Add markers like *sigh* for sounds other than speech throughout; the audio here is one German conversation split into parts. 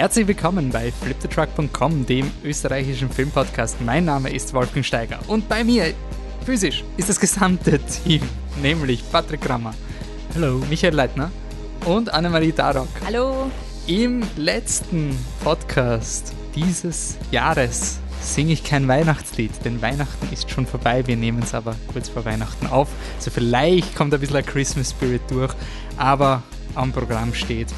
Herzlich willkommen bei fliptetruck.com, dem österreichischen Filmpodcast. Mein Name ist Wolfgang Steiger und bei mir physisch ist das gesamte Team, nämlich Patrick Grammer, Hallo. Michael Leitner und Annemarie Darok. Hallo. Im letzten Podcast dieses Jahres singe ich kein Weihnachtslied, denn Weihnachten ist schon vorbei. Wir nehmen es aber kurz vor Weihnachten auf. Also vielleicht kommt ein bisschen ein Christmas Spirit durch, aber am Programm steht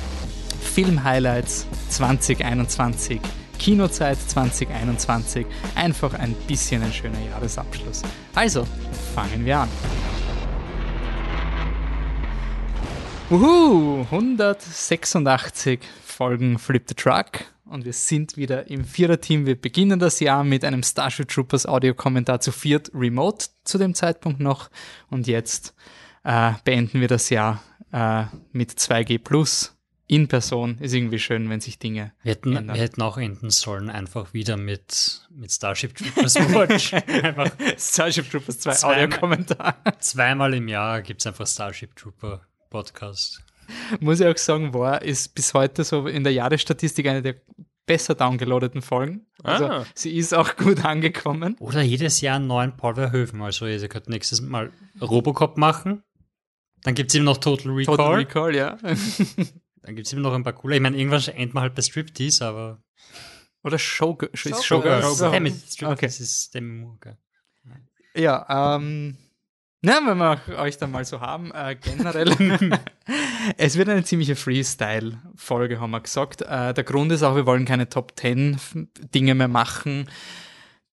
Film-Highlights 2021, Kinozeit 2021. Einfach ein bisschen ein schöner Jahresabschluss. Also, fangen wir an. Uhu, 186 Folgen Flip the Truck und wir sind wieder im Viererteam. Wir beginnen das Jahr mit einem Starship Troopers Audiokommentar zu viert remote zu dem Zeitpunkt noch und jetzt äh, beenden wir das Jahr äh, mit 2G Plus in Person. Ist irgendwie schön, wenn sich Dinge Wir hätten, ändern. wir hätten auch enden sollen, einfach wieder mit, mit Starship Troopers Watch. *laughs* einfach Starship Troopers 2 Zweimal. Audiokommentar. zweimal im Jahr gibt es einfach Starship Trooper Podcast. Muss ich auch sagen, war, ist bis heute so in der Jahresstatistik eine der besser downgeloadeten Folgen. Also Ah. sie ist auch gut angekommen. Oder jedes Jahr einen neuen Paul Verhoeven. Also ihr könnt nächstes Mal Robocop machen. Dann gibt es eben noch Total Recall. Total Recall, ja. Dann gibt es eben noch ein paar coole. Ich meine, irgendwann endet man halt bei Striptease, aber. Oder Showgirl. Showgirls. Showgirls. Mit Striptease Okay. ist Demi Moore. gell. Ja, ähm, na, wenn wir euch dann mal so haben, äh, generell, *laughs* es wird eine ziemliche Freestyle-Folge, haben wir gesagt. Äh, der Grund ist auch, wir wollen keine Top 10 Dinge mehr machen.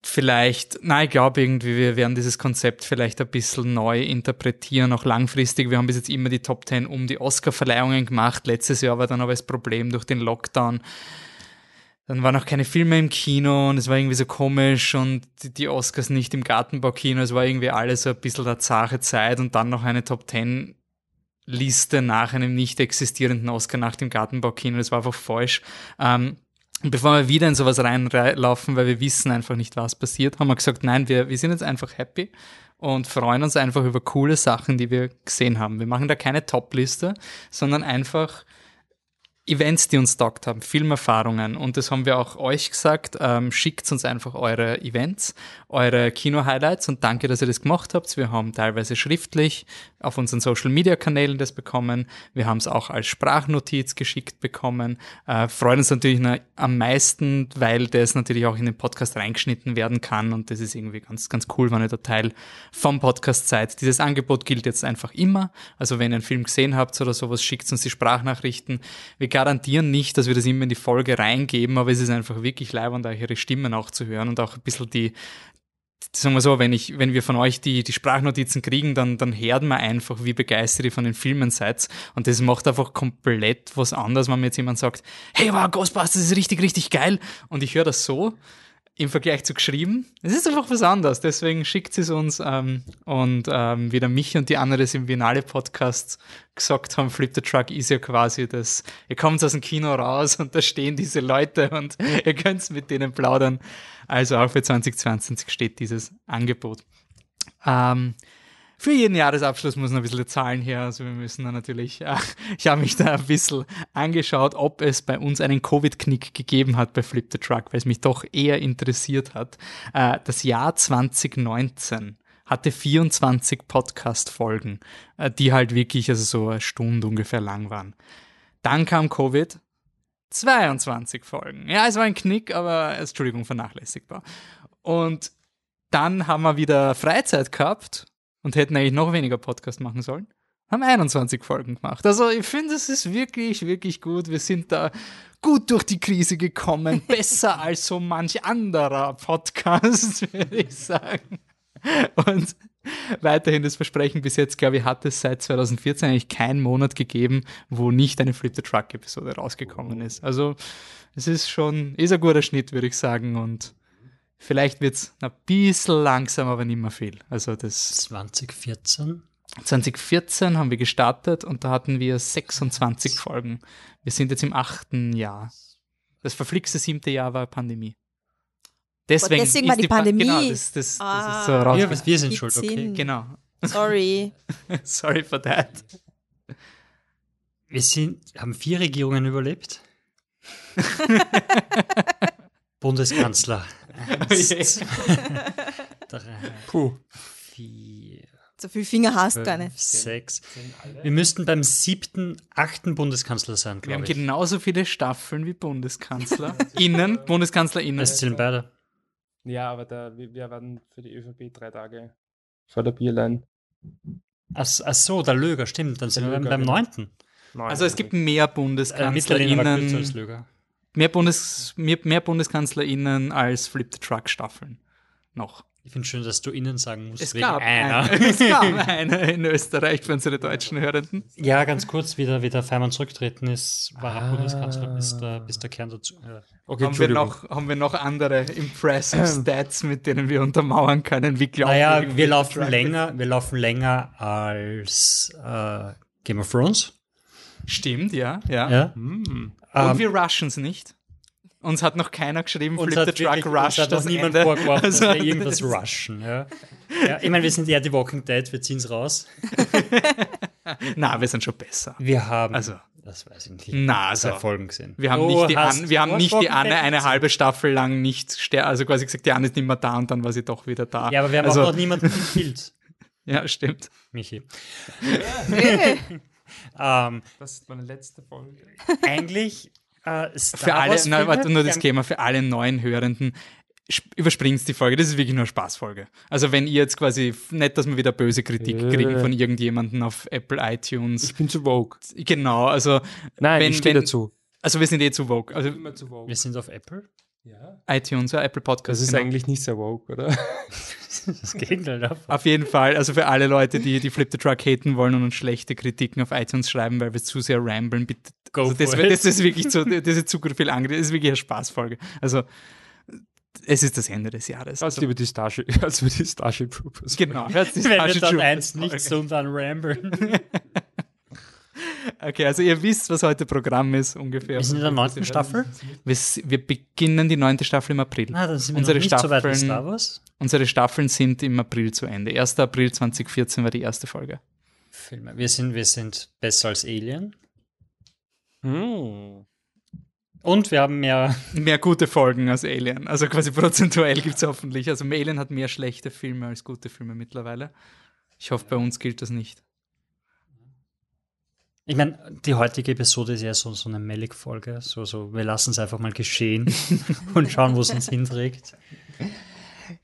Vielleicht, nein, ich glaube irgendwie, wir werden dieses Konzept vielleicht ein bisschen neu interpretieren, auch langfristig. Wir haben bis jetzt immer die Top 10 um die Oscar-Verleihungen gemacht. Letztes Jahr war dann aber das Problem durch den Lockdown. Dann waren auch keine Filme im Kino und es war irgendwie so komisch und die, Oscars nicht im Gartenbaukino. Es war irgendwie alles so ein bisschen eine zahre Zeit und dann noch eine Top 10 Liste nach einem nicht existierenden Oscar nach dem Gartenbaukino. Das war einfach falsch. Ähm, bevor wir wieder in sowas reinlaufen, weil wir wissen einfach nicht, was passiert, haben wir gesagt, nein, wir, wir sind jetzt einfach happy und freuen uns einfach über coole Sachen, die wir gesehen haben. Wir machen da keine Top-Liste, sondern einfach Events, die uns taugt haben, Filmerfahrungen. Und das haben wir auch euch gesagt. Ähm, schickt uns einfach eure Events, eure Kino-Highlights und danke, dass ihr das gemacht habt. Wir haben teilweise schriftlich auf unseren Social-Media-Kanälen das bekommen. Wir haben es auch als Sprachnotiz geschickt bekommen. Äh, freuen uns natürlich am meisten, weil das natürlich auch in den Podcast reingeschnitten werden kann. Und das ist irgendwie ganz, ganz cool, wenn ihr da Teil vom Podcast seid. Dieses Angebot gilt jetzt einfach immer. Also wenn ihr einen Film gesehen habt oder sowas, schickt uns die Sprachnachrichten. Wir garantieren nicht, dass wir das immer in die Folge reingeben, aber es ist einfach wirklich leibend, da ihre Stimmen auch zu hören und auch ein bisschen die, sagen wir so, wenn ich, wenn wir von euch die, die Sprachnotizen kriegen, dann, dann hören wir einfach, wie begeistert ihr von den Filmen seid. Und das macht einfach komplett was anderes, wenn mir jetzt jemand sagt, hey, wow, Ghostbusters ist richtig, richtig geil. Und ich höre das so im Vergleich zu geschrieben. Es ist einfach was anderes. Deswegen schickt es uns. Ähm, und ähm, wie der mich und die anderen im Biennale-Podcast gesagt haben, Flip the Truck ist ja quasi das, ihr kommt aus dem Kino raus und da stehen diese Leute und *laughs* ihr könnt mit denen plaudern. Also auch für 2022 steht dieses Angebot. Ähm, für jeden Jahresabschluss muss noch ein bisschen Zahlen her. Also wir müssen da natürlich, äh, ich habe mich da ein bisschen angeschaut, ob es bei uns einen Covid-Knick gegeben hat bei Flip the Truck, weil es mich doch eher interessiert hat. Äh, das Jahr 2019 hatte 24 Podcast-Folgen, äh, die halt wirklich also so eine Stunde ungefähr lang waren. Dann kam Covid, 22 Folgen. Ja, es war ein Knick, aber, Entschuldigung, vernachlässigbar. Und dann haben wir wieder Freizeit gehabt und hätten eigentlich noch weniger Podcast machen sollen. Haben 21 Folgen gemacht. Also ich finde, es ist wirklich, wirklich gut. Wir sind da gut durch die Krise gekommen. *laughs* Besser als so manch anderer Podcast, *laughs* würde ich sagen. Und weiterhin das Versprechen bis jetzt, glaube ich, hat es seit 2014 eigentlich keinen Monat gegeben, wo nicht eine Flip the Truck Episode rausgekommen ist. Also es ist schon, ist ein guter Schnitt, würde ich sagen. Und vielleicht wird es ein bisschen langsam, aber nicht mehr viel. Also das 2014? 2014 haben wir gestartet und da hatten wir 26 Folgen. Wir sind jetzt im achten Jahr. Das verflixte siebte Jahr war Pandemie. Deswegen, deswegen war die Pa- Pandemie. Genau, das, das, das Ah. ist so Ja, rausgekommen. was wir sind schuld, okay. Genau. Sorry. *laughs* Sorry for that. Wir sind, haben vier Regierungen überlebt. *laughs* Bundeskanzler. *laughs* Eins, *laughs* drei, Puh. vier, So viel Finger hast du gar nicht. sechs. Wir müssten beim siebten, achten Bundeskanzler sein, Wir haben glaube ich. genauso viele Staffeln wie Bundeskanzler. Innen, BundeskanzlerInnen. Das zählen beide. Ja, aber da, wir, wir werden für die ÖVP drei Tage vor der Bierlein. Ach, ach so, der Löger, stimmt. Dann sind Der wir beim, Löger, beim genau. neunten. Also es gibt mehr Äh, Mitterlehner war kürzer als BundeskanzlerInnen, Löger. Mehr, Bundes, mehr, mehr BundeskanzlerInnen als Flip the Truck Staffeln. Noch. Ich finde schön, dass du innen sagen musst. Es wegen gab, einer. eine, es gab *laughs* eine in Österreich für unsere deutschen Hörenden. Ja, ganz kurz, wie der, wie der Feimann zurücktreten ist, war er Ah. Bundeskanzler, bis der, bis der Kern dazu. Ja. Okay, Haben wir, noch, haben wir noch andere impressive *clears throat* Stats, mit denen wir untermauern können, wie glaubwürdig Naja, wir the laufen länger, wir laufen länger als äh, Game of Thrones. Stimmt, ja. ja. Ja. Hm. Und Ähm, wir rushen es nicht. Uns hat noch keiner geschrieben, uns Flip the hat, Truck wirklich, uns rusht hat noch das niemand Ende. vorgeworfen, Also, dass wir irgendwas das- rushen. Ja. Ja, ich meine, wir sind eher die Walking Dead, wir ziehen es raus. *laughs* Na, wir sind schon besser. Wir haben, Also. das weiß ich nicht, Na, zwei also. Folgen gesehen. Wir haben nicht die, An wir haben nicht die Anne eine halbe Staffel lang nicht also quasi gesagt, die Anne ist nicht mehr da und dann war sie doch wieder da. Ja, aber wir haben also, auch noch niemanden gekillt, *laughs* Ja, stimmt. Michi. Ähm, Das ist meine letzte Folge. eigentlich äh, Star Für alle, Wars Filme, warte, nur haben- Disclaimer, für alle neuen Hörenden, überspringt die Folge. Das ist wirklich nur eine Spaßfolge. Also wenn ihr jetzt quasi, nicht, dass wir wieder böse Kritik Ja. kriegen von irgendjemandem auf Apple iTunes. Ich bin zu Vogue. Genau, also Nein, Wenn- ich stehe dazu. Also wir sind eh zu Vogue. Also Immer zu Vogue. Wir sind auf Apple. Ja. iTunes, ja, Apple Podcast. Das ist genau. eigentlich nicht sehr Vogue, oder? *laughs* Das Gegenteil davon. Auf jeden Fall, also für alle Leute, die die Flip the Truck haten wollen und uns schlechte Kritiken auf iTunes schreiben, weil wir zu sehr ramblen, bitte. Go also das, for it. das ist wirklich zu, das ist zu viel angeredet. Das ist wirklich eine Spaßfolge. Also es ist das Ende des Jahres. Als Also, über die Starship, *laughs* als über die Starship Troopers. genau. Wenn wir dann eins nicht so und dann ramblen. *laughs* Okay, also ihr wisst, was heute Programm ist ungefähr. Wir sind in der neunten Staffel. Wir, wir beginnen die neunte Staffel im April. Na, dann sind wir Unsere noch nicht so weit Staffeln- Star Wars. Unsere Staffeln sind im April zu Ende. 1. April 2014 war die erste Folge. Filme. Wir sind, wir sind besser als Alien. Hm. Und wir haben mehr. Mehr gute Folgen als Alien. Also quasi prozentuell gibt es hoffentlich. Also Alien hat mehr schlechte Filme als gute Filme mittlerweile. Ich hoffe, bei uns gilt das nicht. Ich meine, die heutige Episode ist ja so, so eine Mellig-Folge. So, so, wir lassen es einfach mal geschehen *laughs* und schauen, wo es uns hinträgt.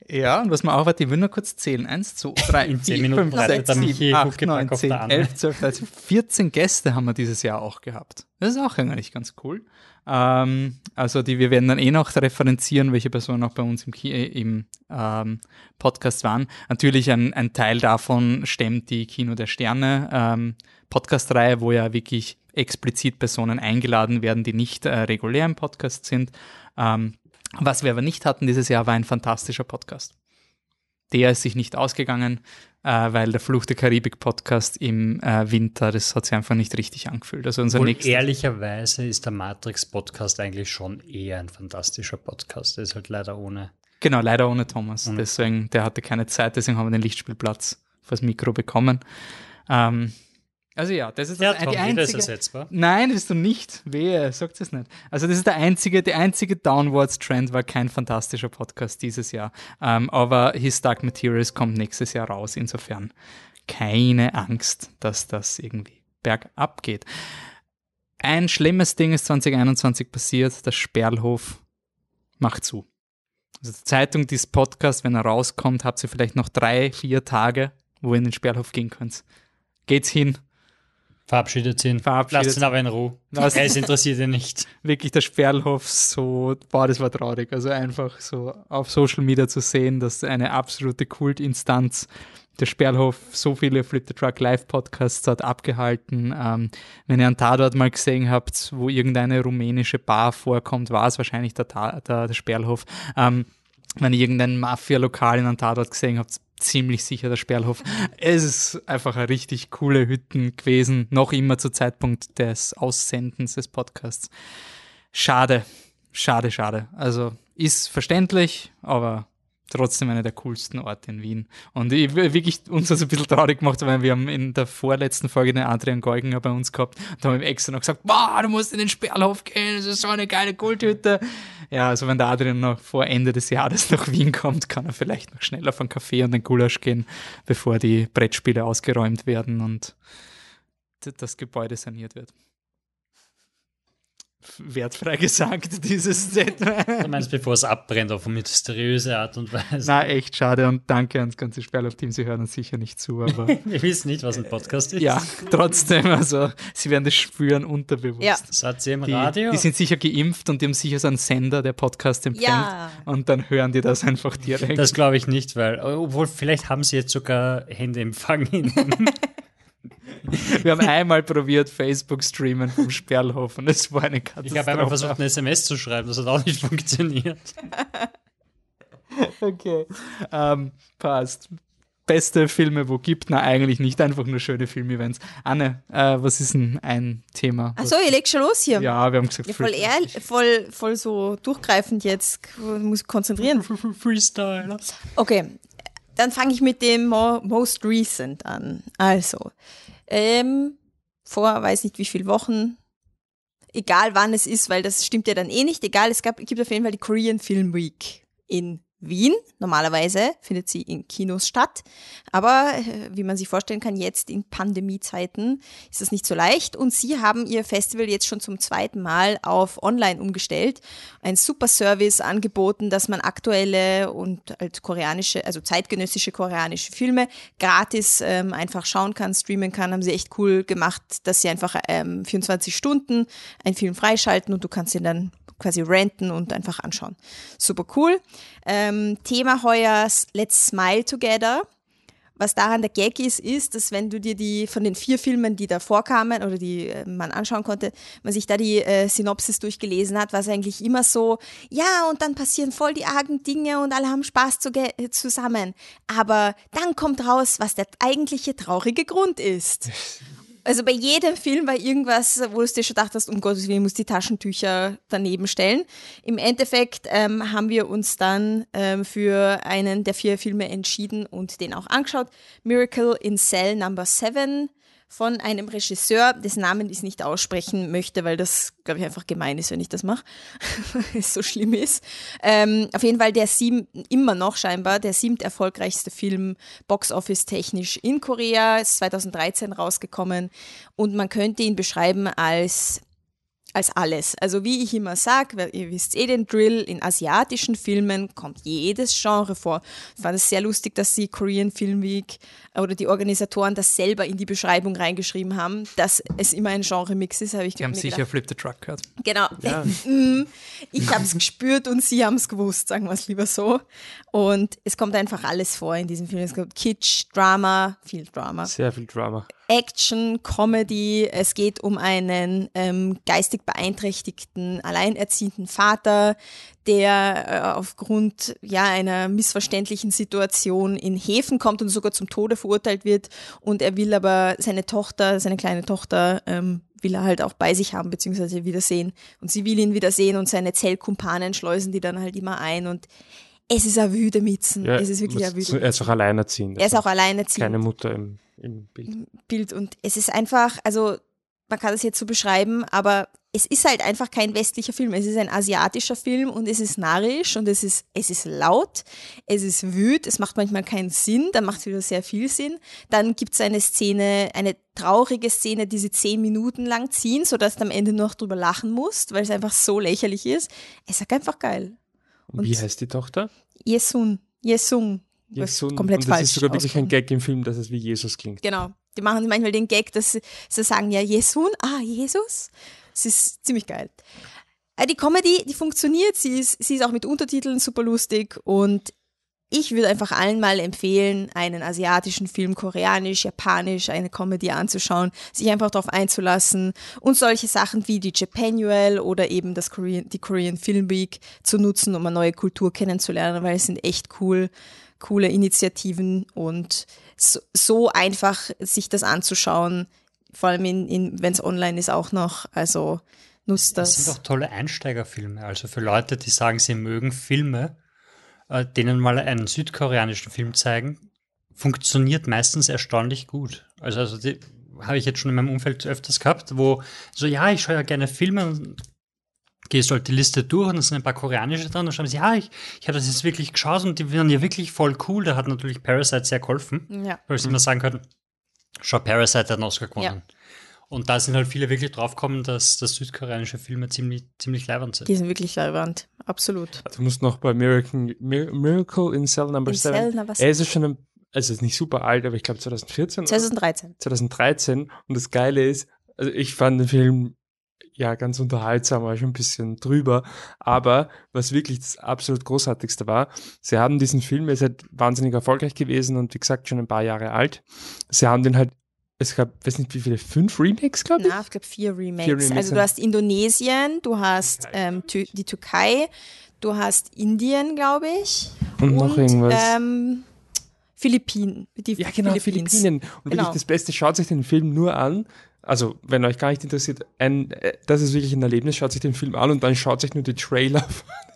Ja, und was man auch hat, ich will nur kurz zählen. Eins, zwei, *laughs* drei, In zehn vier, Minuten fünf, sechs, sieben, acht, neun, zehn, elf, zwölf, dreizehn, 14 Gäste haben wir dieses Jahr auch gehabt. Das ist auch eigentlich ganz cool. Ähm, also die, wir werden dann eh noch referenzieren, welche Personen auch bei uns im, Ki im ähm, Podcast waren. Natürlich ein, ein Teil davon stemmt die Kino der Sterne ähm, Podcast-Reihe, wo ja wirklich explizit Personen eingeladen werden, die nicht äh, regulär im Podcast sind. Ähm, was wir aber nicht hatten dieses Jahr, war ein fantastischer Podcast. Der ist sich nicht ausgegangen, äh, weil der Fluch der Karibik-Podcast im äh, Winter, das hat sich einfach nicht richtig angefühlt. Also unser Und nächster. ehrlicherweise ist der Matrix-Podcast eigentlich schon eher ein fantastischer Podcast. Der ist halt leider ohne. Genau, leider ohne Thomas. Mhm. Deswegen, der hatte keine Zeit, deswegen haben wir den Lichtspielplatz fürs Mikro bekommen. Ähm, also ja, das ist Ja, das, Tom, die jeder ist einzige. ersetzbar. Nein, das ist du nicht. Wehe, sagt es nicht. Also das ist der einzige, der einzige Downwards-Trend war kein fantastischer Podcast dieses Jahr. Ähm, aber His Dark Materials kommt nächstes Jahr raus. Insofern keine Angst, dass das irgendwie bergab geht. Ein schlimmes Ding ist 2021 passiert. Der Sperlhof macht zu. Also die Zeitung, dieses Podcast, wenn er rauskommt, habt ihr vielleicht noch drei, vier Tage, wo ihr in den Sperlhof gehen könnt. Geht's hin, Verabschiedet ihn. Verabschiedet Lasst ihn aber in Ruhe. Lasst- Er ist interessiert ihn nicht. *laughs* wirklich der Sperlhof so, boah, das war traurig. Also einfach so auf Social Media zu sehen, dass eine absolute Kultinstanz der Sperlhof so viele Flip the Truck Live Podcasts hat abgehalten. Ähm, wenn ihr einen Tatort mal gesehen habt, wo irgendeine rumänische Bar vorkommt, war es wahrscheinlich der, Ta der, der Sperlhof. Ähm, wenn ihr irgendein Mafia-Lokal in einem Tatort gesehen habt, ziemlich sicher der Sperlhof. Es ist einfach eine richtig coole Hütten gewesen, noch immer zu Zeitpunkt des Aussendens des Podcasts. Schade, schade, schade. Also ist verständlich, aber trotzdem einer der coolsten Orte in Wien. Und ich wirklich uns das ein bisschen traurig gemacht, weil wir haben in der vorletzten Folge den Adrian Geuginger bei uns gehabt und haben ihm extra noch gesagt, boah, du musst in den Sperlhof gehen, das ist so eine geile Kulthütte. Ja, also wenn der Adrian noch vor Ende des Jahres nach Wien kommt, kann er vielleicht noch schnell auf einen Café und den Gulasch gehen, bevor die Brettspiele ausgeräumt werden und das Gebäude saniert wird wertfrei *laughs* gesagt, dieses Set. Du meinst, bevor es abbrennt, auf eine mysteriöse Art und Weise. Na, echt schade und danke ans ganze Sperrlauf-Team. Sie hören uns sicher nicht zu, aber. *laughs* Wir wissen nicht, was ein Podcast ist. Ja, trotzdem, also, sie werden das spüren unterbewusst. Ja. Das hat sie im Die, Radio. die sind sicher geimpft und die haben sicher so einen Sender, der Podcast empfängt. Ja. Und dann hören die das einfach direkt. das glaube ich nicht, weil, obwohl, vielleicht haben sie jetzt sogar Handyempfang in. *laughs* Wir haben einmal probiert, Facebook streamen vom Sperlhof und es war eine Katastrophe. Ich habe einmal versucht, eine SMS zu schreiben, das hat auch nicht funktioniert. Okay. Ähm, passt. Beste Filme, wo gibt? Na, eigentlich nicht. Einfach nur schöne Filmevents. Anne, äh, was ist denn ein Thema? Achso, ihr legt schon los hier. Ja, wir haben gesagt, Ja, voll ehrlich, voll, voll so durchgreifend jetzt. Muss konzentrieren. Freestyle. Okay, dann fange ich mit dem mo Most Recent an. Also, ähm, vor weiß nicht wie viel Wochen, egal wann es ist, weil das stimmt ja dann eh nicht, egal, es gab, gibt auf jeden Fall die Korean Film Week in Wien. Normalerweise findet sie in Kinos statt. Aber äh, wie man sich vorstellen kann, jetzt in Pandemiezeiten ist das nicht so leicht. Und sie haben ihr Festival jetzt schon zum zweiten Mal auf online umgestellt. Ein super Service angeboten, dass man aktuelle und halt koreanische, also zeitgenössische koreanische Filme gratis ähm, einfach schauen kann, streamen kann. Haben sie echt cool gemacht, dass sie einfach ähm, 24 Stunden einen Film freischalten und du kannst ihn dann quasi renten und einfach anschauen. Super cool. Ähm, Thema heuer Let's Smile Together. Was daran der Gag ist, ist, dass wenn du dir die von den vier Filmen, die da vorkamen oder die äh, man anschauen konnte, man sich da die äh, Synopsis durchgelesen hat, war es eigentlich immer so, ja, und dann passieren voll die argen Dinge und alle haben Spaß zuge- äh, zusammen. Aber dann kommt raus, was der eigentliche traurige Grund ist. *laughs* Also bei jedem Film war irgendwas, wo du dir schon gedacht hast, um Gottes Willen, muss die Taschentücher daneben stellen. Im Endeffekt ähm, haben wir uns dann ähm, für einen der vier Filme entschieden und den auch angeschaut. Miracle in Cell Number 7 von einem Regisseur, dessen Namen ich nicht aussprechen möchte, weil das, glaube ich, einfach gemein ist, wenn ich das mache, *laughs* es so schlimm ist. Ähm, auf jeden Fall der sieben, immer noch scheinbar, der siebte erfolgreichste Film Box-Office-technisch in Korea, ist 2013 rausgekommen und man könnte ihn beschreiben als als alles. Also wie ich immer sage, ihr wisst eh den Drill, in asiatischen Filmen kommt jedes Genre vor. Ich fand es sehr lustig, dass die Korean Film Week oder die Organisatoren das selber in die Beschreibung reingeschrieben haben, dass es immer ein Genre-Mix ist, habe ich Die haben mir sicher gedacht. Flip the Truck gehört. Genau. *laughs* ich habe es *laughs* gespürt und sie haben es gewusst, sagen wir es lieber so. Und es kommt einfach alles vor in diesem Film. Es kommt Kitsch, Drama, viel Drama. Sehr viel Drama. Action, Comedy. Es geht um einen ähm, geistig beeinträchtigten, alleinerziehenden Vater, der äh, aufgrund ja einer missverständlichen Situation in Häfen kommt und sogar zum Tode verurteilt wird. Und er will aber seine Tochter, seine kleine Tochter, ähm, will er halt auch bei sich haben, beziehungsweise wiedersehen. Und sie will ihn wiedersehen und seine Zellkumpanen schleusen die dann halt immer ein. Und es ist ein wüde Mitzen. Ja, es ist wirklich ein wüde Er ist auch alleinerziehend. Er ist also auch alleinerziehend. Keine Mutter im, im Bild. Bild und es ist einfach, also man kann das jetzt so beschreiben, aber es ist halt einfach kein westlicher Film. Es ist ein asiatischer Film und es ist narrisch und es ist, es ist laut, es ist wüt, es macht manchmal keinen Sinn, dann macht es wieder sehr viel Sinn. Dann gibt es eine Szene, eine traurige Szene, die sie zehn Minuten lang ziehen, sodass du am Ende noch drüber lachen musst, weil es einfach so lächerlich ist. Es ist einfach geil. Und Wie heißt die Tochter? Yesun, Yesung. Was Jesus. komplett Und das falsch ist sogar wirklich ein ausgesprochen. Gag im Film, dass es wie Jesus klingt. Genau. Die machen manchmal den Gag, dass sie, sie sagen ja Jesun, ah, Jesus. Es ist ziemlich geil. Äh, Die Comedy, die funktioniert, sie ist, sie ist auch mit Untertiteln super lustig und ich würde einfach allen mal empfehlen, einen asiatischen Film, koreanisch, japanisch, eine Comedy anzuschauen, sich einfach darauf einzulassen und solche Sachen wie die Japanual oder eben das Korean, die Korean Film Week zu nutzen, um eine neue Kultur kennenzulernen, weil es sind echt cool, coole Initiativen und so, so einfach sich das anzuschauen, vor allem in, in, wenn es online ist auch noch, also nutzt Das das. sind doch tolle Einsteigerfilme. Also für Leute, die sagen, sie mögen Filme, äh, denen mal einen südkoreanischen Film zeigen, funktioniert meistens erstaunlich gut. Also, also die habe ich jetzt schon in meinem Umfeld öfters gehabt, wo so, ja, ich schaue ja gerne Filme und gehst halt die Liste durch und da sind ein paar koreanische dran und schreiben sie, ja, ich, ich habe das jetzt wirklich geschaut und die waren ja wirklich voll cool. Da hat natürlich Parasite sehr geholfen, Ja. weil sie immer sagen können, schau, Parasite hat einen Oscar gewonnen. Und da sind halt viele wirklich draufgekommen, dass, dass südkoreanische Filme ziemlich, ziemlich leibend sind. Die sind wirklich relevant. Absolut. Du musst noch bei Miracle, Mir- Miracle in Cell Number In 7. Cell Number Er ist ja schon, ein, also ist nicht super alt, aber ich glaube 2014 oder 2013. 2013. Und das Geile ist, also ich fand den Film ja ganz unterhaltsam, war schon ein bisschen drüber. Aber was wirklich das absolut Großartigste war, sie haben diesen Film, er ist halt wahnsinnig erfolgreich gewesen und wie gesagt schon ein paar Jahre alt. Sie haben den halt, es gab, weiß nicht wie viele, fünf Remakes, glaube ich. Na, ich glaube vier Remakes. Vier Remakes, also ja. du hast Indonesien, du hast ähm, Tü die Türkei, du hast Indien, glaube ich. Und noch irgendwas. Ähm, Philippinen. Die Ja, genau. Philippinen. Und Genau. wirklich das Beste, schaut sich den Film nur an. Also, wenn euch gar nicht interessiert, ein, äh, das ist wirklich ein Erlebnis, schaut sich den Film an und dann schaut sich nur die Trailer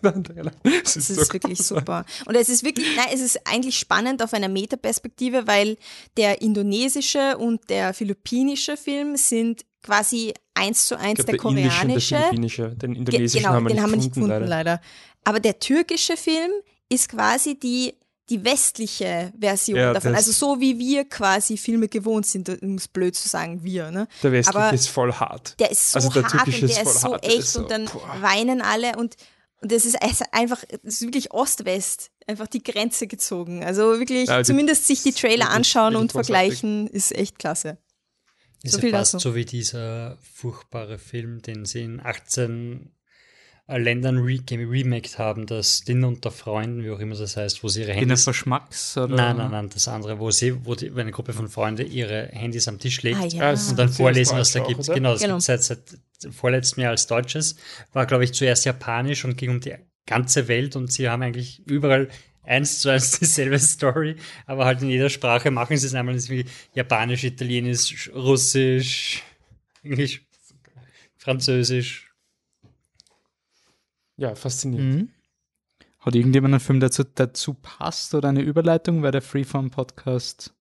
von *laughs* Trailer. Das so ist wirklich großartig. super. Und es ist wirklich, nein, es ist eigentlich spannend auf einer Metaperspektive, weil der indonesische und der philippinische Film sind quasi eins zu eins der der koreanische. philippinische. Den Ge- indonesischen genau, haben wir den nicht haben wir nicht gefunden, gefunden, leider. leider. Aber der türkische Film ist quasi die, die westliche Version Ja, davon. Also so wie wir quasi Filme gewohnt sind, um es blöd zu sagen, wir. Ne? Der westliche Aber ist voll hart. Der ist so Also der hart und ist der ist voll so hart, echt ist so, und dann boah. weinen alle und, und das ist es ist einfach, das ist wirklich Ost-West, einfach die Grenze gezogen. Also wirklich, Ja, zumindest sich die Trailer anschauen und vergleichen, ist echt klasse. Ist So ja viel fast dazu. so wie dieser furchtbare Film, den sie in 18 äh, Ländern re remaked haben, das Dinner unter Freunden, wie auch immer das heißt, wo sie ihre In der Handys. Verschmacks oder? Nein, nein, nein, das andere, wo sie, wo die, eine Gruppe von Freunden ihre Handys am Tisch legt Ah, ja. und dann vorlesen, was da gibt. oder? Genau, das Genau. gibt seit, seit vorletztem Jahr als Deutsches. War, glaube ich, zuerst japanisch und ging um die ganze Welt und sie haben eigentlich überall eins zu eins *laughs* dieselbe Story, aber halt in jeder Sprache machen sie es einmal das ist wie Japanisch, Italienisch, Russisch, Englisch, Französisch. Ja, faszinierend. Mhm. Hat irgendjemand einen Film, dazu, dazu passt oder eine Überleitung, weil der Freeform-Podcast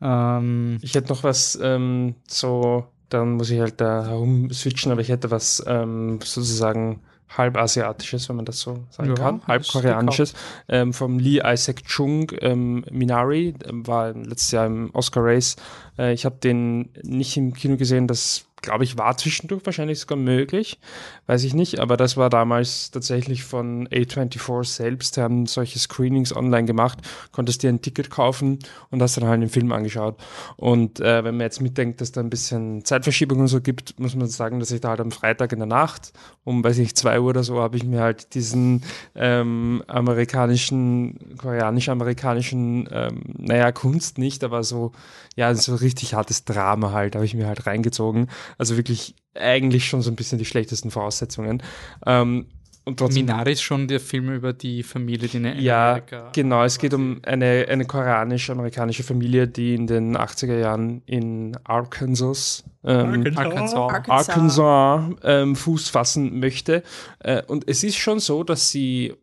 ähm, Ich hätte noch was ähm, so, dann muss ich halt da herum switchen, aber ich hätte was ähm, sozusagen halb asiatisches, wenn man das so sagen Ja, kann, halb koreanisches, ähm, vom Lee Isaac Chung, ähm, Minari, ähm, war letztes Jahr im Oscar Race. Äh, ich habe den nicht im Kino gesehen, das glaube ich war zwischendurch wahrscheinlich sogar möglich, weiß ich nicht, aber das war damals tatsächlich von A24 selbst, haben solche Screenings online gemacht, konntest dir ein Ticket kaufen und hast dann halt den Film angeschaut. Und äh, wenn man jetzt mitdenkt, dass da ein bisschen Zeitverschiebung und so gibt, muss man sagen, dass ich da halt am Freitag in der Nacht um, weiß ich, zwei Uhr oder so, habe ich mir halt diesen ähm, amerikanischen, koreanisch-amerikanischen, ähm, naja, Kunst nicht, aber so, ja, so richtig hartes Drama halt, habe ich mir halt reingezogen. Also wirklich eigentlich schon so ein bisschen die schlechtesten Voraussetzungen. Ähm, und trotzdem Minari ist schon der Film über die Familie, die in ja, Amerika genau. Es geht um eine, eine koreanisch-amerikanische Familie, die in den 80er Jahren in Arkansas, ähm, Arkansas. Arkansas. Arkansas ähm, Fuß fassen möchte. Äh, und es ist schon so, dass sie,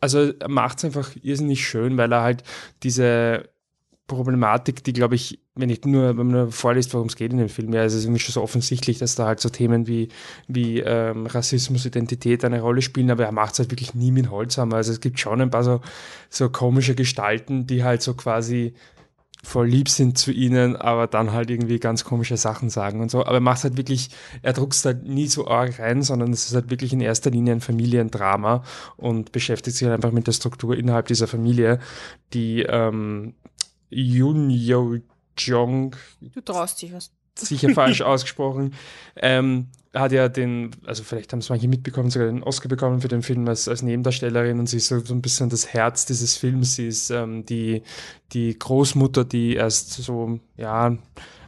also er macht es einfach irrsinnig schön, weil er halt diese Problematik, die glaube ich, wenn ich nur, wenn man nur vorliest, worum es geht in dem Film, ja, es ist irgendwie schon so offensichtlich, dass da halt so Themen wie, wie ähm, Rassismus, Identität eine Rolle spielen, aber er macht es halt wirklich nie mit Holzhammer. Also es gibt schon ein paar so, so komische Gestalten, die halt so quasi voll lieb sind zu ihnen, aber dann halt irgendwie ganz komische Sachen sagen und so. Aber er macht halt wirklich, er druckst halt nie so arg rein, sondern es ist halt wirklich in erster Linie ein Familiendrama und beschäftigt sich halt einfach mit der Struktur innerhalb dieser Familie, die ähm, Yoon Yo Jong Du traust dich was. sicher *laughs* falsch ausgesprochen. Ähm, hat ja den, also vielleicht haben es manche mitbekommen, sogar den Oscar bekommen für den Film als, als Nebendarstellerin und sie ist so, so ein bisschen das Herz dieses Films. Sie ist ähm, die, die Großmutter, die erst so, ja,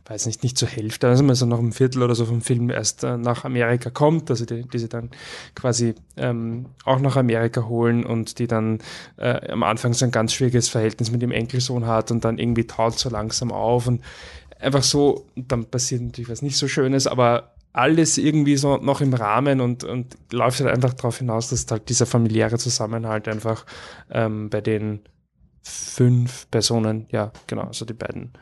weiß nicht, nicht zur Hälfte, also so nach einem Viertel oder so vom Film erst äh, nach Amerika kommt, also die, die sie dann quasi ähm, auch nach Amerika holen und die dann äh, am Anfang so ein ganz schwieriges Verhältnis mit dem Enkelsohn hat und dann irgendwie taut so langsam auf und einfach so, dann passiert natürlich was nicht so Schönes, aber alles irgendwie so noch im Rahmen und, und läuft halt einfach darauf hinaus, dass halt dieser familiäre Zusammenhalt einfach ähm, bei den fünf Personen, ja, genau, also die beiden,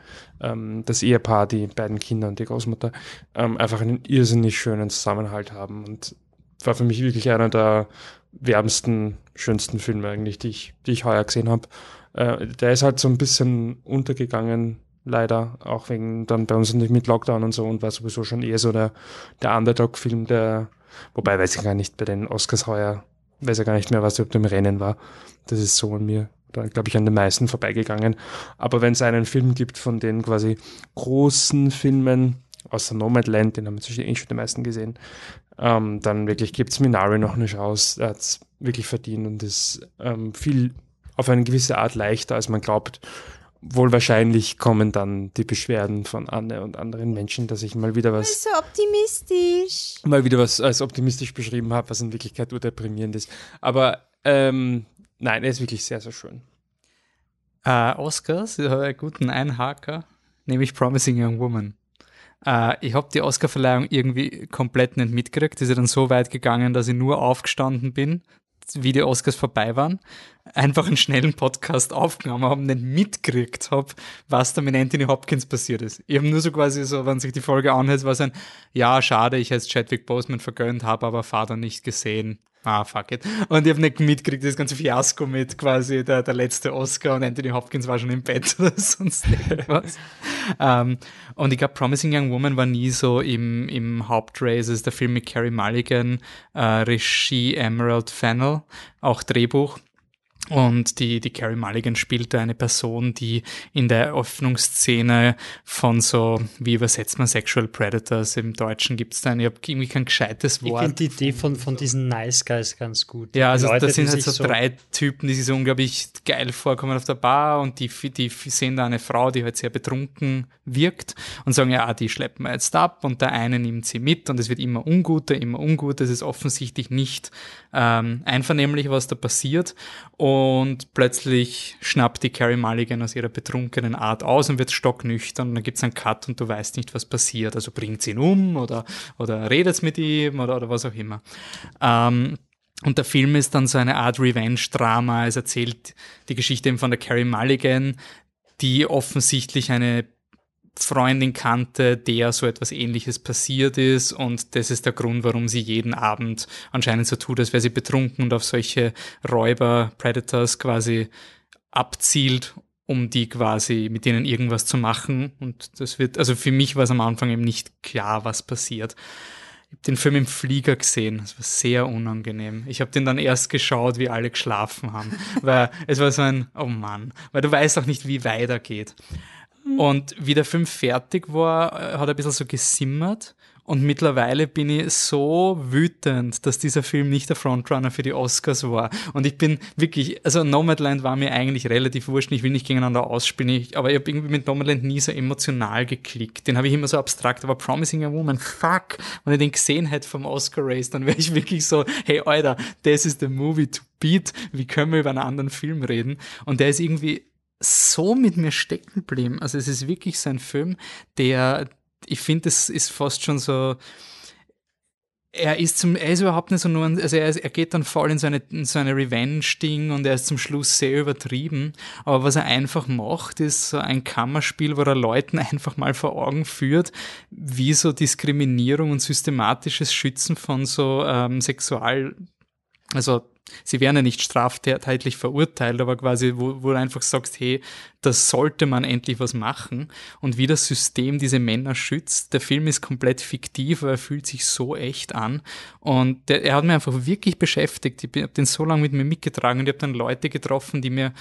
ähm, das Ehepaar, die beiden Kinder und die Großmutter, ähm, einfach einen irrsinnig schönen Zusammenhalt haben und war für mich wirklich einer der wärmsten, schönsten Filme eigentlich, die ich, die ich heuer gesehen habe. Äh, der ist halt so ein bisschen untergegangen, leider, auch wegen dann bei uns mit Lockdown und so und war sowieso schon eher so der, der Underdog-Film, der, wobei weiß ich gar nicht, bei den Oscars heuer, weiß ich gar nicht mehr, was überhaupt im Rennen war. Das ist so an mir da, glaube ich, an den meisten vorbeigegangen. Aber wenn es einen Film gibt von den quasi großen Filmen, außer Nomadland, den haben wir eh schon die meisten gesehen, ähm, dann wirklich gibt es Minari noch eine Chance. Er hat es wirklich verdient und ist ähm, viel auf eine gewisse Art leichter, als man glaubt. Wohl wahrscheinlich kommen dann die Beschwerden von Anne und anderen Menschen, dass ich mal wieder was. So optimistisch. Mal wieder was als optimistisch beschrieben habe, was in Wirklichkeit nur deprimierend ist. Aber ähm, Nein, er ist wirklich sehr, sehr schön. Äh, Oscars, einen guten Einhaker, nämlich Promising Young Woman. Äh, ich habe die Oscarverleihung irgendwie komplett nicht mitgekriegt. ist ja dann so weit gegangen, dass ich nur aufgestanden bin, wie die Oscars vorbei waren, einfach einen schnellen Podcast aufgenommen habe, nicht mitgekriegt habe, was da mit Anthony Hopkins passiert ist. Ich habe nur so quasi so, wenn sich die Folge anhört, war es ein, ja, schade, ich hätte Chadwick Boseman vergönnt, habe aber Vater nicht gesehen ah, fuck it. Und ich habe nicht mitgekriegt, das ganze Fiasko mit quasi der, der letzte Oscar und Anthony Hopkins war schon im Bett *laughs* oder sonst irgendwas. um, ähm, und ich glaube, Promising Young Woman war nie so im, im Hauptrace. Es ist der Film mit Carrie Mulligan, äh, Regie Emerald Fennel, auch Drehbuch. Und die, die Carrie Mulligan spielte eine Person, die in der Öffnungsszene von so, wie übersetzt man Sexual Predators? Im Deutschen gibt es da, ich habe irgendwie kein gescheites Wort. Ich finde die Idee von, von diesen Nice Guys ganz gut. Ja, also Leute, das sind halt so, so drei Typen, die sich so unglaublich geil vorkommen auf der Bar und die, die sehen da eine Frau, die halt sehr betrunken wirkt und sagen, ja, die schleppen wir jetzt ab und der eine nimmt sie mit und es wird immer unguter, immer unguter. Es ist offensichtlich nicht ähm, einvernehmlich, was da passiert. Und plötzlich schnappt die Carrie Mulligan aus ihrer betrunkenen Art aus und wird stocknüchtern. Und dann gibt es einen Cut und du weißt nicht, was passiert. Also bringt sie ihn um oder, oder redet mit ihm oder, oder was auch immer. Ähm, und der Film ist dann so eine Art Revenge-Drama. Es erzählt die Geschichte eben von der Carrie Mulligan, die offensichtlich eine Freundin kannte, der so etwas ähnliches passiert ist und das ist der Grund, warum sie jeden Abend anscheinend so tut, als wäre sie betrunken und auf solche Räuber, Predators quasi abzielt, um die quasi mit denen irgendwas zu machen und das wird, also für mich war es am Anfang eben nicht klar, was passiert. Ich habe den Film im Flieger gesehen, das war sehr unangenehm. Ich habe den dann erst geschaut, wie alle geschlafen haben, *laughs* weil es war so ein, oh Mann, weil du weißt auch nicht, wie weitergeht. Und wie der Film fertig war, äh, hat er ein bisschen so gesimmert. Und mittlerweile bin ich so wütend, dass dieser Film nicht der Frontrunner für die Oscars war. Und ich bin wirklich, also Nomadland war mir eigentlich relativ wurscht, ich will nicht gegeneinander ausspielen, aber ich habe irgendwie mit Nomadland nie so emotional geklickt. Den habe ich immer so abstrakt, aber Promising a Woman, fuck, wenn ich den gesehen hätte vom Oscar Race, dann wäre ich wirklich so, hey Alter, das ist the movie to beat, wie können wir über einen anderen Film reden? Und der ist irgendwie so mit mir stecken geblieben. Also es ist wirklich so ein Film, der, ich finde, es ist fast schon so, er ist zum, er ist überhaupt nicht so nur, also er, ist, er geht dann voll in so eine, in so eine Revenge-Ding und er ist zum Schluss sehr übertrieben. Aber was er einfach macht, ist so ein Kammerspiel, wo er Leuten *laughs* einfach mal vor Augen führt, wie so Diskriminierung und systematisches Schützen von so ähm, Sexual, also sie werden ja nicht straftätlich verurteilt, aber quasi, wo, wo du einfach sagst, hey, das sollte man endlich was machen und wie das System diese Männer schützt. Der Film ist komplett fiktiv, aber er fühlt sich so echt an und der, er hat mich einfach wirklich beschäftigt. Ich habe den so lange mit mir mitgetragen und ich habe dann Leute getroffen, die mir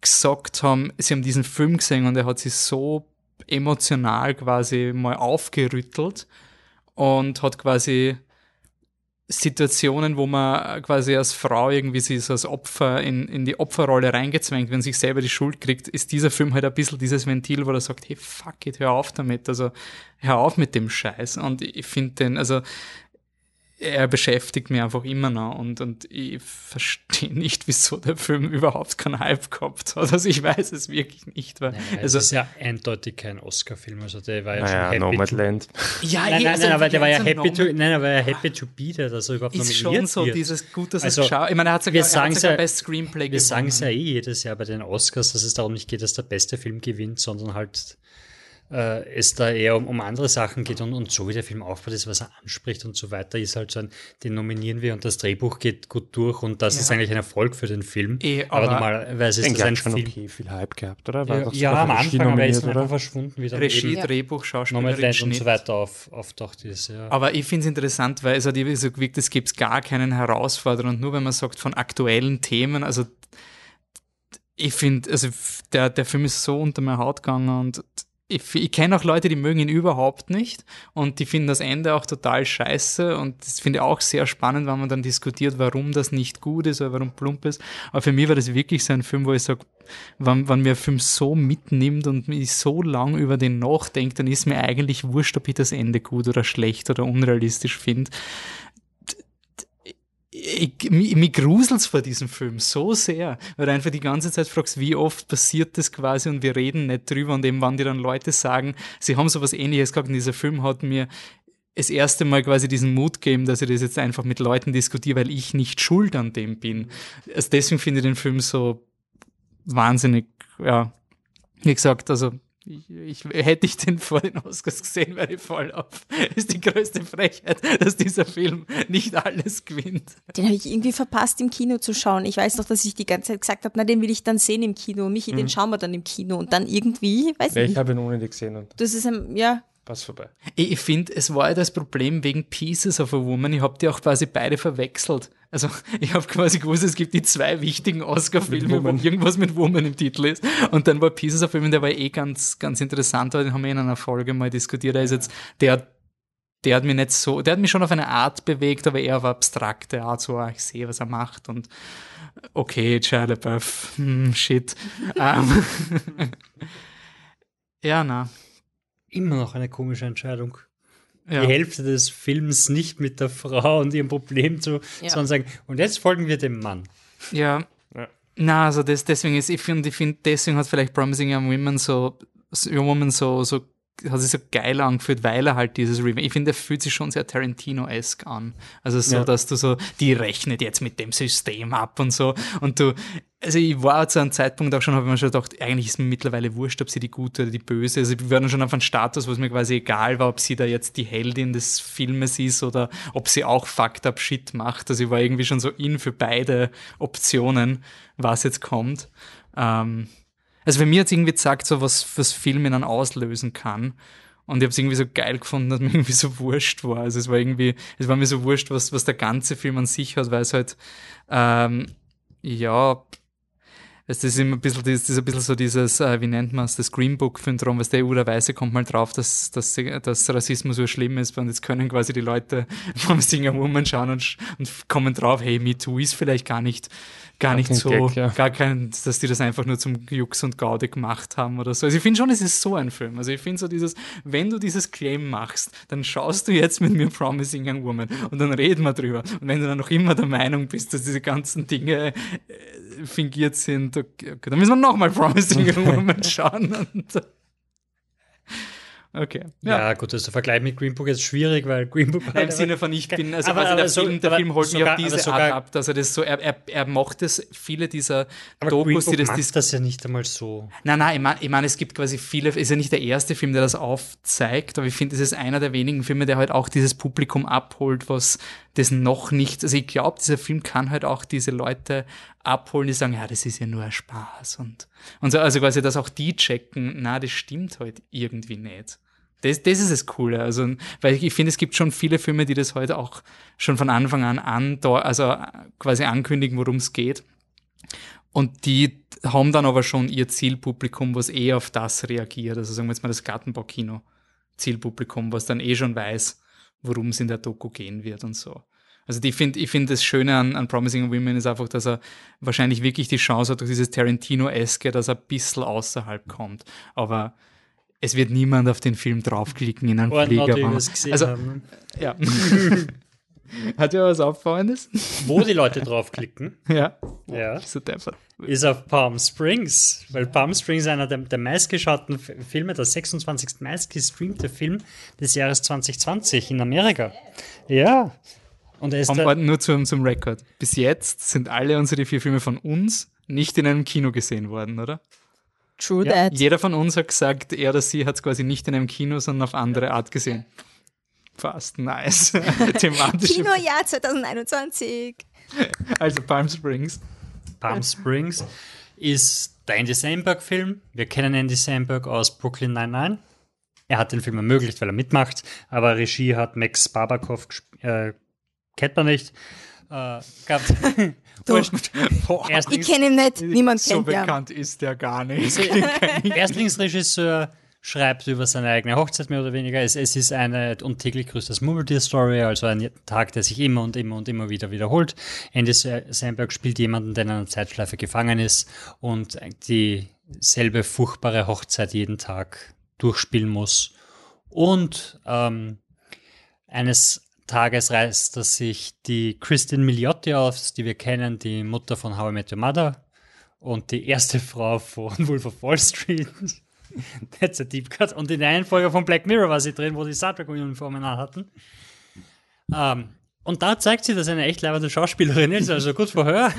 gesagt haben, sie haben diesen Film gesehen und er hat sie so emotional quasi mal aufgerüttelt und hat quasi Situationen, wo man quasi als Frau irgendwie sich so als Opfer in, in die Opferrolle reingezwängt, wenn sich selber die Schuld kriegt, ist dieser Film halt ein bisschen dieses Ventil, wo er sagt, hey, fuck it, hör auf damit, also hör auf mit dem Scheiß. Und ich finde den, also er beschäftigt mich einfach immer noch und, und ich verstehe nicht, wieso der Film überhaupt keinen Hype gehabt hat. Also ich weiß es wirklich nicht. Weil, Nein, also, es ist ja eindeutig kein Oscar-Film. Also der war ja Naja, schon happy. Nomadland. ja, Nein, eh, nein, also nein, aber der war ja happy to, nein, aber er happy to be there, dass er überhaupt Ist nominiert schon so wird. dieses gut, dass Also, er geschaut. Ich meine, er hat sogar, wir er hat sagen's sogar ja- Best Screenplay Wir sagen es ja eh jedes Jahr bei den Oscars, dass es darum nicht geht, dass der beste Film gewinnt, sondern halt äh, es da eher um, um andere Sachen geht und, und so wie der Film aufbaut ist, was er anspricht und so weiter, ist halt so ein, den nominieren wir und das Drehbuch geht gut durch und das Ja. ist eigentlich ein Erfolg für den Film. Eh, aber, aber- normalerweise ist das ein hat schon Film. okay viel Hype gehabt, oder? Ja. doch Ja, sogar am Anfang, aber er ist einfach verschwunden, wie dann Regie, eben Drehbuch, Schauspielerin, Nomadland und so weiter auf, auftaucht ist. Ja. Aber ich finde es interessant, weil es hat irgendwie so gewirkt, es gibt gar keinen Herausforderer. Und nur wenn man sagt, von aktuellen Themen, also ich finde, also der, der Film ist so unter meine Haut gegangen und ich, ich kenne auch Leute, die mögen ihn überhaupt nicht und die finden das Ende auch total scheiße und das finde ich auch sehr spannend, wenn man dann diskutiert, warum das nicht gut ist oder warum plump ist. Aber für mich war das wirklich so ein Film, wo ich sage, wenn, wenn mir ein Film so mitnimmt und mich so lang über den nachdenkt, dann ist mir eigentlich wurscht, ob ich das Ende gut oder schlecht oder unrealistisch finde. Ich, mich, mich gruselt's vor diesem Film so sehr, weil du einfach die ganze Zeit fragst, wie oft passiert das quasi und wir reden nicht drüber und eben, wann die dann Leute sagen, sie haben sowas ähnliches gehabt und dieser Film hat mir das erste Mal quasi diesen Mut gegeben, dass ich das jetzt einfach mit Leuten diskutiere, weil ich nicht schuld an dem bin. Also deswegen finde ich den Film so wahnsinnig, ja, wie gesagt, also ich, ich, hätte ich den vor den Oscars gesehen, wäre ich voll auf. Ist die größte Frechheit, dass dieser Film nicht alles gewinnt. Den habe ich irgendwie verpasst, im Kino zu schauen. Ich weiß noch, dass ich die ganze Zeit gesagt habe, na, den will ich dann sehen im Kino. Michi, den schauen wir dann im Kino. Und dann irgendwie, weiß Ja, ich ich nicht. habe ihn ohne gesehen und Das ist ein, ja, passt vorbei. Ich, finde, es war ja das Problem wegen Pieces of a Woman. Ich habe die auch quasi beide verwechselt. Also *laughs* ich habe quasi gewusst, es gibt die zwei wichtigen Oscar-Filme, wo irgendwas mit Woman im Titel ist. Und dann war Pieces of a Woman, der war eh ganz, ganz interessant, weil den haben wir in einer Folge mal diskutiert. Der ist jetzt, der, der hat mich nicht so, der hat mich schon auf eine Art bewegt, aber eher auf abstrakte Art, so, ah, ich sehe, was er macht und okay, Shia LaBeouf, hm, shit. *laughs* ähm, *laughs* ja, na. Immer noch eine komische Entscheidung. Ja. Die Hälfte des Films nicht mit der Frau und ihrem Problem zu, Ja. sondern sagen, und jetzt folgen wir dem Mann. Ja. Ja. Na, also das, deswegen ist, ich finde, ich finde, deswegen hat vielleicht Promising Young Women so, so Young Woman so, so, hat sich so geil angefühlt, weil er halt dieses Remake, ich finde, er fühlt sich schon sehr Tarantino-esque an. Also so, Ja. dass du so, die rechnet jetzt mit dem System ab und so. Und du, also ich war zu einem Zeitpunkt auch schon, habe ich mir schon gedacht, eigentlich ist mir mittlerweile wurscht, ob sie die gute oder die böse, also wir waren schon auf einen Status, wo es mir quasi egal war, ob sie da jetzt die Heldin des Filmes ist oder ob sie auch fucked up Shit macht. Also ich war irgendwie schon so in für beide Optionen, was jetzt kommt. Ähm, also für mir hat es irgendwie gesagt, so was, was Filme dann auslösen kann. Und ich habe es irgendwie so geil gefunden, dass *laughs* mir irgendwie so wurscht war. Also es war irgendwie, es war mir so wurscht, was, was der ganze Film an sich hat, weil es halt, ähm, ja, es ist immer ein bisschen, das ist ein bisschen so dieses, äh, wie nennt man es, das Green Book-Syndrom, was der urweise kommt mal drauf, dass, dass, dass Rassismus so schlimm ist und jetzt können quasi die Leute *laughs* vom Singer Woman schauen und, und kommen drauf, hey, Me Too ist vielleicht gar nicht, gar nicht so, Gag, ja. gar kein, dass die das einfach nur zum Jux und Gaude gemacht haben oder so. Also ich finde schon, es ist so ein Film. Also ich finde so dieses, wenn du dieses Claim machst, dann schaust du jetzt mit mir Promising Young Woman und dann reden wir drüber. Und wenn du dann noch immer der Meinung bist, dass diese ganzen Dinge äh, fingiert sind, okay, okay, dann müssen wir nochmal Promising Young Woman schauen. Und, okay. Ja, gut, also der Vergleich mit Green Book ist schwierig, weil Green Book Nein, Im Sinne von, ich bin, also Aber- quasi der, so- Film, der Film holt mich sogar- auf diese Art ab, dass er das so, er, er, er mocht es, viele dieser aber Dokus, die das, macht das ja nicht einmal so. Nein, nein, ich meine, ich mein, es gibt quasi viele, ist ja nicht der erste Film, der das aufzeigt, aber ich finde, es ist einer der wenigen Filme, der halt auch dieses Publikum abholt, was das noch nicht, also ich glaube, dieser Film kann halt auch diese Leute abholen, die sagen, ja, das ist ja nur ein Spaß und, und so, also quasi, dass auch die checken, na, das stimmt halt irgendwie nicht. Das, das ist das Coole. Also, weil ich, finde, es gibt schon viele Filme, die das heute auch schon von Anfang an an, also quasi ankündigen, worum es geht. Und die haben dann aber schon ihr Zielpublikum, was eh auf das reagiert. Also sagen wir jetzt mal das Gartenbaukino Zielpublikum, was dann eh schon weiß, worum es in der Doku gehen wird und so. Also die find, ich finde das Schöne an, an Promising Women ist einfach, dass er wahrscheinlich wirklich die Chance hat, durch dieses Tarantino-eske, dass er ein bisschen außerhalb kommt. Aber es wird niemand auf den Film draufklicken in einem Flieger. also, haben. ja. *laughs* *laughs* *laughs* Hat ja was Auffallendes? Wo die Leute draufklicken, *laughs* Ja. ja, So deppert. ist auf Palm Springs, weil Palm Springs einer der, der meistgeschauten Filme, der 26. meistgestreamte Film des Jahres 2020 in Amerika. Ja. Und er ist da, nur zum, zum Rekord. Bis jetzt sind alle unsere vier Filme von uns nicht in einem Kino gesehen worden, oder? True Ja, that. Jeder von uns hat gesagt, er oder sie hat es quasi nicht in einem Kino, sondern auf andere Art gesehen. Fast nice. *laughs* Thematisch. Kinojahr 2021. Also Palm Springs. Palm Springs ist der Andy Samberg-Film. Wir kennen Andy Samberg aus Brooklyn 99. Er hat den Film ermöglicht, weil er mitmacht, aber Regie hat Max Babakov äh, kennt man nicht. Äh. *laughs* Boah, Ich *laughs* kenne ihn nicht. Niemand so kennt ihn. bekannt ist der gar nicht. Erstlingsregisseur schreibt über seine eigene Hochzeit mehr oder weniger. Es, es ist eine und täglich grüßt das Murmeltier-Story, also ein Tag, der sich immer und immer und immer wieder wiederholt. Andy Sa- Samberg spielt jemanden, der in einer Zeitschleife gefangen ist und dieselbe furchtbare Hochzeit jeden Tag durchspielen muss. Und ähm, eines Tages reißt er sich die Christine Milioti aus, die wir kennen, die Mutter von How I Met Your Mother und die erste Frau von *laughs* Wolf of Wall Street. *laughs* That's a deep cut. Und in der einen Folge von Black Mirror war sie drin, wo die Star Trek-Uniformen hatten. Ähm, und da zeigt sie, dass sie eine echt leibende Schauspielerin ist, also gut vorher.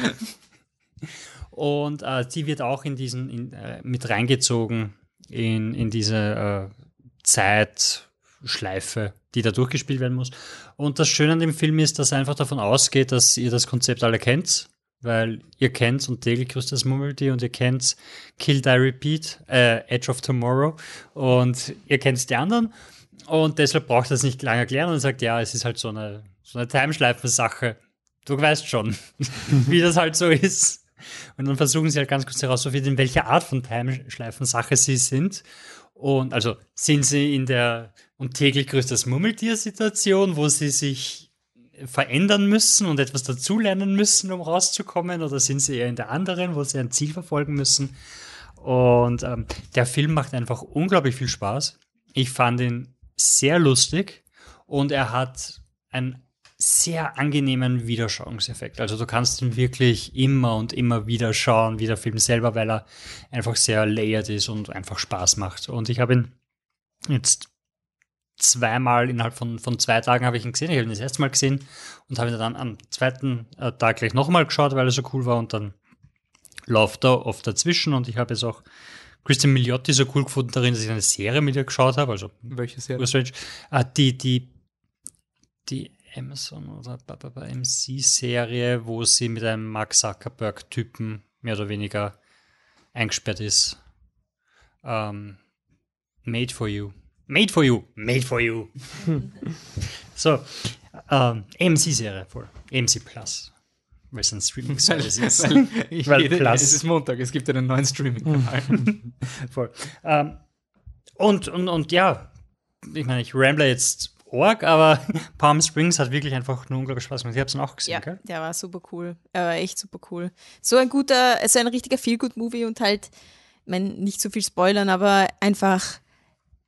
Und äh, sie wird auch in diesen, in, äh, mit reingezogen in, in diese äh, Zeitschleife, die da durchgespielt werden muss. Und das Schöne an dem Film ist, dass er einfach davon ausgeht, dass ihr das Konzept alle kennt, weil ihr kennt und täglich grüßt das Mummeltier und ihr kennt Kill Die Repeat, äh, Edge of Tomorrow und ihr kennt die anderen und deshalb braucht er es nicht lange erklären und sagt, ja, es ist halt so eine, so eine Timeschleifen-Sache. Du weißt schon, *laughs* wie das halt so ist. Und dann versuchen sie halt ganz kurz herauszufinden, in welcher Art von Timeschleifen-Sache sie sind. Und also sind sie in der und täglich grüßt das Murmeltier-Situation, wo sie sich verändern müssen und etwas dazulernen müssen, um rauszukommen, oder sind sie eher in der anderen, wo sie ein Ziel verfolgen müssen? Und ähm, der Film macht einfach unglaublich viel Spaß. Ich fand ihn sehr lustig und er hat einen sehr angenehmen Wiederschauungseffekt. Also du kannst ihn wirklich immer und immer wieder schauen, wie der Film selber, weil er einfach sehr layered ist und einfach Spaß macht. Und ich habe ihn jetzt zweimal innerhalb von, von zwei Tagen habe ich ihn gesehen. Ich habe ihn das erste Mal gesehen und habe ihn dann am zweiten äh, Tag gleich nochmal geschaut, weil er so cool war und dann läuft er oft dazwischen und ich habe jetzt auch Christian Milioti so cool gefunden darin, dass ich eine Serie mit ihr geschaut habe, also Welche Serie? Strange. Ah, die, die, die Amazon oder MC-Serie, wo sie mit einem Mark Zuckerberg-Typen mehr oder weniger eingesperrt ist. Ähm, made for you. Made for you. Made for you. *laughs* so, ähm, AMC-Serie voll. AMC Plus. Weil es ein Streaming-Service ist. Weil, ich *laughs* Weil *laughs* jede, Plus. es ist Montag, es gibt einen neuen Streaming-Kanal. Voll. Ähm, und, und, und ja, ich meine, ich ramble jetzt org, aber Palm Springs hat wirklich einfach nur unglaublich Spaß gemacht. Ich habe es auch gesehen, Ja, gell? der war super cool. Er war echt super cool. So ein guter, so ein richtiger Feel-Good-Movie und halt, ich meine, nicht so viel spoilern, aber einfach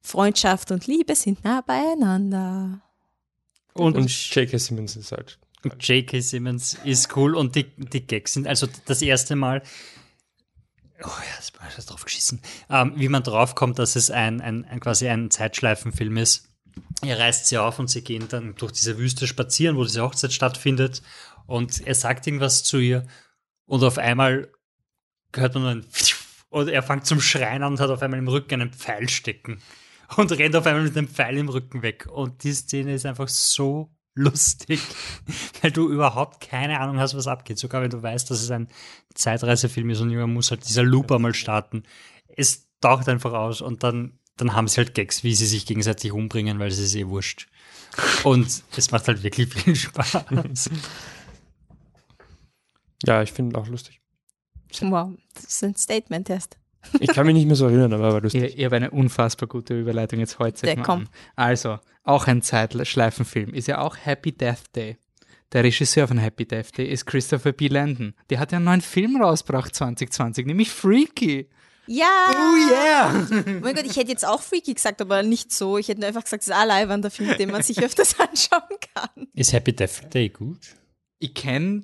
Freundschaft und Liebe sind nah beieinander. Und, Und J.K. Simmons ist halt. J.K. Simmons ist cool und die, die Gags sind, also das erste Mal, oh ja, das war drauf geschissen, ähm, wie man draufkommt, dass es ein, ein, ein quasi ein Zeitschleifenfilm ist. Er reißt sie auf und sie gehen dann durch diese Wüste spazieren, wo diese Hochzeit stattfindet und er sagt irgendwas zu ihr und auf einmal hört man ein und er fängt zum Schreien an und hat auf einmal im Rücken einen Pfeil stecken und rennt auf einmal mit dem Pfeil im Rücken weg. Und die Szene ist einfach so lustig, *laughs* weil du überhaupt keine Ahnung hast, was abgeht. Sogar wenn du weißt, dass es ein Zeitreisefilm ist und man muss halt dieser Loop einmal starten. Es taucht einfach aus und dann, dann haben sie halt Gags, wie sie sich gegenseitig umbringen, weil es ist eh wurscht. Und es macht halt wirklich viel *laughs* Spaß. Ja, ich finde ihn auch lustig. Wow, das ist ein Statement-Test. Ich kann mich nicht mehr so erinnern, aber er war lustig. Ihr, ihr habt eine unfassbar gute Überleitung jetzt heute. Der kommt. Also, auch ein Zeitschleifenfilm ist ja auch Happy Death Day. Der Regisseur von Happy Death Day ist Christopher B. Landon. Der hat ja einen neuen Film rausgebracht 2020, nämlich Freaky. Ja! Oh yeah! Oh mein Gott, ich hätte jetzt auch Freaky gesagt, aber nicht so. Ich hätte nur einfach gesagt, es ist ein leibender Film, den man sich *laughs* öfters anschauen kann. Ist Happy Death Day gut? Ich kenne,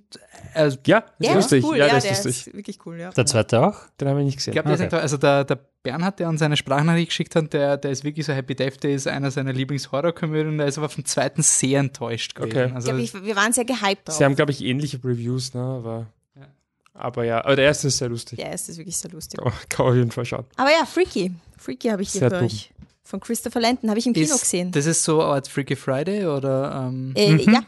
also, Ja, ist lustig. ist cool, ja, ja, das der ist lustig. ist wirklich cool, ja. Der zweite auch? Den habe ich nicht gesehen. ich glaube, Okay. also der, der Bernhard, der uns eine Sprachnachricht geschickt hat, der, der ist wirklich so Happy Death Day, ist einer seiner Lieblings-Horror-Komödien, der ist aber vom zweiten sehr enttäuscht gewesen. Okay. Ich Also, glaube, ich, wir waren sehr gehypt drauf. Sie haben, glaube ich, ähnliche Reviews, ne? Aber Ja. aber ja, aber der erste ist sehr lustig. Der erste ist wirklich sehr lustig. Kann, man- kann man auf jeden Fall schauen. Aber ja, Freaky. Freaky habe ich hier Sehr für dumm. euch. Von Christopher Landon habe ich im Kino ist, gesehen. Das ist so als Freaky Friday oder ähm, Äh, Ja,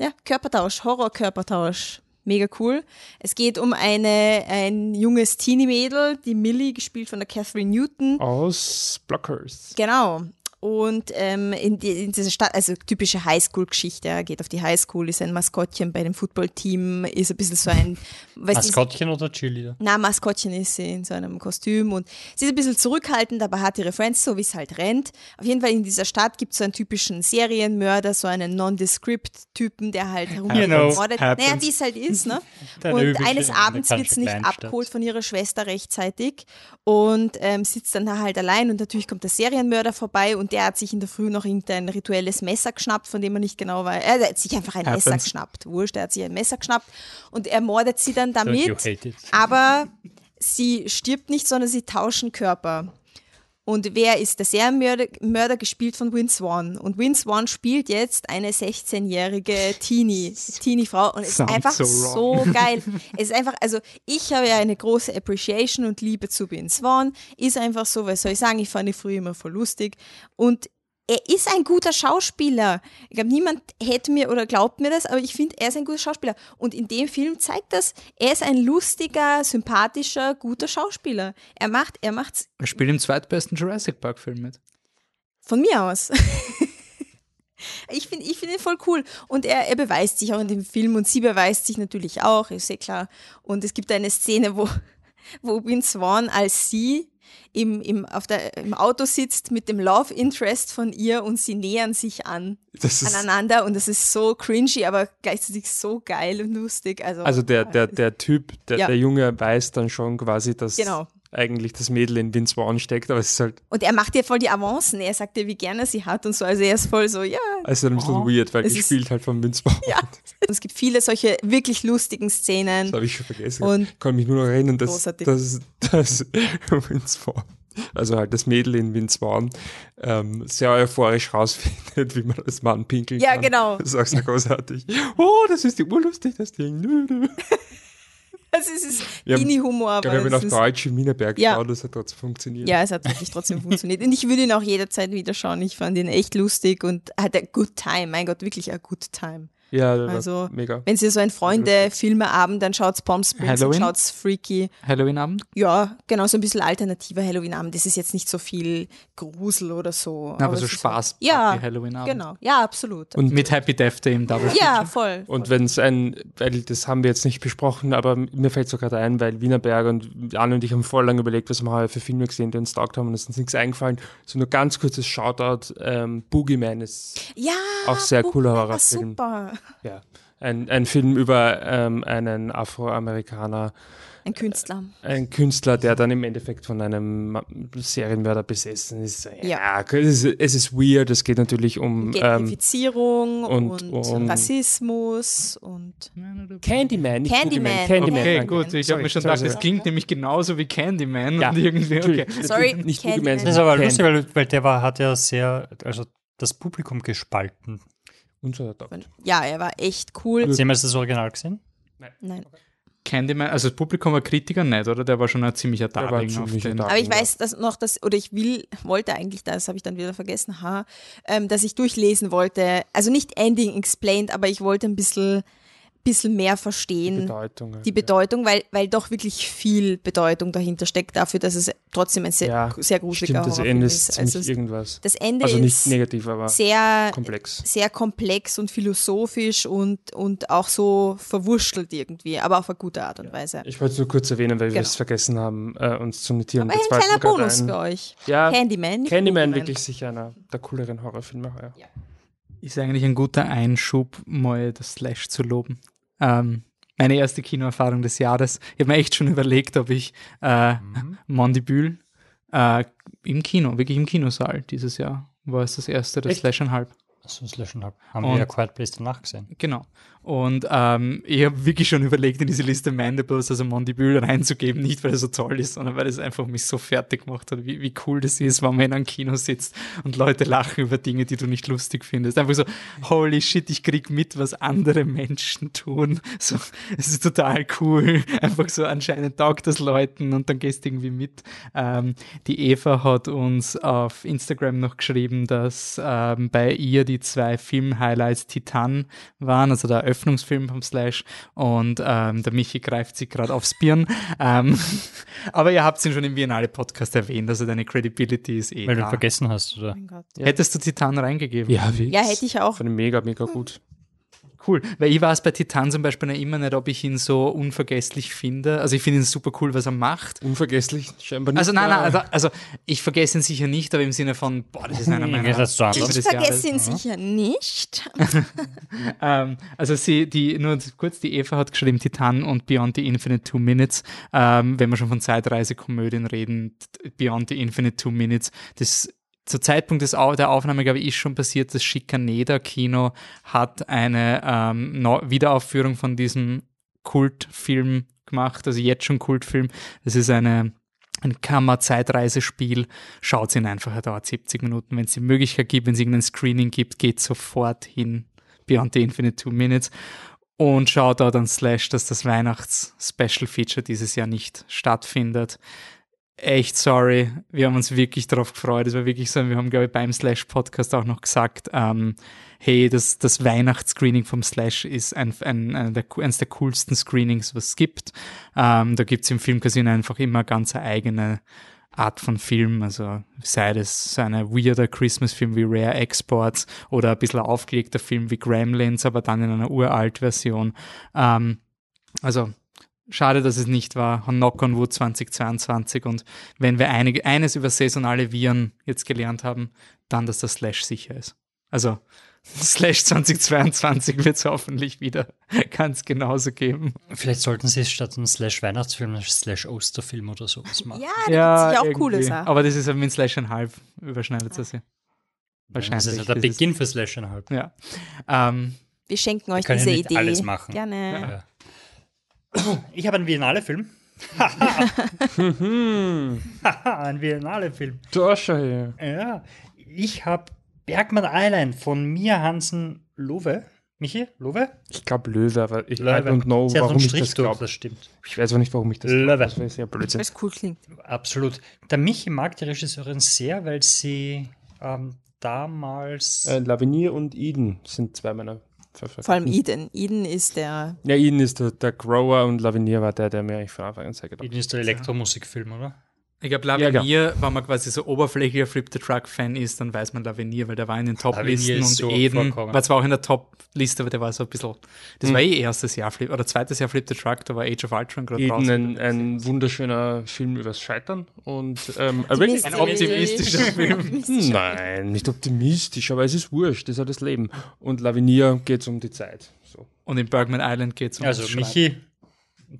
ja, Körpertausch, Horror-Körpertausch. Mega cool. Es geht um eine, ein junges Teenie-Mädel, die Millie, gespielt von der Catherine Newton. Aus Blockers. Genau. Und ähm, in, die, in dieser Stadt, also typische Highschool-Geschichte, er geht auf die Highschool, ist ein Maskottchen bei dem Footballteam, ist ein bisschen so ein, *laughs* Maskottchen oder Cheerleader? na, Maskottchen ist sie in so einem Kostüm und sie ist ein bisschen zurückhaltend, aber hat ihre Friends, so wie es halt rennt. Auf jeden Fall in dieser Stadt gibt es so einen typischen Serienmörder, so einen Nondescript-Typen, der halt herumläuft You know, und mordet. happens. Naja, wie es halt ist, ne? *laughs* Und eines Abends wird sie nicht abgeholt von ihrer Schwester rechtzeitig und ähm, sitzt dann da halt allein und natürlich kommt der Serienmörder vorbei und der hat sich in der Früh noch irgendein rituelles Messer geschnappt, von dem man nicht genau weiß. Er hat sich einfach ein Messer Happens. geschnappt. Wurscht, er hat sich ein Messer geschnappt und er mordet sie dann damit. Aber sie stirbt nicht, sondern sie tauschen Körper. Und wer ist der Serienmörder, Mörder, gespielt von Win Swan? Und Win Swan spielt jetzt eine 16-jährige Teenie, Teenie-Frau und es ist Sounds einfach so so, geil. *laughs* Es ist einfach, also ich habe ja eine große Appreciation und Liebe zu Win Swan. Ist einfach so, was soll ich sagen, ich fand ihn früher immer voll lustig. Und er ist ein guter Schauspieler. Ich glaube, niemand hätte mir oder glaubt mir das, aber ich finde, er ist ein guter Schauspieler. Und in dem Film zeigt das, er ist ein lustiger, sympathischer, guter Schauspieler. Er macht, er macht's er spielt im zweitbesten Jurassic Park Film mit. von mir aus. *laughs* Ich finde ich find ihn voll cool. Und er, er beweist sich auch in dem Film und sie beweist sich natürlich auch, ist sehr klar. Und es gibt eine Szene, wo, wo Win Swan als sie im, im, auf der, im Auto sitzt mit dem Love Interest von ihr und sie nähern sich an, Das ist, aneinander und das ist so cringy, aber gleichzeitig so geil und lustig. Also, also der, der, der Typ, der, Ja. der Junge weiß dann schon quasi, dass Genau. Eigentlich das Mädel in Vince Vaughn steckt, aber es ist halt Und er macht ihr voll die Avancen. Er sagt ihr, wie gerne er sie hat und so. Also er ist voll so, ja. also ein bisschen weird, weil ist- spielt halt von Vince Vaughn. Ja. Und es gibt viele solche wirklich lustigen Szenen. Das habe ich schon vergessen. Und- ich kann mich nur noch erinnern, dass, Großartig. dass, dass Vince Vaughn, also halt das Mädel in Vince Vaughn, ähm, sehr euphorisch rausfindet, wie man als Mann pinkeln Ja, kann. genau. Das ist auch sehr großartig. Oh, das ist die urlustig, das Ding. *laughs* *laughs* Also es ist Mini-Humor, Ich haben es auf Deutsch in Wienerberg Ja. geschaut, das hat trotzdem funktioniert. ja, es hat wirklich trotzdem *laughs* funktioniert. Und ich würde ihn auch jederzeit wieder schauen. Ich fand ihn echt lustig und hat a good time. Mein Gott, wirklich a good time. Ja, Also, mega. wenn Sie so ein Freunde-Filmeabend, dann schaut's Palm Springs Halloween? und schaut's Freaky. Halloween-Abend? Ja, genau, so ein bisschen alternativer Halloween-Abend. Das ist jetzt nicht so viel Grusel oder so. Na, aber so Spaß. Ja, Halloween-Abend. Genau, ja, absolut. Und, Mit Happy Death Day im Double. ja, voll. und wenn es ein, weil das haben wir jetzt nicht besprochen, aber mir fällt so gerade ein, weil Wienerberg und Anne und ich haben voll lange überlegt, was wir heuer für Filme gesehen, die uns taugt haben und es ist uns nichts eingefallen. So nur ganz kurzes Shoutout, ähm, Boogeyman ist Ja, Auch sehr cooler Boogeyman war Horrorfilm. Super. *laughs* ja ein, ein Film über ähm, einen Afroamerikaner, Ein Künstler. ein Künstler, der dann im Endeffekt von einem Serienmörder besessen ist. Ja, Ja. Es, ist, es ist weird, es geht natürlich um ähm, Gentrifizierung und und, um- Rassismus und Candyman, nicht Candyman. Boogeyman, Candyman. Okay, gut. Ich habe Sorry, mir schon sorry, gedacht, das sorry. klingt nämlich genauso wie Candyman. Ja, Und irgendwie, okay. Sorry, nicht Candyman. Das ist aber lustig, weil, weil der war, hat ja sehr, also das Publikum gespalten. Unser Dog. ja, er war echt cool. Hast du jemals das Original gesehen? Nein. Candyman, also das Publikum war Kritiker nicht, oder? Der war schon ein ziemlicher war Darling auf den. Darling. Aber ich weiß dass noch, dass, oder ich will, wollte eigentlich, das habe ich dann wieder vergessen, ha, ähm, dass ich durchlesen wollte. Also nicht Ending explained, aber ich wollte ein bisschen, bisschen mehr verstehen. Bedeutung. die Bedeutung, weil, weil doch wirklich viel Bedeutung dahinter steckt, dafür, dass es trotzdem ein sehr, ja, sehr gruseliger stimmt, das Horrorfilm Ende ist Also irgendwas. das Ende Also nicht ist negativ, aber sehr, komplex. sehr komplex und philosophisch und, und auch so verwurschtelt irgendwie, aber auf eine gute Art und Weise. Ich wollte es nur kurz erwähnen, weil wir Genau. es vergessen haben, äh, uns zu notieren. Aber ein kleiner Bonus ein- für euch. Ja, Candyman. Candyman Boogeyman. wirklich sicher einer der cooleren Horrorfilme heuer. Ist eigentlich ein guter Einschub, mal das Slash zu loben. Ähm, meine erste Kinoerfahrung des Jahres. Ich habe mir echt schon überlegt, ob ich äh, Mhm. Mondibül äh, im Kino, wirklich im Kinosaal dieses Jahr, war es das erste, das Echt? Slash and Halb. Das löschen habe. Haben Und- wir ja Quiet Place danach gesehen. Genau. Und ähm, ich habe wirklich schon überlegt, in diese Liste Mandibles, also Mondibül, reinzugeben, nicht weil er so toll ist, sondern weil es einfach mich so fertig gemacht hat, wie, wie cool das ist, wenn man in einem Kino sitzt und Leute lachen über Dinge, die du nicht lustig findest. Einfach so, holy shit, ich krieg mit, was andere Menschen tun. So, es ist total cool. *laughs* Einfach so, anscheinend taugt das Leuten und dann gehst du irgendwie mit. Ähm, die Eva hat uns auf Instagram noch geschrieben, dass ähm, bei ihr die zwei Film-Highlights Titan waren, also der Eröffnungsfilm vom Slash und ähm, der Michi greift sich gerade aufs Birn. *laughs* Ähm, aber ihr habt ihn schon im Biennale-Podcast erwähnt, also deine Credibility ist eh Weil du da. vergessen hast, oder? Mein Gott. Hättest du Titan reingegeben? Ja, wie? Ja, hätte ich auch. Fand mega, mega gut. Cool, weil ich weiß bei Titan zum Beispiel noch immer nicht, ob ich ihn so unvergesslich finde. Also ich finde ihn super cool, was er macht. Unvergesslich, scheinbar nicht. Also nein, nein, aber- also, also ich vergesse ihn sicher nicht, aber im Sinne von, boah, das ist einer meiner anderen. Ich vergesse ihn Jahres. sicher nicht. *laughs* Ähm, also sie, die, nur kurz, die Eva hat geschrieben, Titan und Beyond the Infinite Two Minutes. Ähm, wenn wir schon von Zeitreisekomödien reden, Beyond the Infinite Two Minutes, das zur Zeitpunkt des, der Aufnahme, glaube ich, ist schon passiert, das Schikaneder-Kino hat eine ähm, Wiederaufführung von diesem Kultfilm gemacht, also jetzt schon Kultfilm. Das ist eine ein Kammer-Zeitreisespiel. Schaut ihn einfach, er dauert 70 Minuten. Wenn es die Möglichkeit gibt, wenn es irgendein Screening gibt, geht sofort hin. Beyond the Infinite Two Minutes. Und schaut da dann Slash, dass das Weihnachts-Special-Feature dieses Jahr nicht stattfindet. Echt sorry, wir haben uns wirklich darauf gefreut. Es war wirklich so, wir haben, glaube ich, beim Slash-Podcast auch noch gesagt, ähm, hey, das, das Weihnachtsscreening vom Slash ist ein, ein, ein der, eines der coolsten Screenings, was es gibt. Ähm, da gibt's im Filmcasino einfach immer ganz eine eigene Art von Film, also sei das so eine weirder Christmas-Film wie Rare Exports oder ein bisschen aufgelegter Film wie Gremlins, aber dann in einer uralt Version. Ähm, also schade, dass es nicht war. Knock on Wood 2022 und wenn wir einig, eines über saisonale Viren jetzt gelernt haben, dann, dass das Slash sicher ist. Also *laughs* Slash 2022 wird es hoffentlich wieder *laughs* ganz genauso geben. Vielleicht sollten sie es statt einem Slash-Weihnachtsfilm einen Slash-Osterfilm oder sowas machen. Ja, da gibt's ja auch coole. Sachen. Aber das ist ja mit Slash and Half überschneidet das ja. Wahrscheinlich. Das ist ja der Das Beginn für Slash einhalb. Ja. Ähm, Wir schenken euch ja diese Idee. alles machen. Gerne. Ich habe einen Biennale-Film. Haha, *laughs* ein Biennale-Film. Da schau her. Ja, ich habe Bergman Island von Mia Hansen Lowe. Michi, Lowe? Ich glaube Löwe, aber ich I Löwe. don't know, Sie warum ich das glaube. das stimmt. Ich weiß auch nicht, warum ich das Löwe. glaube. Das wäre sehr Blödsinn. Weil es cool klingt. Absolut. Der Michi mag die Regisseurin sehr, weil sie ähm, damals. Äh, Lavinier und Eden sind zwei meiner Favoriten. Vor allem Eden. Eden ist der. Ja, Eden ist der, der Grower und Lavinier war der, der mir eigentlich von Anfang an sehr gedacht Eden ist der Elektromusikfilm, oder? Ich glaube, Ja, Lavinier, wenn man quasi so oberflächlicher Flip the Truck-Fan ist, dann weiß man Lavinier, weil der war in den Top-Listen und so Eden vorkommen. war zwar auch in der Top-Liste, aber der war so ein bisschen. Das Hm. war eh erstes Jahr Flip oder zweites Jahr Flip the Truck, da war Age of Ultron gerade draußen. ein, ein wunderschöner Film übers Scheitern und ähm, Die wirklich Ein optimistischer Film. *laughs* Nein, nicht optimistisch, aber es ist wurscht, das ist ja das Leben. Und Lavinier geht es um die Zeit. So. Und in Bergman Island geht es um Also das Schreiben. Michi,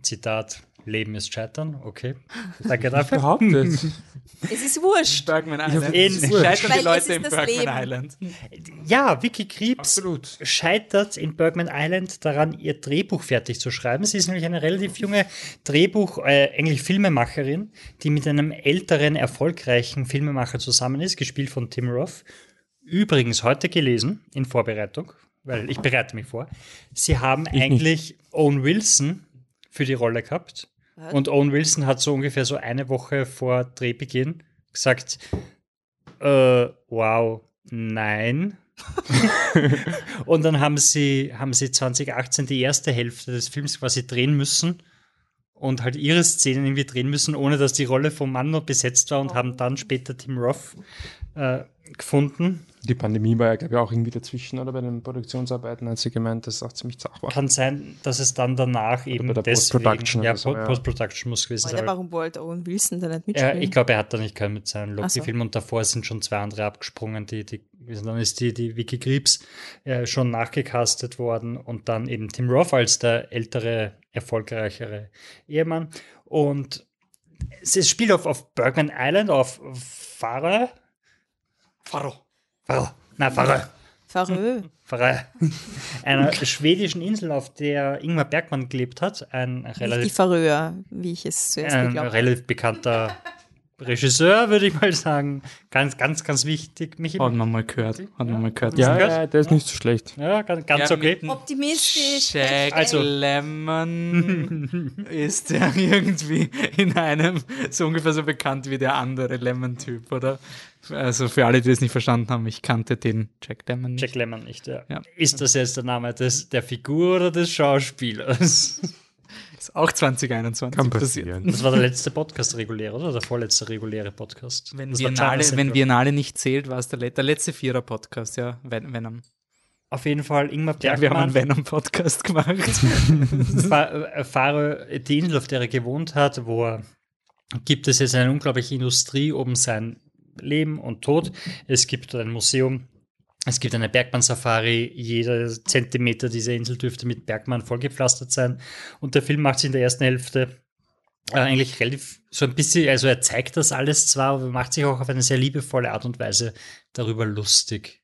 Zitat, Leben ist Scheitern, okay. *laughs* Danke dafür. Behauptet. Es ist wurscht. Bergman Island. In- Scheitern Weil die es Leute in Bergman Leben. Island. Ja, Vicky Krebs Absolut. scheitert in Bergman Island daran, ihr Drehbuch fertig zu schreiben. Sie ist nämlich eine relativ junge Drehbuch, äh, eigentlich Filmemacherin, die mit einem älteren, erfolgreichen Filmemacher zusammen ist, gespielt von Tim Roth. Übrigens heute gelesen in Vorbereitung, weil ich bereite mich vor. Sie haben eigentlich Owen Wilson für die Rolle gehabt. Und Owen Wilson hat so ungefähr so eine Woche vor Drehbeginn gesagt, äh, wow, nein. *laughs* und dann haben sie, haben sie 2018 die erste Hälfte des Films quasi drehen müssen und halt ihre Szenen irgendwie drehen müssen, ohne dass die Rolle vom Mann noch besetzt war und haben dann später Tim Roth äh, gefunden. Die Pandemie war ja, glaube ich, auch irgendwie dazwischen oder bei den Produktionsarbeiten, hat sie gemeint, dass es auch ziemlich zach war. Kann sein, dass es dann danach eben bei der deswegen, Post-Production ja, oder so, Po- ja. Post-Production muss gewesen sein. warum wollte Owen Wilson da nicht Ja, mitspielen? ich glaube, er hat da nicht können mit seinem Ach so. Loki-Film und davor sind schon zwei andere abgesprungen, die, die dann ist die, die Vicky Griebs äh, schon nachgecastet worden und dann eben Tim Roth als der ältere, erfolgreichere Ehemann. Und es, spielt auf, auf Bergman Island, auf Farö. Faro. Farö. Nein, Farö. Farö. Farö. Einer schwedischen Insel, auf der Ingmar Bergmann gelebt hat. Ein die relativ, Faröer, wie ich es zuerst ein geglaubt relativ bekannter Regisseur, würde ich mal sagen. Ganz, ganz, ganz wichtig. Mich Hat man mal gehört. Hat man mal gehört. Ja, gehört? ja, der ist nicht so schlecht. ja, ganz, ganz Ja, okay. Optimistisch. Jack Also- Lemon *laughs* ist der *laughs* irgendwie in einem so ungefähr so bekannt wie der andere Lemon-Typ, oder? Also für alle, die das nicht verstanden haben, ich kannte den Jack Lemon nicht. Jack Lemmon nicht, ja. Ja. Ist das jetzt der Name des, der Figur oder des Schauspielers? *laughs* Ist auch 2021 Kann passiert. passieren. Das war der letzte Podcast regulär, oder? Der vorletzte reguläre Podcast. Wenn das Biennale, wenn. Biennale nicht zählt, war es der, der letzte Vierer-Podcast, ja, Ven Venom. Auf jeden Fall Ingmar Ja, wir haben einen Bergmann Venom-Podcast gemacht. *laughs* fa- äh, fahre die Insel, auf der er gewohnt hat, wo er gibt es jetzt eine unglaubliche Industrie um sein Leben und Tod. Es gibt ein Museum, es gibt eine Bergmann-Safari. Jeder Zentimeter dieser Insel dürfte mit Bergmann vollgepflastert sein. Und der Film macht sich in der ersten Hälfte äh, eigentlich relativ so ein bisschen, also er zeigt das alles zwar, aber macht sich auch auf eine sehr liebevolle Art und Weise darüber lustig.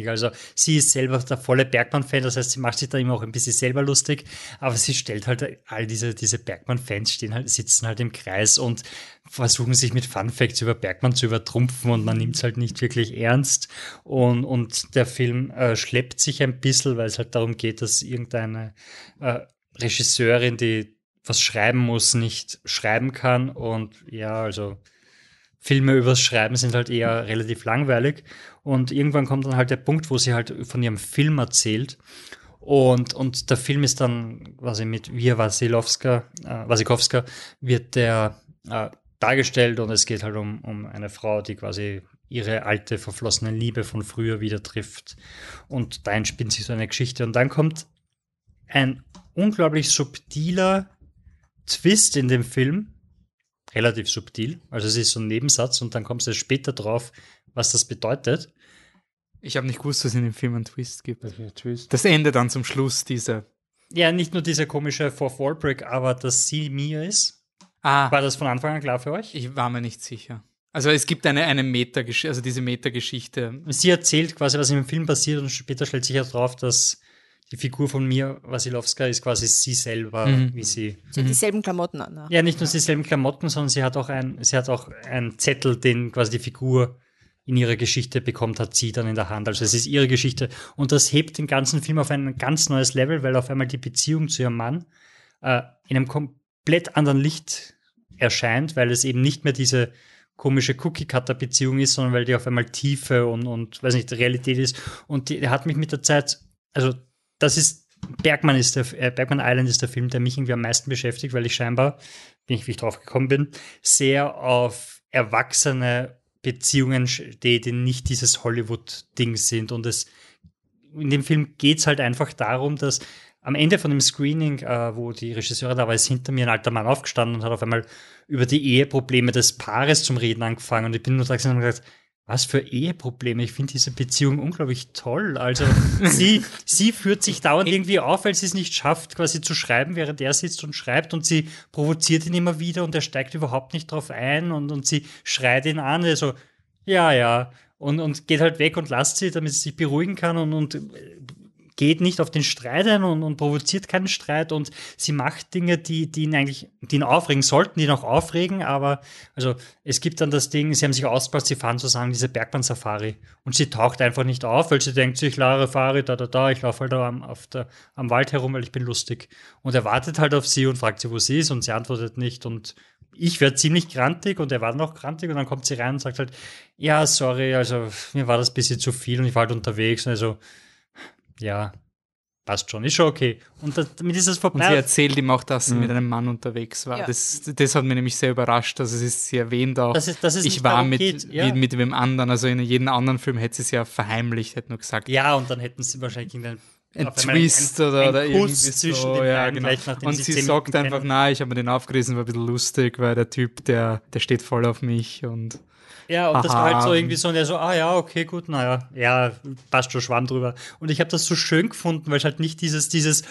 Ich also, sie ist selber der volle Bergmann-Fan, das heißt, sie macht sich da immer auch ein bisschen selber lustig, aber sie stellt halt all diese, diese Bergmann-Fans stehen halt, sitzen halt im Kreis und versuchen sich mit Fun-Facts über Bergmann zu übertrumpfen und man nimmt es halt nicht wirklich ernst. Und, und der Film äh, schleppt sich ein bisschen, weil es halt darum geht, dass irgendeine äh, Regisseurin, die was schreiben muss, nicht schreiben kann. Und ja, also Filme übers Schreiben sind halt eher relativ langweilig. Und irgendwann kommt dann halt der Punkt, wo sie halt von ihrem Film erzählt. Und, und der Film ist dann quasi mit Via Wasilowska, äh, Wasikowska wird der äh, dargestellt und es geht halt um, um eine Frau, die quasi ihre alte, verflossene Liebe von früher wieder trifft. Und da entspinnt sich so eine Geschichte. Und dann kommt ein unglaublich subtiler Twist in dem Film. Relativ subtil. Also es ist so ein Nebensatz und dann kommst du später drauf, was das bedeutet. Ich habe nicht gewusst, dass es in dem Film einen Twist gibt. Twist. Das Ende dann zum Schluss, diese. Ja, nicht nur dieser komische Fourth Wall Break, aber dass sie Mia ist. Ah, War das von Anfang an klar für euch? ich war mir nicht sicher. Also es gibt eine, eine Metageschichte, also diese Metageschichte. Sie erzählt quasi, was im Film passiert und später stellt sich ja drauf, dass die Figur von Mia Wasilowska ist quasi sie selber, Mhm. wie sie. Sie hat dieselben Klamotten an. ne? Ja, nicht nur dieselben Klamotten, sondern sie hat auch ein, sie hat auch einen Zettel, den quasi die Figur in ihrer Geschichte bekommt, hat sie dann in der Hand. Also es ist ihre Geschichte. Und das hebt den ganzen Film auf ein ganz neues Level, weil auf einmal die Beziehung zu ihrem Mann äh, in einem komplett anderen Licht erscheint, weil es eben nicht mehr diese komische Cookie-Cutter-Beziehung ist, sondern weil die auf einmal Tiefe und, und weiß nicht, Realität ist. Und die, die hat mich mit der Zeit, also das ist, Bergmann ist der, äh, Bergman Island ist der Film, der mich irgendwie am meisten beschäftigt, weil ich scheinbar, bin ich, wie ich drauf gekommen bin, sehr auf erwachsene Beziehungen stehe, die nicht dieses Hollywood-Ding sind. Und es, in dem Film geht es halt einfach darum, dass am Ende von dem Screening, äh, wo die Regisseurin da war, ist hinter mir ein alter Mann aufgestanden und hat auf einmal über die Eheprobleme des Paares zum Reden angefangen. Und ich bin nur da und gesagt, was für Eheprobleme? Ich finde diese Beziehung unglaublich toll. Also *laughs* sie, sie führt sich dauernd irgendwie auf, weil sie es nicht schafft, quasi zu schreiben, während er sitzt und schreibt und sie provoziert ihn immer wieder und er steigt überhaupt nicht drauf ein und, und sie schreit ihn an, also ja, ja, und, und geht halt weg und lasst sie, damit sie sich beruhigen kann und, und äh, geht nicht auf den Streit ein und, und provoziert keinen Streit und sie macht Dinge, die, die ihn eigentlich, die ihn aufregen sollten, die ihn auch aufregen, aber also es gibt dann das Ding, sie haben sich ausgepasst, sie fahren zusammen diese Bergbahn-Safari und sie taucht einfach nicht auf, weil sie denkt sich, Larifari, da, da, da, ich laufe halt am, auf der, am Wald herum, weil ich bin lustig. Und er wartet halt auf sie und fragt sie, wo sie ist und sie antwortet nicht und ich werde ziemlich grantig und er war noch grantig und dann kommt sie rein und sagt halt, ja, sorry, also mir war das ein bisschen zu viel und ich war halt unterwegs, also ja, passt schon, ist schon okay. Und das, damit ist es Und vorbei. sie erzählt ihm auch, dass sie mit einem Mann unterwegs war. Ja. Das, das hat mich nämlich sehr überrascht. Also es ist, sie erwähnt auch, Dass es- dass es ich war mit, geht, ja. mit, mit wem anderen. Also in jedem anderen Film hätte sie es ja verheimlicht, hätte nur gesagt. Ja, und dann hätten sie wahrscheinlich irgendein ein Twist ein- oder, ein oder Kuss irgendwie zwischen so. den Ja, beiden, genau. nachdem Und sie sie sagt einfach, na, ich habe mir den aufgerissen, war ein bisschen lustig, weil der Typ, der, der steht voll auf mich und Ja, und das war halt so Aha. irgendwie so, und er so, ah ja, okay, gut, naja, ja, passt schon, Schwamm drüber. Und ich habe das so schön gefunden, weil es halt nicht dieses, dieses,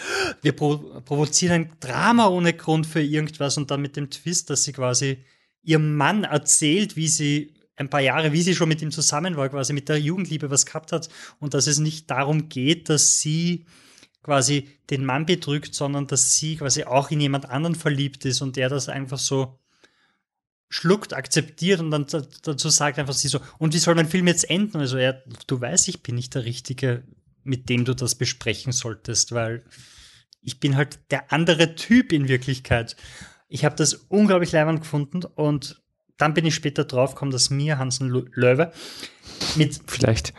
wir pro provozieren ein Drama ohne Grund für irgendwas und dann mit dem Twist, dass sie quasi ihrem Mann erzählt, wie sie ein paar Jahre, wie sie schon mit ihm zusammen war, quasi mit der Jugendliebe was gehabt hat und dass es nicht darum geht, dass sie quasi den Mann betrügt, sondern dass sie quasi auch in jemand anderen verliebt ist und der das einfach so schluckt, akzeptiert und dann da- dazu sagt einfach sie so, und wie soll mein Film jetzt enden? Also ja, du weißt, ich bin nicht der Richtige, mit dem du das besprechen solltest, weil ich bin halt der andere Typ in Wirklichkeit. Ich habe das unglaublich leibend gefunden und dann bin ich später draufgekommen, dass Mia Hansen Löwe mit Vielleicht.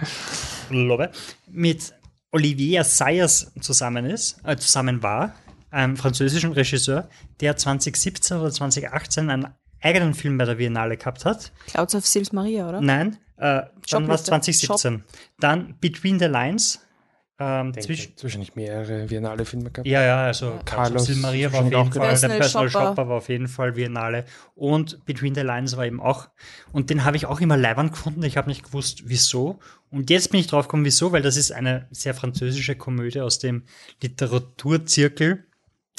Lobe, mit Olivier Sayers zusammen ist, äh, zusammen war, einem französischen Regisseur, der 2017 oder 2018 einen eigenen Film bei der Biennale gehabt hat. Clouds of Sils Maria, oder? Nein, äh, dann war es Shoplifter. 2017. Dann Between the Lines. Ähm, zwischen, wahrscheinlich mehrere Filme gehabt. ja, ja, also Carlos Carlos Maria war auf jeden Fall, der Personal Shopper. Shopper war auf jeden Fall Biennale und Between the Lines war eben auch und den habe ich auch immer leibend gefunden, ich habe nicht gewusst, wieso und jetzt bin ich drauf gekommen, wieso, weil das ist eine sehr französische Komödie aus dem Literaturzirkel,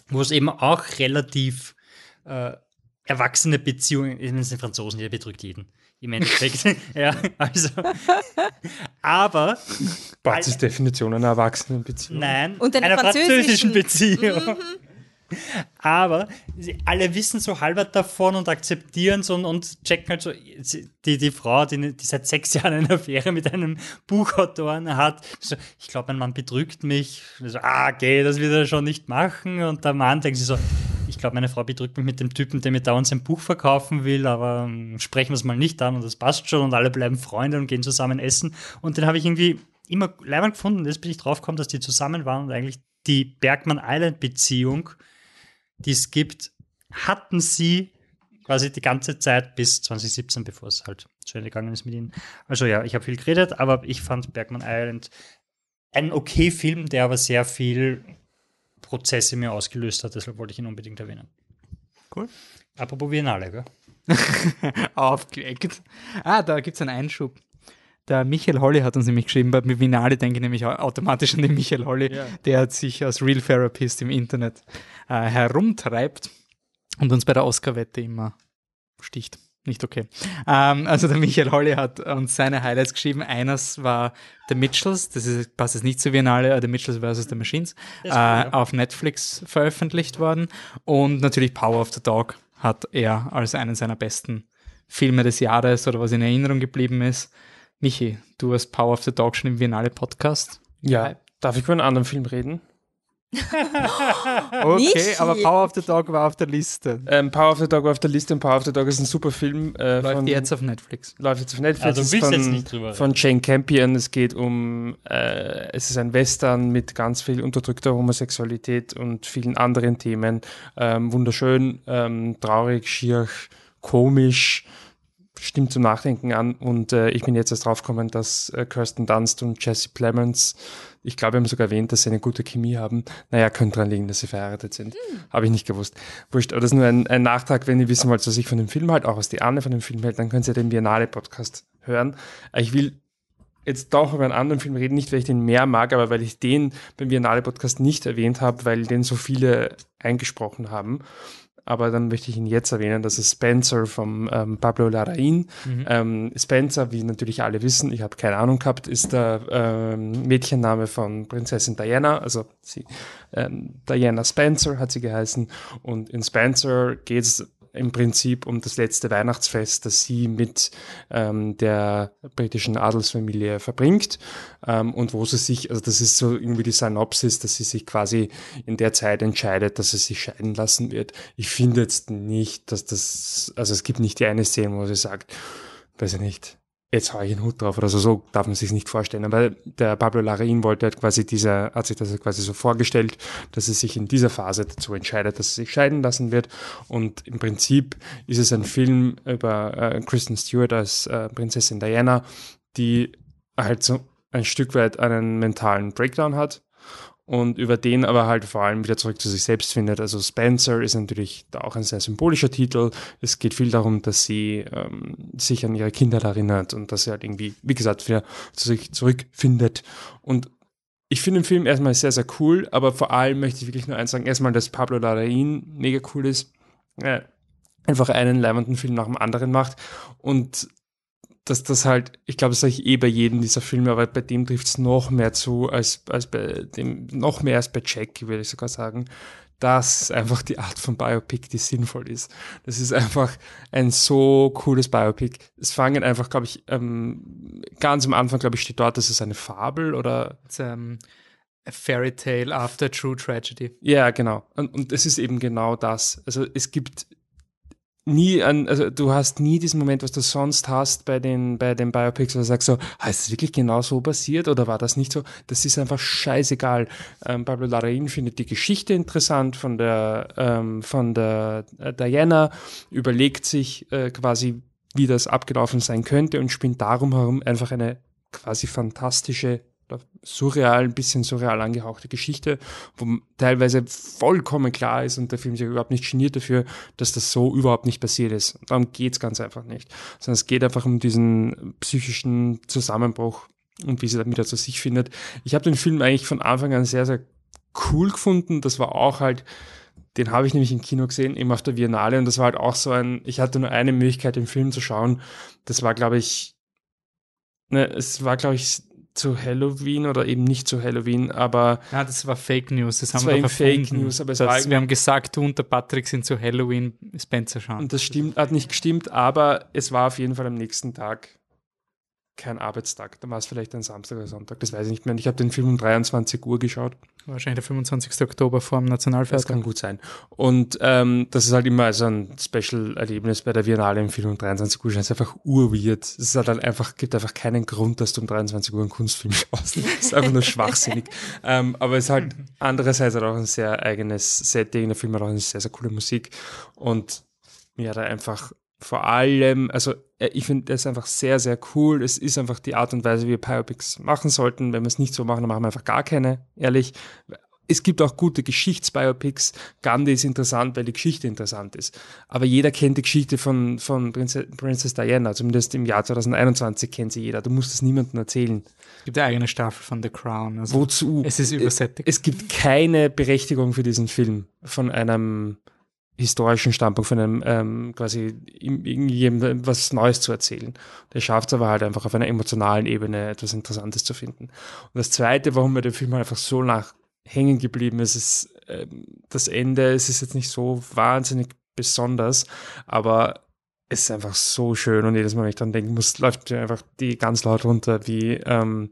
wo es eben auch relativ äh, erwachsene Beziehungen, ich meine, es sind Franzosen, der betrügt jeden. Im Endeffekt, *laughs* *laughs* ja, also, aber Batzes Definition einer Erwachsenenbeziehung. Nein, Und einer einer französischen, französischen. Beziehung. Aber alle wissen so halbert davon und akzeptieren es und, und checken halt so, die, die Frau, die, die seit sechs *laughs* Jahren eine Affäre mit einem Buchautoren hat, so, ich glaube, mein Mann betrügt mich. So, ah, okay, das wird er schon nicht machen. Und der Mann denkt sich so, ich glaube, meine Frau betrügt mich mit dem Typen, der mir dauernd sein Buch verkaufen will, aber ähm, sprechen wir es mal nicht an und das passt schon und alle bleiben Freunde und gehen zusammen essen. Und den habe ich irgendwie immer leibend gefunden. Jetzt bin ich drauf gekommen, dass die zusammen waren und eigentlich die Bergman Island Beziehung, die es gibt, hatten sie quasi die ganze Zeit bis 2017, bevor es halt zu Ende gegangen ist mit ihnen. Also ja, ich habe viel geredet, aber ich fand Bergman Island ein okay Film, der aber sehr viel Prozesse mir ausgelöst hat, deshalb wollte ich ihn unbedingt erwähnen. Cool. Apropos Biennale, gell? *laughs* aufgeweckt. Ah, da gibt es einen Einschub. Der Michael Holly hat uns nämlich geschrieben, bei Vinale denke ich nämlich au- automatisch an den Michael Holly, Ja. der sich als Real Therapist im Internet äh, herumtreibt und uns bei der Oscar-Wette immer sticht. Nicht okay. Ähm, also der Michael Holly hat uns seine Highlights geschrieben. Eines war The Mitchells, das ist, passt jetzt nicht zur Biennale, äh, The Mitchells vs. The Machines, äh, ja. auf Netflix veröffentlicht worden. Und natürlich Power of the Dog hat er als einen seiner besten Filme des Jahres oder was in Erinnerung geblieben ist. Michi, du hast Power of the Dog schon im Biennale-Podcast. Ja, darf ich über einen anderen Film reden? *laughs* Okay, Michi! aber Power of the Dog war auf der Liste. Ähm, Power of the Dog war auf der Liste und Power of the Dog ist ein super Film. Äh, Läuft von, jetzt auf Netflix. läuft jetzt auf Netflix. Also ist willst von, jetzt nicht drüber Von Jane Campion. Es geht um, äh, es ist ein Western mit ganz viel unterdrückter Homosexualität und vielen anderen Themen. Ähm, wunderschön, ähm, traurig, schier, komisch, stimmt zum Nachdenken an. Und äh, ich bin jetzt erst draufgekommen, dass äh, Kirsten Dunst und Jesse Plemons, ich glaube, wir haben sogar erwähnt, dass sie eine gute Chemie haben. Naja, könnte dran liegen, dass sie verheiratet sind. Habe ich nicht gewusst. Wurscht, aber das ist nur ein, ein Nachtrag, wenn ihr wissen wollt, was ich von dem Film halt, auch was die Anne von dem Film hält, dann könnt ihr den Biennale-Podcast hören. Äh, Ich will jetzt doch über einen anderen Film reden, nicht weil ich den mehr mag, aber weil ich den beim Biennale-Podcast nicht erwähnt habe, weil den so viele eingesprochen haben. Aber dann möchte ich ihn jetzt erwähnen, das ist Spencer vom ähm, Pablo Larraín. Ähm, Spencer, wie natürlich alle wissen, ich habe keine Ahnung gehabt, ist der ähm, Mädchenname von Prinzessin Diana, also sie, ähm, Diana Spencer hat sie geheißen. Und in Spencer geht es im Prinzip um das letzte Weihnachtsfest, das sie mit ähm, der britischen Adelsfamilie verbringt ähm, und wo sie sich, also das ist so irgendwie die Synopsis, dass sie sich quasi in der Zeit entscheidet, dass sie sich scheiden lassen wird. Ich finde jetzt nicht, dass das, also es gibt nicht die eine Szene, wo sie sagt, weiß ich nicht, jetzt hau ich einen Hut drauf oder so, so darf man sich nicht vorstellen. Aber der Pablo Larraín wollte halt quasi dieser, hat sich das quasi so vorgestellt, dass er sich in dieser Phase dazu entscheidet, dass er sich scheiden lassen wird. Und im Prinzip ist es ein Film über äh, Kristen Stewart als äh, Prinzessin Diana, die halt so ein Stück weit einen mentalen Breakdown hat und über den aber halt vor allem wieder zurück zu sich selbst findet. Also Spencer ist natürlich da auch ein sehr symbolischer Titel. Es geht viel darum, dass sie ähm, sich an ihre Kindheit erinnert und dass sie halt irgendwie, wie gesagt, wieder zu sich zurückfindet. Und ich finde den Film erstmal sehr, sehr cool, aber vor allem möchte ich wirklich nur eins sagen. Erstmal, dass Pablo Larraín mega cool ist. Äh, einfach einen leibenden Film nach dem anderen macht und dass das halt, ich glaube, das sage ich eh bei jedem dieser Filme, aber bei dem trifft es noch mehr zu als, als bei dem, noch mehr als bei Jack, würde ich sogar sagen. Das ist einfach die Art von Biopic, die sinnvoll ist. Das ist einfach ein so cooles Biopic. Es fangen einfach, glaube ich, ähm, ganz am Anfang, glaube ich, steht dort, das ist eine Fabel oder. It's, um, a fairy tale after true tragedy. Ja, genau. Und, und es ist eben genau das. Also es gibt nie an, also du hast nie diesen Moment, was du sonst hast bei den, bei den Biopics, wo du sagst so, ah, ist das wirklich genau so passiert oder war das nicht so? Das ist einfach scheißegal. Ähm, Pablo Larraín findet die Geschichte interessant von der, ähm, von der äh, Diana, überlegt sich äh, quasi, wie das abgelaufen sein könnte und spinnt darum herum einfach eine quasi fantastische surreal, ein bisschen surreal angehauchte Geschichte, wo teilweise vollkommen klar ist und der Film sich überhaupt nicht geniert dafür, dass das so überhaupt nicht passiert ist. Darum geht's ganz einfach nicht. Sondern es geht einfach um diesen psychischen Zusammenbruch und wie sie damit zu sich findet. Ich habe den Film eigentlich von Anfang an sehr, sehr cool gefunden. Das war auch halt, den habe ich nämlich im Kino gesehen, eben auf der Biennale und das war halt auch so ein, ich hatte nur eine Möglichkeit, den Film zu schauen. Das war, glaube ich, ne, es war, glaube ich, zu Halloween oder eben nicht zu Halloween, aber. Ja, das war Fake News. Das, das haben war wir verfunden. Fake News, aber es das, war wir haben gesagt, du und der Patrick sind zu Halloween Spencer schauen. Und das stimmt, hat nicht gestimmt, aber es war auf jeden Fall am nächsten Tag kein Arbeitstag. Dann war es vielleicht ein Samstag oder Sonntag, das weiß ich nicht mehr. Ich habe den Film um 23 Uhr geschaut. Wahrscheinlich der 25. Oktober vor dem Das Nationalfeiertag. kann gut sein. Und ähm, das ist halt immer so ein Special-Erlebnis bei der Biennale im Film um 23 Uhr. Es ist einfach urweird. Es halt einfach, gibt einfach keinen Grund, dass du um 23 Uhr einen Kunstfilm *laughs* schaust. Es ist einfach nur schwachsinnig. *laughs* ähm, aber es ist halt andererseits halt auch ein sehr eigenes Setting. Der Film hat auch eine sehr, sehr coole Musik. Und mir hat er einfach vor allem, also äh, ich finde das einfach sehr, sehr cool. Es ist einfach die Art und Weise, wie wir Biopics machen sollten. Wenn wir es nicht so machen, dann machen wir einfach gar keine, ehrlich. Es gibt auch gute Geschichtsbiopics. Gandhi ist interessant, weil die Geschichte interessant ist. Aber jeder kennt die Geschichte von, von Princess Diana. Zumindest im Jahr 2021 kennt sie jeder. Du musst es niemandem erzählen. Es gibt eine eigene Staffel von The Crown. Also Wozu? es ist übersättigt. Es gibt keine Berechtigung für diesen Film von einem historischen Standpunkt, von einem ähm, quasi irgendjemandem was Neues zu erzählen. Der schafft es aber halt einfach auf einer emotionalen Ebene etwas Interessantes zu finden. Und das Zweite, warum mir der Film halt einfach so nach hängen geblieben ist, ist ähm, das Ende. Es ist jetzt nicht so wahnsinnig besonders, aber es ist einfach so schön und jedes Mal, wenn ich dran denken muss, läuft mir einfach die ganz laut runter, wie ähm,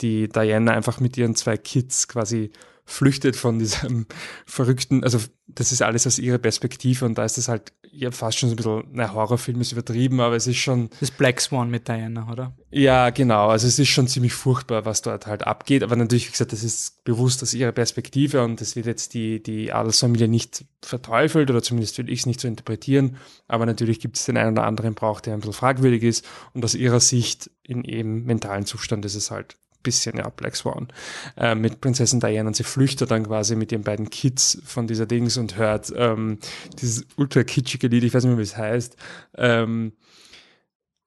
die Diana einfach mit ihren zwei Kids quasi flüchtet von diesem *laughs* verrückten, also das ist alles aus ihrer Perspektive und da ist das halt ja fast schon so ein bisschen, na, Horrorfilm ist übertrieben, aber es ist schon, Das Black Swan mit Diana, oder? ja, genau, also es ist schon ziemlich furchtbar, was dort halt abgeht, aber natürlich, wie gesagt, das ist bewusst aus ihrer Perspektive und das wird jetzt die, die Adelsfamilie nicht verteufelt oder zumindest will ich es nicht so interpretieren, aber natürlich gibt es den einen oder anderen Brauch, der ein bisschen fragwürdig ist. Und aus ihrer Sicht in eben mentalen Zustand ist es halt bisschen, ja, Black Swan, äh, mit Prinzessin Diana und sie flüchtet dann quasi mit ihren beiden Kids von dieser Dings und hört ähm, dieses ultra kitschige Lied, ich weiß nicht mehr, wie es heißt, ähm,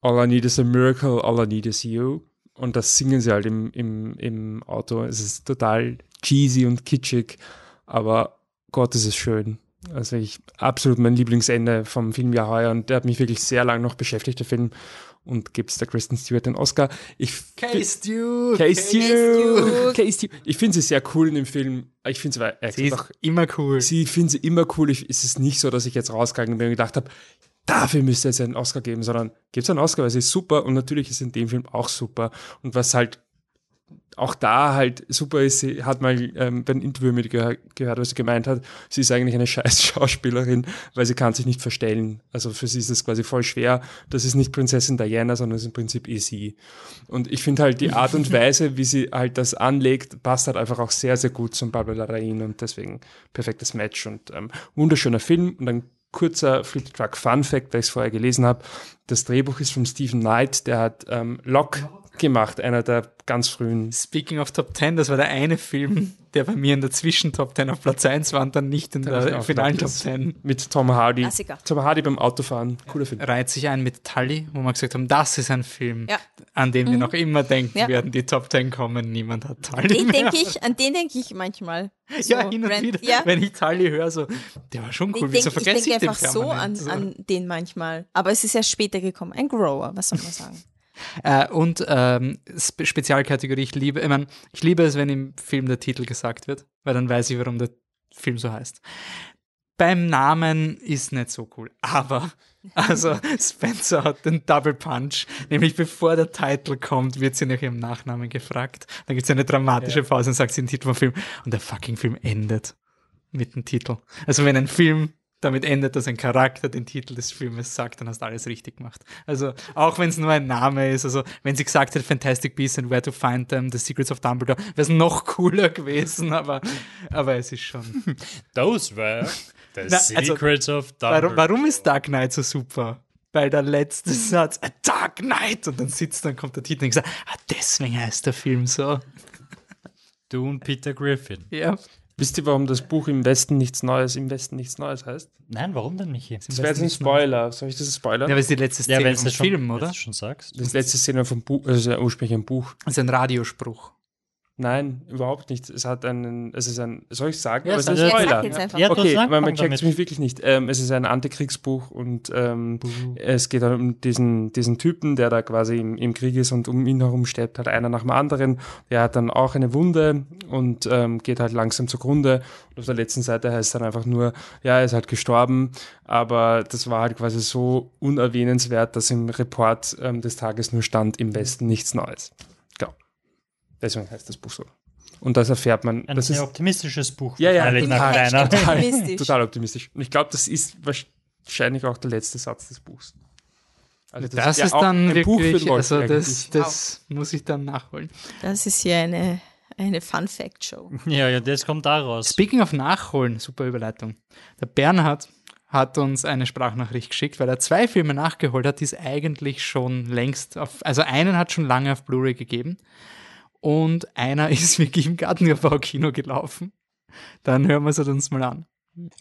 All I need is a miracle, all I need is you. Und das singen sie halt im, im, im Auto. Es ist total cheesy und kitschig, aber Gott, ist es schön. Also ich absolut mein Lieblingsende vom Filmjahr heuer und der hat mich wirklich sehr lange noch beschäftigt, der Film. Und gibt's der Kristen Stewart den Oscar. Ich Stew! Case Stew. Stew. Case Stew. Ich finde sie sehr cool in dem Film. Ich finde sie, äh, Sie ist einfach- immer cool. sie finde sie immer cool. Ich, es ist nicht so, dass ich jetzt rausgegangen bin und gedacht habe, dafür müsste es einen Oscar geben, sondern gibt es einen Oscar, weil sie ist super und natürlich ist in dem Film auch super. Und was halt auch da halt super ist, sie hat mal ähm, beim Interview mit gehör, gehört, was sie gemeint hat, sie ist eigentlich eine *laughs* scheiß Schauspielerin, weil sie kann sich nicht verstellen. Also für sie ist es quasi voll schwer. Das ist nicht Prinzessin Diana, sondern es ist im Prinzip eh sie. Und ich finde halt die *laughs* Art und Weise, wie sie halt das anlegt, passt halt einfach auch sehr, sehr gut zum Barbara Larraín und deswegen perfektes Match und ähm, wunderschöner Film und ein kurzer Flip Truck Fun Fact, weil ich es vorher gelesen habe. Das Drehbuch ist von Stephen Knight, der hat ähm, Lock gemacht, einer der ganz frühen. Speaking of Top 10, das war der eine Film, der bei mir in der Zwischen-Top 10 auf Platz 1 war und dann nicht in ich der auch finalen Top gedacht, 10. Mit Tom Hardy. Klassiker. Tom Hardy beim Autofahren. Cooler Film. Reiht sich ein mit Tully, wo wir gesagt haben, das ist ein Film, Ja. an den wir noch immer denken Ja. werden, die Top 10 kommen, niemand hat Tully Den mehr. denke ich, an den denke ich manchmal. So, ja, hin und Rand- wieder, Ja, wenn ich Tully höre, so, der war schon ich cool, wieso denke ich vergesse denk ich, den einfach so an, an den manchmal. Aber es ist ja später gekommen. Ein Grower, was soll man sagen? *laughs* Äh, und ähm, Spe Spezialkategorie, ich liebe, ich, mein, ich liebe es, wenn im Film der Titel gesagt wird, weil dann weiß ich, warum der Film so heißt. Beim Namen ist nicht so cool, aber *laughs* also Spencer hat den Double Punch, nämlich bevor der Titel kommt, wird sie nach ihrem Nachnamen gefragt. Dann gibt es eine dramatische Pause und sagt sie den Titel vom Film und der fucking Film endet mit dem Titel. Also wenn ein Film damit endet, dass ein Charakter den Titel des Filmes sagt, dann hast du alles richtig gemacht. Also auch wenn es nur ein Name ist, also wenn sie gesagt hätte Fantastic Beasts and Where to Find Them, The Secrets of Dumbledore, wäre es noch cooler gewesen, aber, aber es ist schon. *laughs* Those were the Na, also, secrets of Warum, Dumbledore. warum ist Dark Knight so super? Weil der letzte Satz, A Dark Knight, und dann sitzt, dann kommt der Titel und ich sage, ah, deswegen heißt der Film so. Du und Peter Griffin. Ja. Wisst ihr, warum das Buch im Westen nichts Neues, im Westen nichts Neues heißt? Nein, warum denn nicht hier? Das wäre jetzt ein Spoiler. Soll ich das spoilern? Ja, aber es ist die letzte Ja, Szene wenn vom schon, Film, wenn's oder? schon sagst. Das letzte Szene vom Buch, also ja ursprünglich ein Buch. Das ist ein Radiospruch. Nein, überhaupt nicht. Es hat einen, es ist ein, soll ich sagen? Ja, Aber es ist ein Spoiler. jetzt einfach. Ja, Okay, weil man checkt damit. mich wirklich nicht. Ähm, es ist ein Antikriegsbuch und ähm, es geht halt um diesen, diesen Typen, der da quasi im, im Krieg ist und um ihn herum stirbt halt einer nach dem anderen. Der hat dann auch eine Wunde und ähm, geht halt langsam zugrunde. Und auf der letzten Seite heißt dann einfach nur, ja, er ist halt gestorben, aber das war halt quasi so unerwähnenswert, dass im Report ähm, des Tages nur stand, im Westen nichts Neues. Deswegen heißt das Buch so. Und das erfährt man. Ein das sehr ist optimistisches Buch. Ja, ja, wahrscheinlich nach total, Optimistisch. total optimistisch. Und ich glaube, das ist wahrscheinlich auch der letzte Satz des Buchs. Also Das, ja ist auch dann ein Buch für wirklich, Wolf also das, das muss ich dann nachholen. Das ist hier eine, eine Fun-Fact-Show. *laughs* Ja, ja, das kommt da raus. Speaking of Nachholen, super Überleitung. Der Bernhard hat uns eine Sprachnachricht geschickt, weil er zwei Filme nachgeholt hat, die es eigentlich schon längst auf, also einen hat schon lange auf Blu-ray gegeben und einer *laughs* ist wirklich im Gartenbau-Kino gelaufen. Dann hören wir es uns mal an.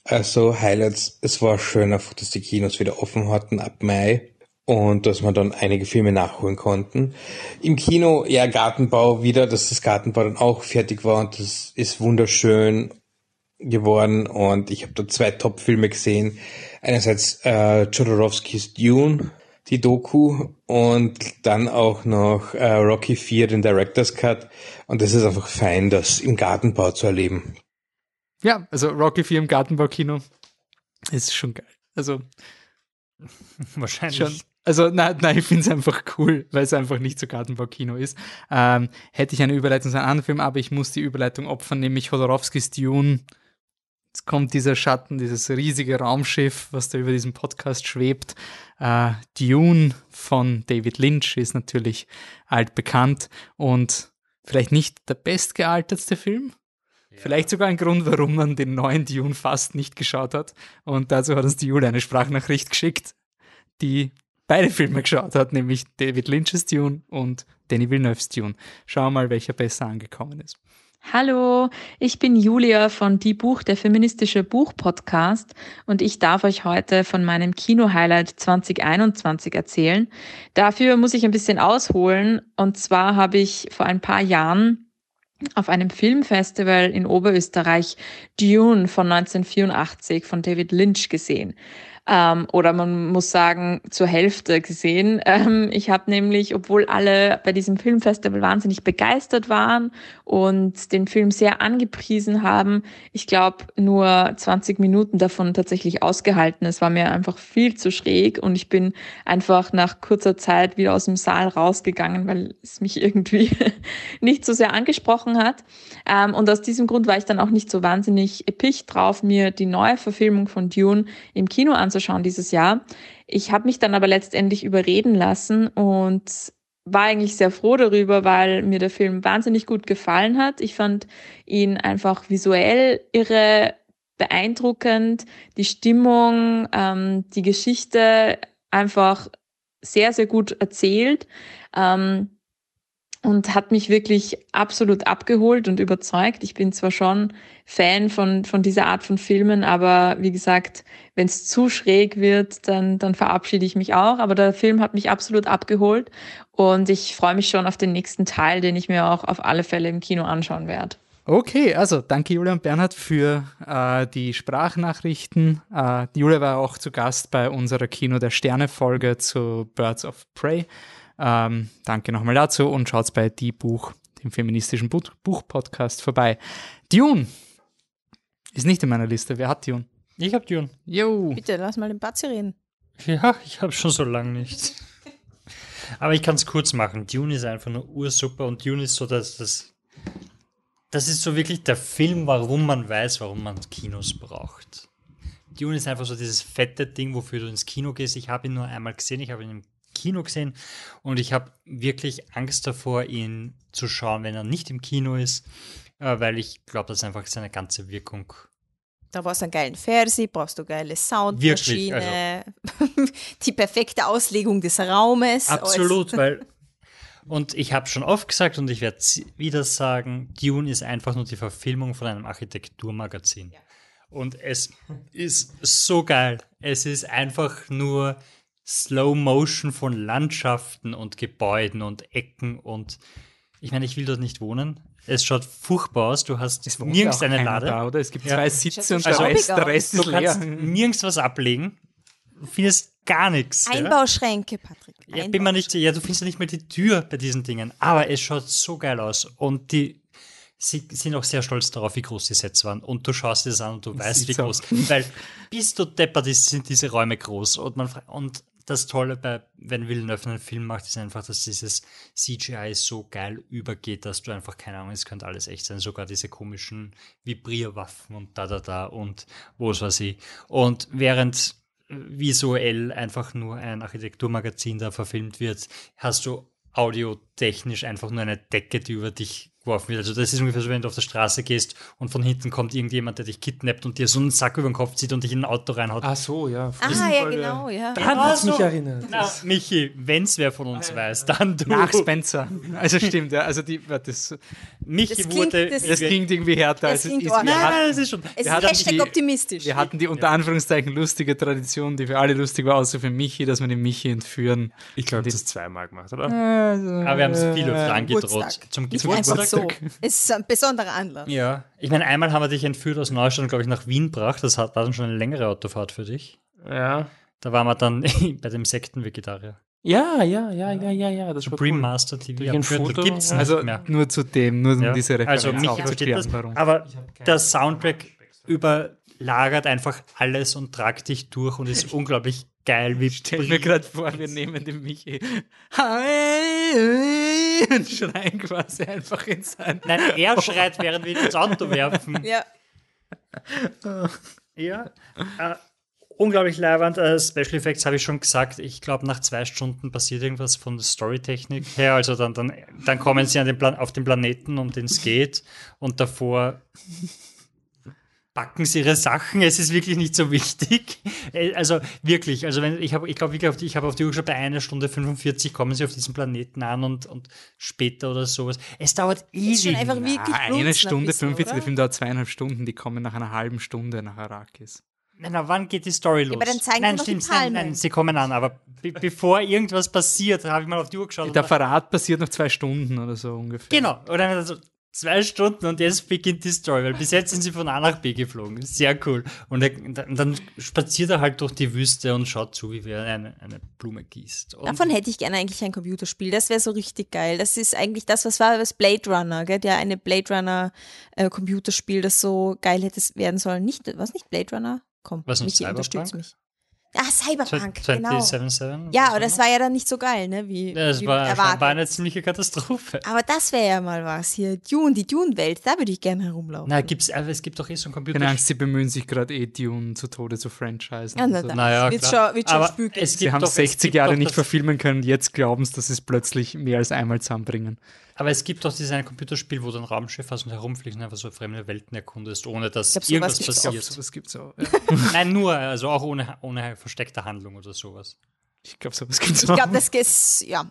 Also Highlights, es war schön einfach, dass die Kinos wieder offen hatten ab Mai und dass man dann einige Filme nachholen konnten. Im Kino, ja, Gartenbau wieder, dass das Gartenbau dann auch fertig war und das ist wunderschön geworden und ich habe da zwei Top-Filme gesehen. Einerseits äh, Jodorowskis Dune, die Doku und dann auch noch äh, Rocky 4, den Director's Cut und das ist einfach fein, das im Gartenbau zu erleben. Ja, also Rocky 4 im Gartenbau-Kino ist schon geil. Also *laughs* Wahrscheinlich. schon. Also nein, nein ich finde es einfach cool, weil es einfach nicht so Gartenbau-Kino ist. Ähm, hätte ich eine Überleitung zu einem anderen Film, aber ich muss die Überleitung opfern, nämlich Hodorowskis Dune. Jetzt kommt dieser Schatten, dieses riesige Raumschiff, was da über diesem Podcast schwebt. Äh, Dune von David Lynch ist natürlich altbekannt und vielleicht nicht der bestgealtertste Film. Vielleicht sogar ein Grund, warum man den neuen Dune fast nicht geschaut hat. Und dazu hat uns die Jule eine Sprachnachricht geschickt, die beide Filme geschaut hat, nämlich David Lynch's Dune und Danny Villeneuve's Dune. Schauen wir mal, welcher besser angekommen ist. Hallo, ich bin Julia von Die Buch, der feministische Buch-Podcast und ich darf euch heute von meinem Kino-Highlight 2021 erzählen. Dafür muss ich ein bisschen ausholen und zwar habe ich vor ein paar Jahren auf einem Filmfestival in Oberösterreich Dune von 1984 von David Lynch gesehen. Ähm, oder man muss sagen, zur Hälfte gesehen. *laughs* Ähm, ich habe nämlich, obwohl alle bei diesem Filmfestival wahnsinnig begeistert waren und den Film sehr angepriesen haben, ich glaube, nur 20 Minuten davon tatsächlich ausgehalten. Es war mir einfach viel zu schräg und ich bin einfach nach kurzer Zeit wieder aus dem Saal rausgegangen, weil es mich irgendwie *laughs* nicht so sehr angesprochen hat. Ähm, und aus diesem Grund war ich dann auch nicht so wahnsinnig epicht drauf, mir die neue Verfilmung von Dune im Kino anzuschauen dieses Jahr. Ich habe mich dann aber letztendlich überreden lassen und war eigentlich sehr froh darüber, weil mir der Film wahnsinnig gut gefallen hat. Ich fand ihn einfach visuell irre beeindruckend, die Stimmung, ähm, die Geschichte einfach sehr, sehr gut erzählt. Ähm, und hat mich wirklich absolut abgeholt und überzeugt. Ich bin zwar schon Fan von, von dieser Art von Filmen, aber wie gesagt, wenn es zu schräg wird, dann, dann verabschiede ich mich auch. Aber der Film hat mich absolut abgeholt und ich freue mich schon auf den nächsten Teil, den ich mir auch auf alle Fälle im Kino anschauen werde. Okay, also danke Julia und Bernhard für äh, die Sprachnachrichten. Äh, Julia war auch zu Gast bei unserer Kino der Sterne-Folge zu Birds of Prey. Ähm, danke nochmal dazu und schaut bei Die Buch, dem feministischen Buch-Podcast, vorbei. Dune ist nicht in meiner Liste. Wer hat Dune? Ich hab Dune. Jo. Bitte, lass mal den Batzi reden. Ja, ich habe schon so lange nicht. Aber ich kann es kurz machen. Dune ist einfach nur ursuper und Dune ist so, dass das. Das ist so wirklich der Film, warum man weiß, warum man Kinos braucht. Dune ist einfach so dieses fette Ding, wofür du ins Kino gehst. Ich habe ihn nur einmal gesehen, ich habe ihn im Kino gesehen und ich habe wirklich Angst davor, ihn zu schauen, wenn er nicht im Kino ist, äh, weil ich glaube, dass einfach seine ganze Wirkung Da brauchst du einen geilen Fernseh, brauchst du geile Wirklich, also Soundmaschine, *laughs* die perfekte Auslegung des Raumes. Absolut, *laughs* weil. Und ich habe schon oft gesagt und ich werde wieder sagen, Dune ist einfach nur die Verfilmung von einem Architekturmagazin. Und es ist so geil. Es ist einfach nur Slow Motion von Landschaften und Gebäuden und Ecken und ich meine, ich will dort nicht wohnen. Es schaut furchtbar aus. Du hast wohnt nirgends eine Lade. Da, oder? Es gibt Ja. zwei Sitze und Also- der Rest, der Rest Du ist leer. kannst nirgends was ablegen. Du findest gar nichts. Ja? Einbauschränke, Patrick. Ja, bin mir nicht, ja, du findest ja nicht mehr die Tür bei diesen Dingen. Aber es schaut so geil aus. Und die sie sind auch sehr stolz darauf, wie groß die Sets waren. Und du schaust es an und du weißt, wie groß. Weil bist du deppert, ist, sind diese Räume groß. Und, man, und das Tolle bei, wenn Villeneuve einen Film macht, ist einfach, dass dieses CGI so geil übergeht, dass du einfach, keine Ahnung, es könnte alles echt sein. Sogar diese komischen Vibrierwaffen und da, da, da und was weiß ich. Und während visuell einfach nur ein Architekturmagazin da verfilmt wird, hast du audiotechnisch einfach nur eine Decke, die über dich geworfen wird. Also das ist ungefähr so, wenn du auf der Straße gehst und von hinten kommt irgendjemand, der dich kidnappt und dir so einen Sack über den Kopf zieht und dich in ein Auto reinhaut. Ach so, ja. Ah, ja, genau, ja. Daran hat's mich so. erinnert. Na, Michi, wenn's wer von uns weiß, dann du. Nach Spencer. Also stimmt, ja. Also die, das, Michi Das klingt- wurde. das- das klingt irgendwie härter, als es klingt ist. nein, nein, hatten, das ist schon. Es ist Hashtag die- optimistisch. wir hatten die unter Anführungszeichen lustige Tradition, die für alle lustig war, außer für Michi, dass wir den Michi entführen. Ich glaube, das zweimal gemacht, oder? Aber wir haben es viel öfter angedroht. Geburtstag. Zum Nicht Geburtstag. so. Es ist ein besonderer Anlass. Ja, ich meine, einmal haben wir dich entführt aus Neustadt, glaube ich, nach Wien gebracht. Das hat- war dann schon eine längere Autofahrt für dich. Ja. Da waren wir dann *laughs* bei dem Sektenvegetarier. Ja, ja, ja, ja, ja, ja. Das Supreme cool. Master TV. Ein Foto. Gibt es Also mehr. nur zu dem, nur um Ja. diese Referenz Also Michi versteht das. Aber der Soundtrack überlagert einfach alles und tragt dich durch und ist *laughs* unglaublich geil. Wie Stell mir gerade vor, wir nehmen den Michi *laughs* und schreien quasi einfach in sein. Nein, er schreit, während wir ihn ins Auto werfen. Ja. Ja. Äh, unglaublich leibend. Äh, Special Effects habe ich schon gesagt. Ich glaube, nach zwei Stunden passiert irgendwas von der Storytechnik her. Also dann, dann, dann kommen sie an den Plan auf den Planeten, um den es geht. Und davor backen sie ihre Sachen. Es ist wirklich nicht so wichtig. *laughs* Äh, Also wirklich. Also wenn ich habe, ich glaube wirklich, auf die, ich habe auf die Uhr geschaut, bei einer Stunde 45 kommen sie auf diesen Planeten an und, und später oder sowas. Es dauert Ist easy. schon einfach wirklich Ah, eine blutzt ein Stunde bisschen, 45, der oder? Film dauert zweieinhalb Stunden, die kommen nach einer halben Stunde nach Arrakis. Nein, na, wann geht die Story los? aber dann zeigen nein, stimmt, nein, nein, sie kommen an, aber be bevor irgendwas passiert, habe ich mal auf die Uhr geschaut. *laughs* Der Verrat passiert nach zwei Stunden oder so ungefähr. genau, dann so zwei Stunden und jetzt beginnt die Story, weil bis jetzt sind sie von A nach B geflogen. Sehr cool. Und er, dann, dann spaziert er halt durch die Wüste und schaut zu, wie wer eine, eine Blume gießt. Und Davon hätte ich gerne eigentlich ein Computerspiel. Das wäre so richtig geil. Das ist eigentlich das, was war das Blade Runner, gell? Der eine Blade Runner äh, Computerspiel, das so geil hätte werden sollen. Nicht, was nicht Blade Runner? Komm, Was, nicht Michi, unterstützt mich. Ah, Cyberpunk, genau. 2077? Ja, aber das war ja dann nicht so geil, ne? Wie, das wie war, erwartet. war eine ziemliche Katastrophe. aber das wäre ja mal was hier. Dune, die Dune-Welt, da würde ich gerne herumlaufen. Na, gibt's, aber es gibt doch eh so ein Computer. Keine Angst, sie bemühen sich gerade eh Dune zu Tode zu franchisen. Ja, na, da Naja, wird klar. schon, wird schon aber es sie gibt haben doch, es 60 gibt Jahre nicht verfilmen können, jetzt glauben sie, dass sie es plötzlich mehr als einmal zusammenbringen. Aber es gibt doch dieses eine Computerspiel, wo du ein Raumschiff hast und herumfliegst und einfach so fremde Welten erkundest, ohne dass glaub, sowas irgendwas gibt's passiert. sowas gibt es auch. Ja. *laughs* Nein, nur, also auch ohne, ohne versteckte Handlung oder sowas. Ich glaube, sowas gibt es ich auch. glaube, das ist, ja.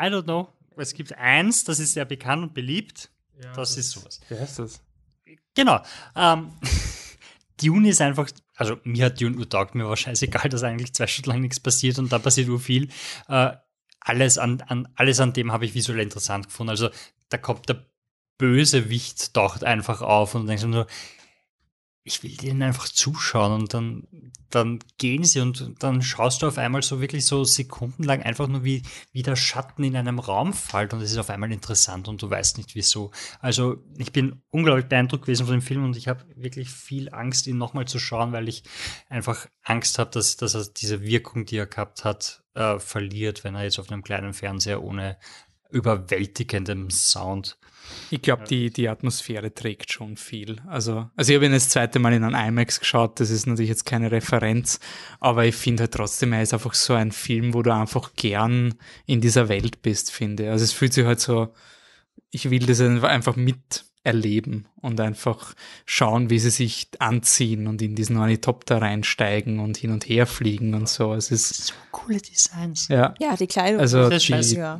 I don't know. es gibt eins, das ist sehr bekannt und beliebt. das ist sowas. Wie heißt das? Genau. Ähm, *laughs* Dune ist einfach, also mir hat Dune urtaugt, mir war scheißegal, dass eigentlich zwei Stunden lang nichts passiert und da passiert ur viel. Äh, alles an, an, alles an dem habe ich visuell interessant gefunden. Also da kommt der Bösewicht taucht einfach auf und denkst du nur, ich will denen einfach zuschauen und dann, dann gehen sie und dann schaust du auf einmal so wirklich so sekundenlang einfach nur wie, wie der Schatten in einem Raum fällt und es ist auf einmal interessant und du weißt nicht wieso. Also ich bin unglaublich beeindruckt gewesen von dem Film und ich habe wirklich viel Angst, ihn nochmal zu schauen, weil ich einfach Angst habe, dass, dass er diese Wirkung, die er gehabt hat, äh, verliert, wenn er jetzt auf einem kleinen Fernseher ohne überwältigendem Sound Ich glaube, die, die Atmosphäre trägt schon viel. Also, also ich habe ihn das zweite Mal in einem IMAX geschaut, das ist natürlich jetzt keine Referenz, aber ich finde halt trotzdem, er ist einfach so ein Film, wo du einfach gern in dieser Welt bist, finde. Also es fühlt sich halt so, ich will das einfach miterleben und einfach schauen, wie sie sich anziehen und in diesen Ornithopter reinsteigen und hin und her fliegen und so. Es ist, so coole Designs. ja, Ja, die Kleidung. also Das ist die, scheiße. ja.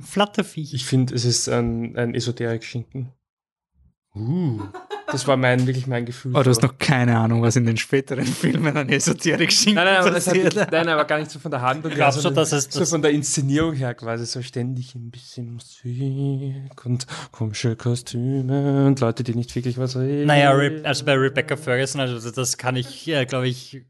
Flatterviech. Ich finde, es ist ein, ein Esoterik-Schinken. Uh. Das war mein, wirklich mein Gefühl. oh, du hast so. noch keine Ahnung, was in den späteren *laughs* Filmen an Esoterik schinken Nein, nein, aber passiert. nein, aber gar nicht so von der Handlung her, Glaubst du, sondern dass es so das- von der Inszenierung her quasi so ständig ein bisschen Musik und komische Kostüme und Leute, die nicht wirklich was reden. Naja, also bei Rebecca Ferguson, also das kann ich, äh, glaube ich,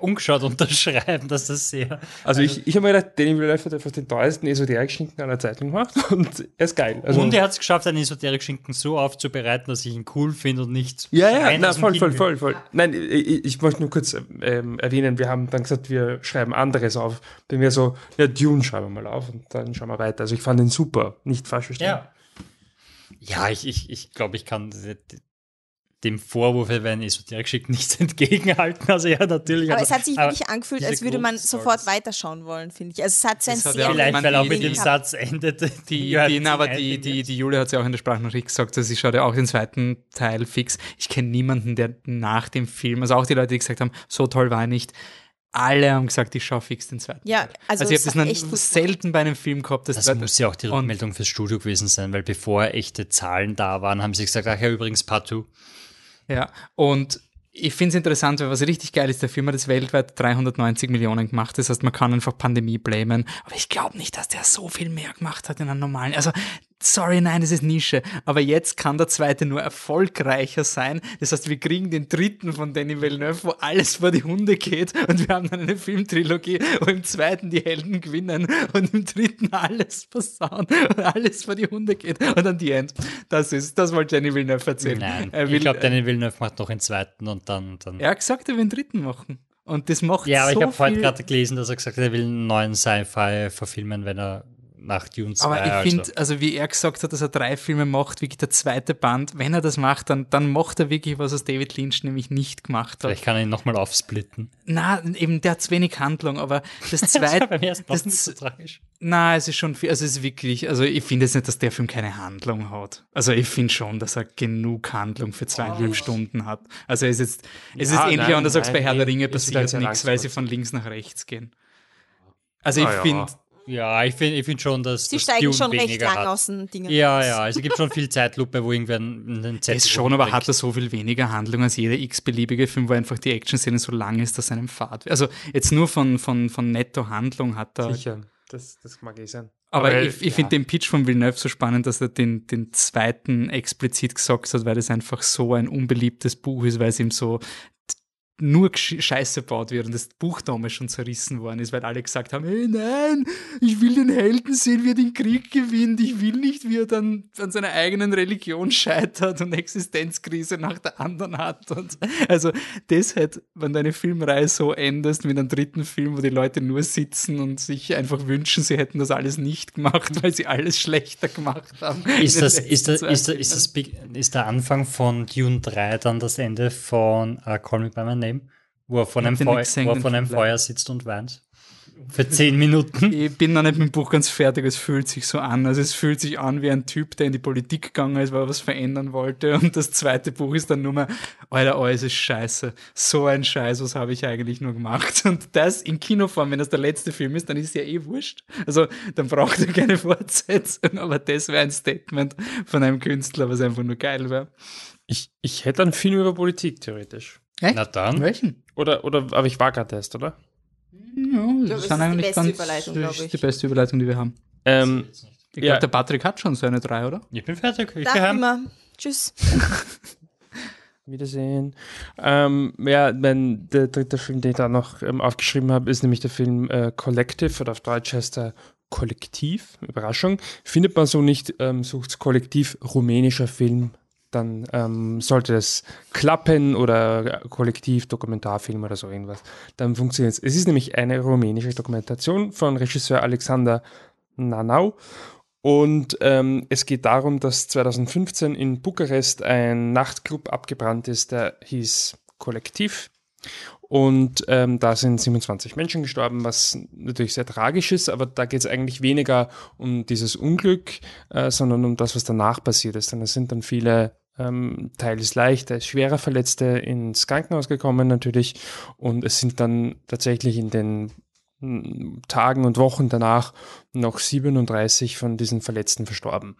ungeschaut unterschreiben, *laughs* dass das sehr. Also ich, ich habe mir gedacht, Danny Villeneuve hat einfach den teuersten Esoterik-Schinken aller Zeiten gemacht *laughs* und er ist geil. Also, und er hat es geschafft, einen Esoterik-Schinken so aufzubereiten, dass ich ihn cool finde und nicht. ja, ja, na, voll, voll, voll, voll. Nein, ich, ich möchte nur kurz ähm, erwähnen, wir haben dann gesagt, wir schreiben anderes auf. Dann wir so, ja, Dune schreiben wir mal auf und dann schauen wir weiter. Also ich fand den super, nicht falsch verstehen. Ja. Ja, ich, ich, ich glaube, ich kann dem Vorwurf, er wäre ein Esoterik-Schick *laughs* nichts entgegenhalten. Also ja, natürlich. Aber es hat sich aber wirklich angefühlt, als würde man sofort weiterschauen wollen, finde ich. Also es hat so ein Das hat sehr Vielleicht, weil auch mit dem Satz endet. Die, die, na, aber die, die, die Julia hat es ja auch in der Sprachnachricht gesagt, dass sie schaut ja auch den zweiten Teil fix. Ich kenne niemanden, der nach dem Film, also auch die Leute, die gesagt haben, so toll war er nicht, alle haben gesagt, ich schaue fix den zweiten Ja, Teil. also Also, ich habe das selten bei einem Film gehabt. dass Das muss ja auch die Rückmeldung fürs Studio gewesen sein, weil bevor echte Zahlen da waren, haben sie gesagt, ach ja, übrigens Partout. Ja, und ich finde es interessant, weil was richtig geil ist, der Film hat es weltweit 390 Millionen gemacht. Das heißt, man kann einfach Pandemie blamen. Aber ich glaube nicht, dass der so viel mehr gemacht hat in einem normalen. Also, sorry, nein, das ist Nische. Aber jetzt kann der zweite nur erfolgreicher sein. Das heißt, wir kriegen den dritten von Danny Villeneuve, wo alles vor die Hunde geht. Und wir haben dann eine Filmtrilogie, wo im zweiten die Helden gewinnen und im dritten alles versauen und alles vor die Hunde geht. Und dann die End. Das ist, das wollte Danny Villeneuve erzählen. Nein, Er ich will- glaube, Danny Villeneuve macht noch einen zweiten und dann. dann er hat gesagt, er will einen dritten machen. Und das macht ja, aber so ich habe viel- gerade gelesen, dass er gesagt hat, er will einen neuen Sci-Fi verfilmen, wenn er nach Dune 2. Aber ich also- finde, also wie er gesagt hat, dass er drei Filme macht, wirklich der zweite Band, wenn er das macht, dann, dann macht er wirklich was, was David Lynch nämlich nicht gemacht hat. Vielleicht kann er ihn nochmal aufsplitten. Na, eben, der hat zu wenig Handlung, aber das *laughs* Das war zweite, beim ersten das nicht so tragisch. na, es ist schon viel, also es ist wirklich, also ich finde jetzt nicht, dass der Film keine Handlung hat. Also ich finde schon, dass er genug Handlung für zweieinhalb Stunden hat. Also es ist jetzt, es Ja, ist ähnlich, nein, und du sagst, bei Herr der Ringe es passiert nichts, weil sie von links nach rechts gehen. Also ich Ah, ja. finde, Ja, ich finde ich find schon, dass Sie dass steigen Dune schon recht lang hat. aus den Dingen. Ja, raus. ja, also es gibt schon viel Zeitlupe, wo irgendwer einen Zettel ist schon, aber hat er so viel weniger Handlung als jeder x-beliebige Film, wo einfach die Action-Szene so lang ist, dass einem Fahrt. Also jetzt nur von, von, von netto Handlung hat er. Sicher, das, das mag eh sein. Aber Weil, ich, ich ja. finde den Pitch von Villeneuve so spannend, dass er den, den zweiten explizit gesagt hat, weil das einfach so ein unbeliebtes Buch ist, weil es ihm so nur Scheiße baut wird und das Buch damals schon zerrissen worden ist, weil alle gesagt haben, hey, nein, ich will den Helden sehen, wie er den Krieg gewinnt, ich will nicht, wie er dann an seiner eigenen Religion scheitert und Existenzkrise nach der anderen hat. Und *laughs* also deshalb, wenn du eine Filmreihe so endest mit einem dritten Film, wo die Leute nur sitzen und sich einfach wünschen, sie hätten das alles nicht gemacht, weil sie alles schlechter gemacht haben. *laughs* Ist das, ist, das, zwei ist, das, ist, das, ist der Anfang von Dune 3 dann das Ende von uh, Call Me By My Name? Wo er vor einem, Feu gesehen, wo er vor einem Film, Feuer sitzt und weint? Für zehn Minuten. *laughs* Ich bin noch nicht mit dem Buch ganz fertig, es fühlt sich so an. Also es fühlt sich an wie ein Typ, der in die Politik gegangen ist, weil er was verändern wollte. *laughs* Und das zweite Buch ist dann nur mehr, Alter, alles ist scheiße. So ein Scheiß, was habe ich eigentlich nur gemacht? *laughs* Und das in Kinoform, wenn das der letzte Film ist, dann ist es ja eh wurscht. Also dann braucht er keine Fortsetzung, aber das wäre ein Statement von einem Künstler, was einfach nur geil wäre. Ich, ich hätte einen Film über Politik, theoretisch. Echt? Na dann. Welchen? Oder, oder, aber ich war gerade erst, oder? Ja, das es ist ist die eigentlich beste ganz, Überleitung, das glaube ist ich. die beste Überleitung, die wir haben. Ähm, Ich Ja. glaube, der Patrick hat schon seine drei, oder? Ich bin fertig. Ich Darf immer. Tschüss. *laughs* Wiedersehen. Ähm, ja, mein, der dritte Film, den ich da noch ähm, aufgeschrieben habe, ist nämlich der Film äh, Collective oder auf Deutsch heißt er Kollektiv. Überraschung. Findet man so nicht, ähm, sucht Kollektiv rumänischer Film, dann ähm, sollte das klappen oder Kollektiv Dokumentarfilm oder so irgendwas. Dann funktioniert es. Es ist nämlich eine rumänische Dokumentation von Regisseur Alexander Nanau. Und ähm, es geht darum, dass 2015 in Bukarest ein Nachtclub abgebrannt ist, der hieß Kollektiv. Und ähm, da sind 27 Menschen gestorben, was natürlich sehr tragisch ist, aber da geht es eigentlich weniger um dieses Unglück, äh, sondern um das, was danach passiert ist. Denn es sind dann viele, ähm, teils leichte, schwerer Verletzte ins Krankenhaus gekommen natürlich. Und es sind dann tatsächlich in den mm, Tagen und Wochen danach noch 37 von diesen Verletzten verstorben.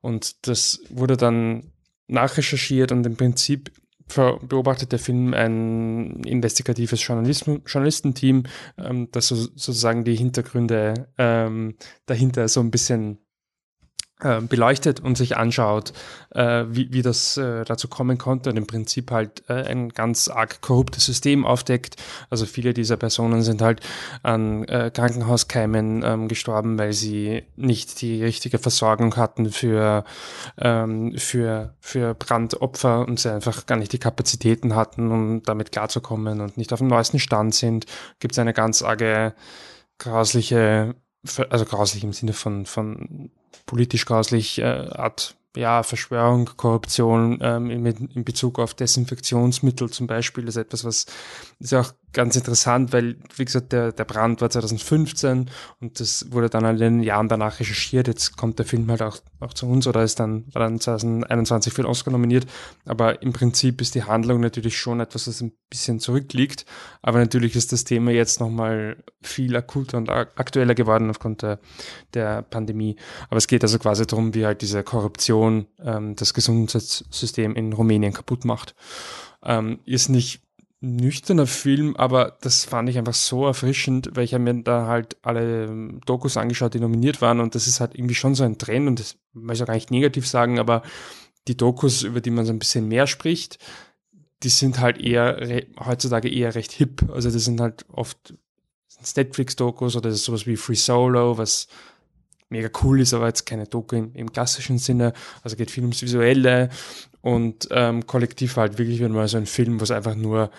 Und das wurde dann nachrecherchiert und im Prinzip beobachtet der Film ein investigatives Journalism Journalistenteam, ähm, das so, sozusagen die Hintergründe ähm, dahinter so ein bisschen äh, beleuchtet und sich anschaut, äh, wie, wie das äh, dazu kommen konnte und im Prinzip halt äh, ein ganz arg korruptes System aufdeckt. Also viele dieser Personen sind halt an äh, Krankenhauskeimen ähm, gestorben, weil sie nicht die richtige Versorgung hatten für, ähm, für, für Brandopfer und sie einfach gar nicht die Kapazitäten hatten, um damit klarzukommen und nicht auf dem neuesten Stand sind. Gibt es eine ganz arge, grausliche, also grauslich im Sinne von, von politisch grauslich äh, Art ja, Verschwörung, Korruption ähm, in, in Bezug auf Desinfektionsmittel zum Beispiel. Ist etwas, was ist auch ganz interessant, weil, wie gesagt, der, der Brand war 2015 und das wurde dann in den Jahren danach recherchiert. Jetzt kommt der Film halt auch, auch zu uns oder ist dann, war dann 2021 für den Oscar nominiert. Aber im Prinzip ist die Handlung natürlich schon etwas, das ein bisschen zurückliegt. Aber natürlich ist das Thema jetzt nochmal viel akuter und ak- aktueller geworden aufgrund der, der Pandemie. Aber es geht also quasi darum, wie halt diese Korruption ähm, das Gesundheitssystem in Rumänien kaputt macht. Ähm, ist nicht nüchterner Film, aber das fand ich einfach so erfrischend, weil ich mir da halt alle ähm, Dokus angeschaut, die nominiert waren und das ist halt irgendwie schon so ein Trend und das möchte ich auch gar nicht negativ sagen, aber die Dokus, über die man so ein bisschen mehr spricht, die sind halt eher heutzutage eher recht hip. Also das sind halt oft Netflix-Dokus oder das ist sowas wie Free Solo, was mega cool ist, aber jetzt keine Doku im, im klassischen Sinne. Also geht viel ums Visuelle und ähm, Kollektiv halt wirklich wieder mal so ein Film, wo es einfach nur,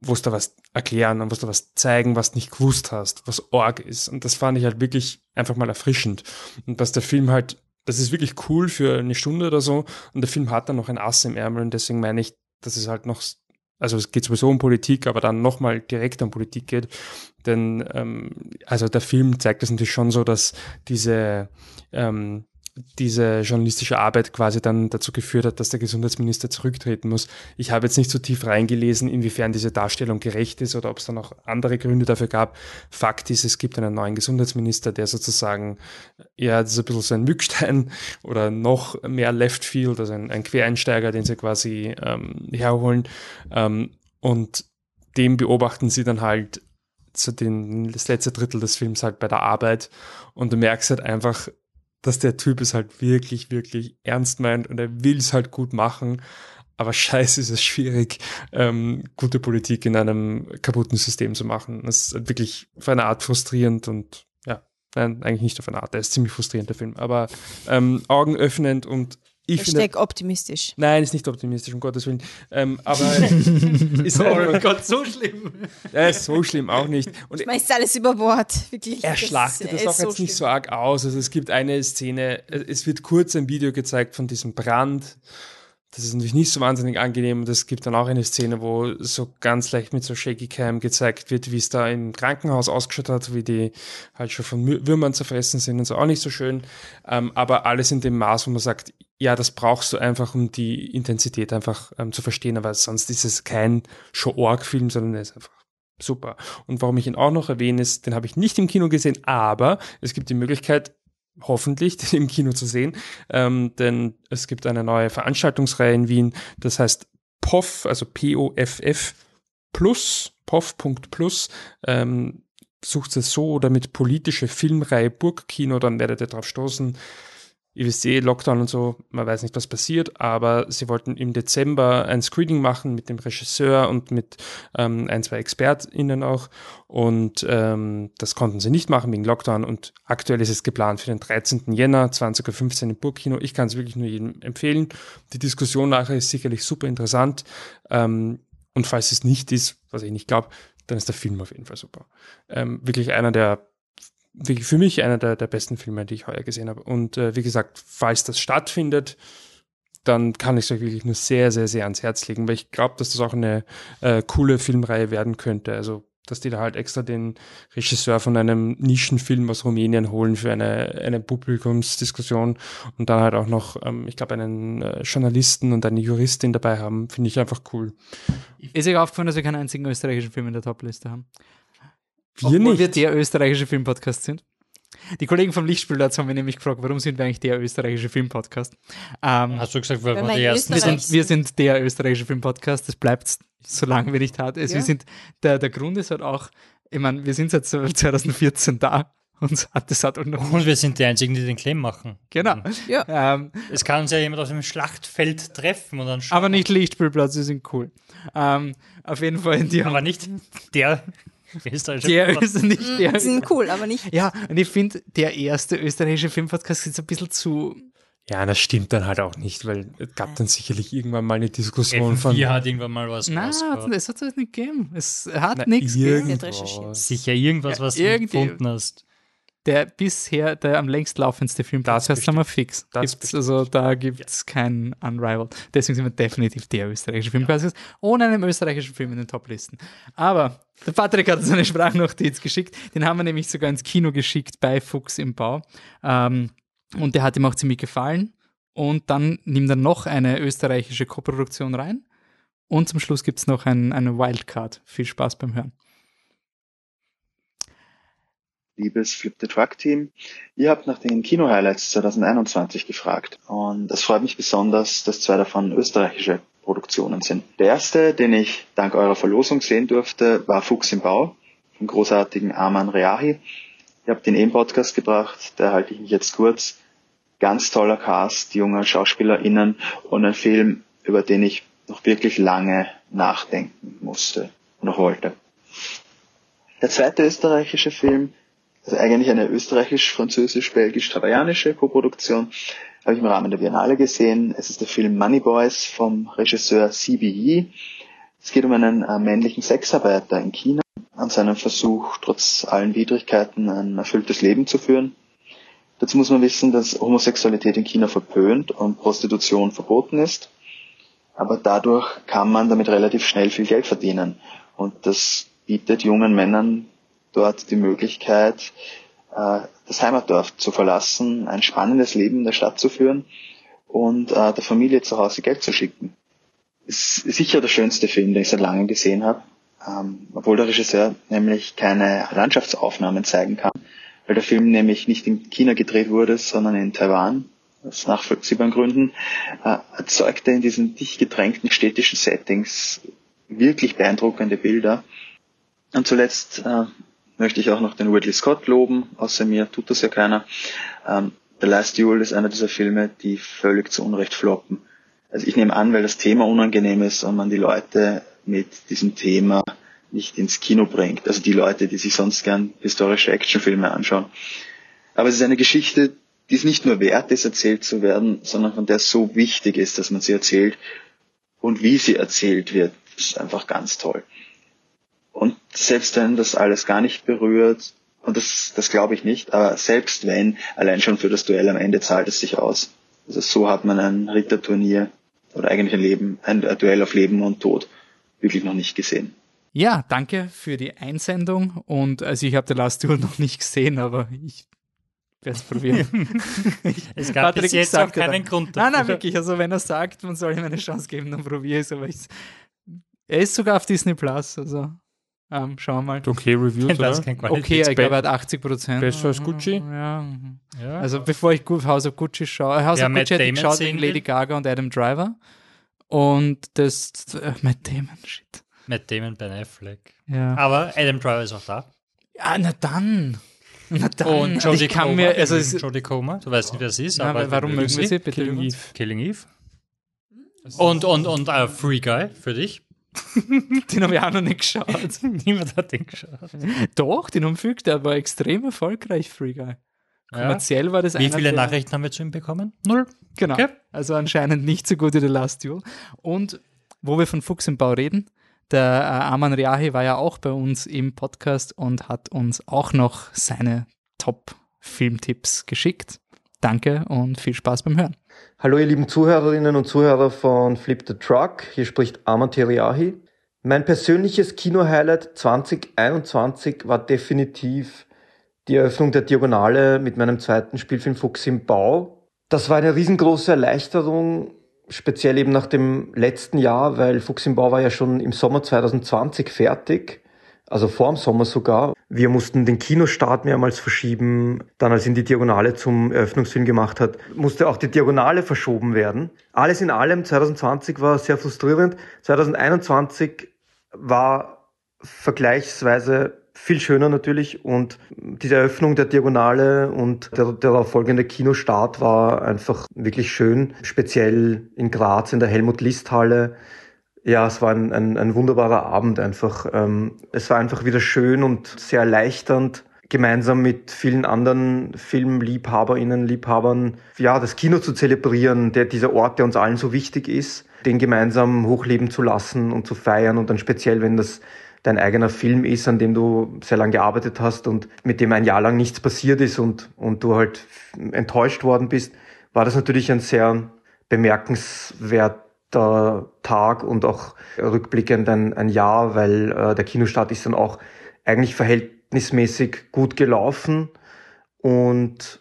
wo es da was erklären und wo da was zeigen, was nicht gewusst hast, was Org ist. Und das fand ich halt wirklich einfach mal erfrischend. Und dass der Film halt, das ist wirklich cool für eine Stunde oder so. Und der Film hat dann noch ein Ass im Ärmel und deswegen meine ich, dass es halt noch, also es geht sowieso um Politik, aber dann nochmal direkt um Politik geht. Denn ähm, also der Film zeigt es natürlich schon so, dass diese ähm, diese journalistische Arbeit quasi dann dazu geführt hat, dass der Gesundheitsminister zurücktreten muss. Ich habe jetzt nicht so tief reingelesen, inwiefern diese Darstellung gerecht ist oder ob es da noch andere Gründe dafür gab. Fakt ist, es gibt einen neuen Gesundheitsminister, der sozusagen, ja, das ist ein bisschen so ein Mückstein *laughs* oder noch mehr Left Field, also ein, ein Quereinsteiger, den sie quasi ähm, herholen. Ähm, und dem beobachten sie dann halt so den, das letzte Drittel des Films halt bei der Arbeit und du merkst halt einfach, dass der Typ es halt wirklich, wirklich ernst meint und er will es halt gut machen. Aber *laughs* scheiße ist es schwierig, ähm, gute Politik in einem kaputten System zu machen. Das ist halt wirklich auf eine Art frustrierend und ja, nein, eigentlich nicht auf eine Art. Der ist ziemlich frustrierend, der Film. Aber ähm, augenöffnend und ich finde. Hashtag optimistisch. Nein, ist nicht optimistisch, um Gottes Willen. Ähm, aber *laughs* ist Oh Gott, so schlimm. er ist so schlimm auch nicht. Und Schmeißt alles über Bord, wirklich. er schlachtet das ist auch jetzt nicht so arg aus. Also es gibt eine Szene, es wird kurz ein Video gezeigt von diesem Brand. Das ist natürlich nicht so wahnsinnig angenehm und es gibt dann auch eine Szene, wo so ganz leicht mit so Shaky Cam gezeigt wird, wie es da im Krankenhaus ausgeschaut hat, wie die halt schon von Würmern zerfressen sind und so, auch nicht so schön. Ähm, aber alles in dem Maß, wo man sagt, ja, das brauchst du einfach, um die Intensität einfach ähm, zu verstehen, aber sonst ist es kein Show-Org-Film, sondern er ist einfach super. Und warum ich ihn auch noch erwähne, ist, den habe ich nicht im Kino gesehen, aber es gibt die Möglichkeit, hoffentlich *laughs* den im Kino zu sehen, ähm, denn es gibt eine neue Veranstaltungsreihe in Wien, das heißt POF, also P-O-F-F plus, POF.plus, ähm, sucht es so oder mit politische Filmreihe Burgkino, dann werdet ihr drauf stoßen. Eh, Lockdown und so, man weiß nicht, was passiert, aber sie wollten im Dezember ein Screening machen mit dem Regisseur und mit ähm, ein, zwei ExpertInnen auch. Und ähm, das konnten sie nicht machen wegen Lockdown. Und aktuell ist es geplant für den 13. Jänner, 20.15 Uhr im Burgkino. Ich kann es wirklich nur jedem empfehlen. Die Diskussion nachher ist sicherlich super interessant. Ähm, und falls es nicht ist, was ich nicht glaube, dann ist der Film auf jeden Fall super. Ähm, wirklich einer der für mich einer der, der besten Filme, die ich heuer gesehen habe. Und äh, wie gesagt, falls das stattfindet, dann kann ich es euch wirklich nur sehr, sehr, sehr ans Herz legen, weil ich glaube, dass das auch eine äh, coole Filmreihe werden könnte. Also, dass die da halt extra den Regisseur von einem Nischenfilm aus Rumänien holen für eine, eine Publikumsdiskussion und dann halt auch noch, ähm, ich glaube, einen äh, Journalisten und eine Juristin dabei haben, finde ich einfach cool. Ist euch aufgefallen, dass wir keinen einzigen österreichischen Film in der Topliste haben? Wir Obwohl nicht. wir der österreichische Filmpodcast sind. Die Kollegen vom Lichtspielplatz haben mich nämlich gefragt, warum sind wir eigentlich der österreichische Filmpodcast? Ähm, Hast du gesagt, weil Wenn wir die in ersten wir, sind? wir sind der österreichische Filmpodcast, das bleibt, solange wir nicht hat. Also Ja. wir sind, der, der Grund ist halt auch, ich meine, wir sind seit 2014 da und hat das hat auch noch. Und wir sind die Einzigen, die den Claim machen. Genau. Ja. Ähm, Es kann uns ja jemand auf dem Schlachtfeld treffen und dann schauen aber nicht Lichtspielplatz, die sind cool. Ähm, auf jeden Fall, die aber nicht der *laughs* österreichische der Filmpodcast. ist nicht der. Die sind cool, aber nicht. Ja, und ich finde, der erste österreichische Filmpodcast ist ein bisschen zu. Ja, das stimmt dann halt auch nicht, weil es gab dann sicherlich irgendwann mal eine Diskussion von FM4 hat irgendwann mal was Nein, es hat es nicht gegeben. Es hat Na, nichts gegeben. Sicher irgendwas, Ja, was du irgendwie- gefunden hast. Der bisher der am längst laufendste Filmpodcast Das haben wir fix. Das Gibt's, also da gibt es keinen Unrivaled. Deswegen sind wir definitiv der österreichische Filmpodcast, ohne einen österreichischen Film in den Toplisten. Aber der Patrick hat uns eine Sprachnotiz geschickt. Den haben wir nämlich sogar ins Kino geschickt bei Fuchs im Bau. Ähm, und der hat ihm auch ziemlich gefallen. Und dann nimmt er noch eine österreichische Koproduktion rein. Und zum Schluss gibt es noch ein, eine Wildcard. Viel Spaß beim Hören. Liebes Flip the Truck Team. Ihr habt nach den Kino-Highlights 2021 gefragt und es freut mich besonders, dass zwei davon österreichische Produktionen sind. Der erste, den ich dank eurer Verlosung sehen durfte, war Fuchs im Bau vom großartigen Arman Reahi. Ihr habt den eben Podcast gebracht, da halte ich mich jetzt kurz. Ganz toller Cast, junge SchauspielerInnen und ein Film, über den ich noch wirklich lange nachdenken musste und noch wollte. Der zweite österreichische Film also eigentlich eine österreichisch-französisch-belgisch-hawaiianische Koproduktion, habe ich im Rahmen der Biennale gesehen. Es ist der Film Money Boys vom Regisseur C.B. Yee. Es geht um einen äh, männlichen Sexarbeiter in China an seinem Versuch, trotz allen Widrigkeiten ein erfülltes Leben zu führen. Dazu muss man wissen, dass Homosexualität in China verpönt und Prostitution verboten ist. Aber dadurch kann man damit relativ schnell viel Geld verdienen. Und das bietet jungen Männern dort die Möglichkeit, äh, das Heimatdorf zu verlassen, ein spannendes Leben in der Stadt zu führen und äh, der Familie zu Hause Geld zu schicken. Ist sicher der schönste Film, den ich seit langem gesehen habe, ähm, obwohl der Regisseur nämlich keine Landschaftsaufnahmen zeigen kann, weil der Film nämlich nicht in China gedreht wurde, sondern in Taiwan, aus nachvollziehbaren Gründen, äh, erzeugt er in diesen dicht gedrängten städtischen Settings wirklich beeindruckende Bilder. Und zuletzt äh, möchte ich auch noch den Ridley Scott loben. Außer mir tut das ja keiner. Ähm, The Last Duel ist einer dieser Filme, die völlig zu Unrecht floppen. Also ich nehme an, weil das Thema unangenehm ist und man die Leute mit diesem Thema nicht ins Kino bringt. Also die Leute, die sich sonst gern historische Actionfilme anschauen. Aber es ist eine Geschichte, die es nicht nur wert ist, erzählt zu werden, sondern von der es so wichtig ist, dass man sie erzählt. Und wie sie erzählt wird, ist einfach ganz toll. Selbst wenn das alles gar nicht berührt, und das, das glaube ich nicht, aber selbst wenn, allein schon für das Duell am Ende zahlt es sich aus. Also so hat man ein Ritterturnier oder eigentlich ein Leben, ein Duell auf Leben und Tod wirklich noch nicht gesehen. Ja, danke für die Einsendung und also ich habe The Last Duel *laughs* noch nicht gesehen, aber ich werde es probieren. *laughs* Es gab bis jetzt auch keinen Grund Nein, nein, wirklich. Also wenn er sagt, man soll ihm eine Chance geben, dann probiere ich es. Aber ich, er ist sogar auf Disney Plus, also ähm, schauen wir mal. Okay, Reviews, *laughs* Das oder? kein Okay, ich glaube, er hat 80 Prozent. Besser als Gucci? Ja. mhm. ja. Also bevor ich House of Gucci schaue, House Ja, of Gucci hätte ich geschaut wegen. Lady Gaga und Adam Driver. Und das, äh, Matt Damon, shit. Matt Damon, Ben Affleck. Ja. Aber Adam Driver ist auch da. ja, na dann. Na dann. Und Jodie Comer. mir, also Jodie Comer. Du weißt nicht, wer sie ist, na, aber warum mögen wir sie? Bitte. Killing Eve. Killing Eve. Und, und, und äh, Free Guy für dich. *laughs* Den habe ich auch noch nicht geschaut. *laughs* Niemand hat den geschaut. Doch, den umfügt, der war extrem erfolgreich, Free Guy. Ja. Kommerziell war das Wie viele der- Nachrichten haben wir zu ihm bekommen? Null. Genau. Okay. Also anscheinend nicht so gut wie The Last Duel. Und wo wir von Fuchs im Bau reden, der äh, Aman Riahi war ja auch bei uns im Podcast und hat uns auch noch seine Top-Filmtipps geschickt. Danke und viel Spaß beim Hören. Hallo ihr lieben Zuhörerinnen und Zuhörer von Flip the Truck, hier spricht Aman Teriahi. Mein persönliches Kino-Highlight 2021 war definitiv die Eröffnung der Diagonale mit meinem zweiten Spielfilm Fuchs im Bau. Das war eine riesengroße Erleichterung, speziell eben nach dem letzten Jahr, weil Fuchs im Bau war ja schon im Sommer 2020 fertig also vor dem Sommer sogar. Wir mussten den Kinostart mehrmals verschieben. Dann, als ihn die Diagonale zum Eröffnungsfilm gemacht hat, musste auch die Diagonale verschoben werden. Alles in allem, 2020 war sehr frustrierend. 2021 war vergleichsweise viel schöner natürlich und diese Eröffnung der Diagonale und der darauf folgende Kinostart war einfach wirklich schön, speziell in Graz in der Helmut-List-Halle. Ja, es war ein, ein, ein wunderbarer Abend einfach. Ähm, es war einfach wieder schön und sehr erleichternd, gemeinsam mit vielen anderen Filmliebhaberinnen, Liebhabern, ja, das Kino zu zelebrieren, der, dieser Ort, der uns allen so wichtig ist, den gemeinsam hochleben zu lassen und zu feiern und dann speziell, wenn das dein eigener Film ist, an dem du sehr lange gearbeitet hast und mit dem ein Jahr lang nichts passiert ist und, und du halt enttäuscht worden bist, war das natürlich ein sehr bemerkenswerter Tag und auch rückblickend ein, ein Jahr, weil äh, der Kinostart ist dann auch eigentlich verhältnismäßig gut gelaufen und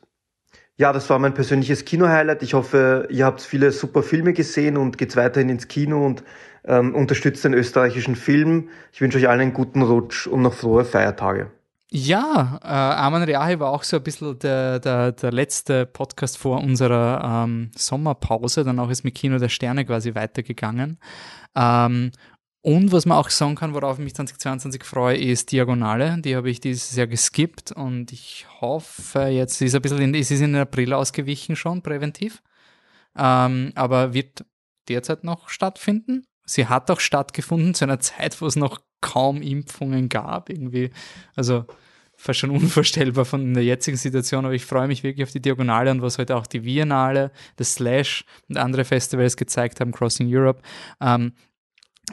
ja, das war mein persönliches Kino-Highlight. Ich hoffe, ihr habt viele super Filme gesehen und geht weiterhin ins Kino und ähm, unterstützt den österreichischen Film. Ich wünsche euch allen einen guten Rutsch und noch frohe Feiertage. Ja, äh, Arman Reahi war auch so ein bisschen der, der, der letzte Podcast vor unserer ähm, Sommerpause. Danach ist mit Kino der Sterne quasi weitergegangen. Ähm, und was man auch sagen kann, worauf ich mich 2022 freue, ist Diagonale. Die habe ich dieses Jahr geskippt und ich hoffe jetzt, ist ein bisschen in, es ist in den April ausgewichen schon, präventiv. Ähm, aber wird derzeit noch stattfinden. Sie hat auch stattgefunden zu einer Zeit, wo es noch kaum Impfungen gab, irgendwie. Also fast schon unvorstellbar von der jetzigen Situation, aber ich freue mich wirklich auf die Diagonale und was heute auch die Biennale, das Slash und andere Festivals gezeigt haben, Crossing Europe. Ähm,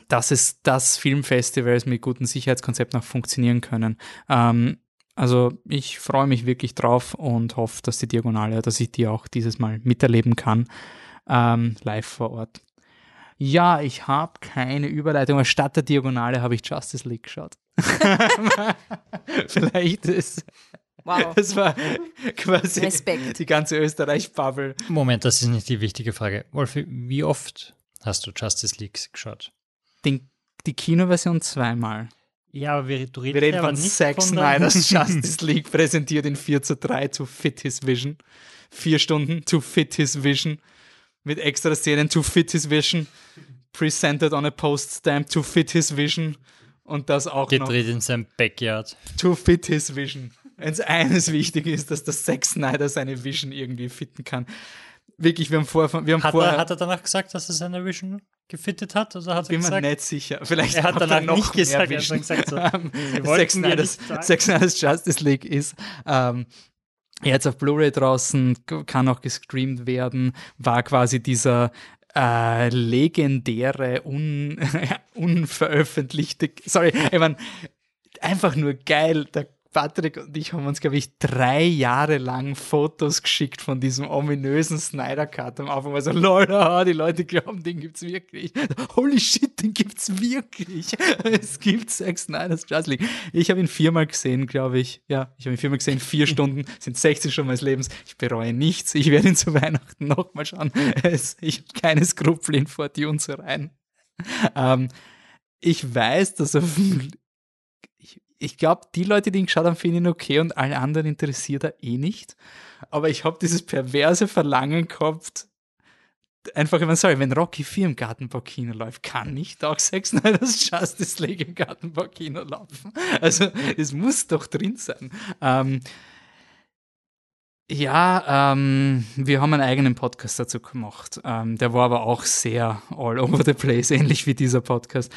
dass es das Filmfestivals mit gutem Sicherheitskonzept noch funktionieren können. Ähm, also ich freue mich wirklich drauf und hoffe, dass die Diagonale, dass ich die auch dieses Mal miterleben kann, ähm, live vor Ort. Ja, ich habe keine Überleitung. Statt der Diagonale habe ich Justice League geschaut. *laughs* Vielleicht ist Wow. das war quasi Respekt. die ganze Österreich-Bubble. Moment, das ist nicht die wichtige Frage. Wolfi, wie oft hast du Justice League geschaut? Den, die Kinoversion zweimal. Ja, aber wir, du redest Wir reden ja aber von Zack der- Snyder's *laughs* Justice League, präsentiert in 4 zu 3 to fit his vision. Vier Stunden to fit his vision. Mit extra Szenen to fit his vision. Presented on a post stamp to fit his vision. Und das auch noch gedreht in seinem Backyard. to fit his vision. Wenn es eines wichtig ist, dass der Zack Snyder seine Vision irgendwie fitten kann. Wirklich, wir haben vorher, wir haben Hat vorher, er, hat er danach gesagt, dass er seine Vision gefittet hat? Oder hat er bin mir gesagt, nicht sicher. Vielleicht Er hat danach noch nicht gesagt, er hat Vision. gesagt so. *laughs* Zack Snyder's Justice League ist ähm, jetzt auf Blu-ray draußen, kann auch gestreamt werden, war quasi dieser äh, legendäre, un, *laughs* unveröffentlichte, sorry, ich meine, einfach nur geil, der Patrick und ich haben uns, glaube ich, drei Jahre lang Fotos geschickt von diesem ominösen Snyder Cut. Am Anfang war so, lol, haha, die Leute glauben, den gibt's wirklich. Holy shit, den gibt's wirklich. *laughs* Es gibt Zack Snyder's Justice League. Ich habe ihn viermal gesehen, glaube ich. Ja, ich habe ihn viermal gesehen. Vier *laughs* Stunden sind 16 Stunden meines Lebens. Ich bereue nichts. Ich werde ihn zu Weihnachten nochmal schauen. Es, ich habe keine Skrupel, in und so rein. Ähm, ich weiß, dass er *laughs* ich, ich glaube, die Leute, die ihn geschaut haben, finden ihn okay und alle anderen interessiert er eh nicht. Aber ich habe dieses perverse Verlangen gehabt, einfach immer, sorry, wenn Rocky 4 im Gartenbaukino läuft, kann *laughs* nicht auch Sex Snyder's Justice League im Gartenbaukino laufen. Also, es muss doch drin sein. Ähm, ja, ähm, wir haben einen eigenen Podcast dazu gemacht. Ähm, der war aber auch sehr all over the place, *laughs* ähnlich wie dieser Podcast.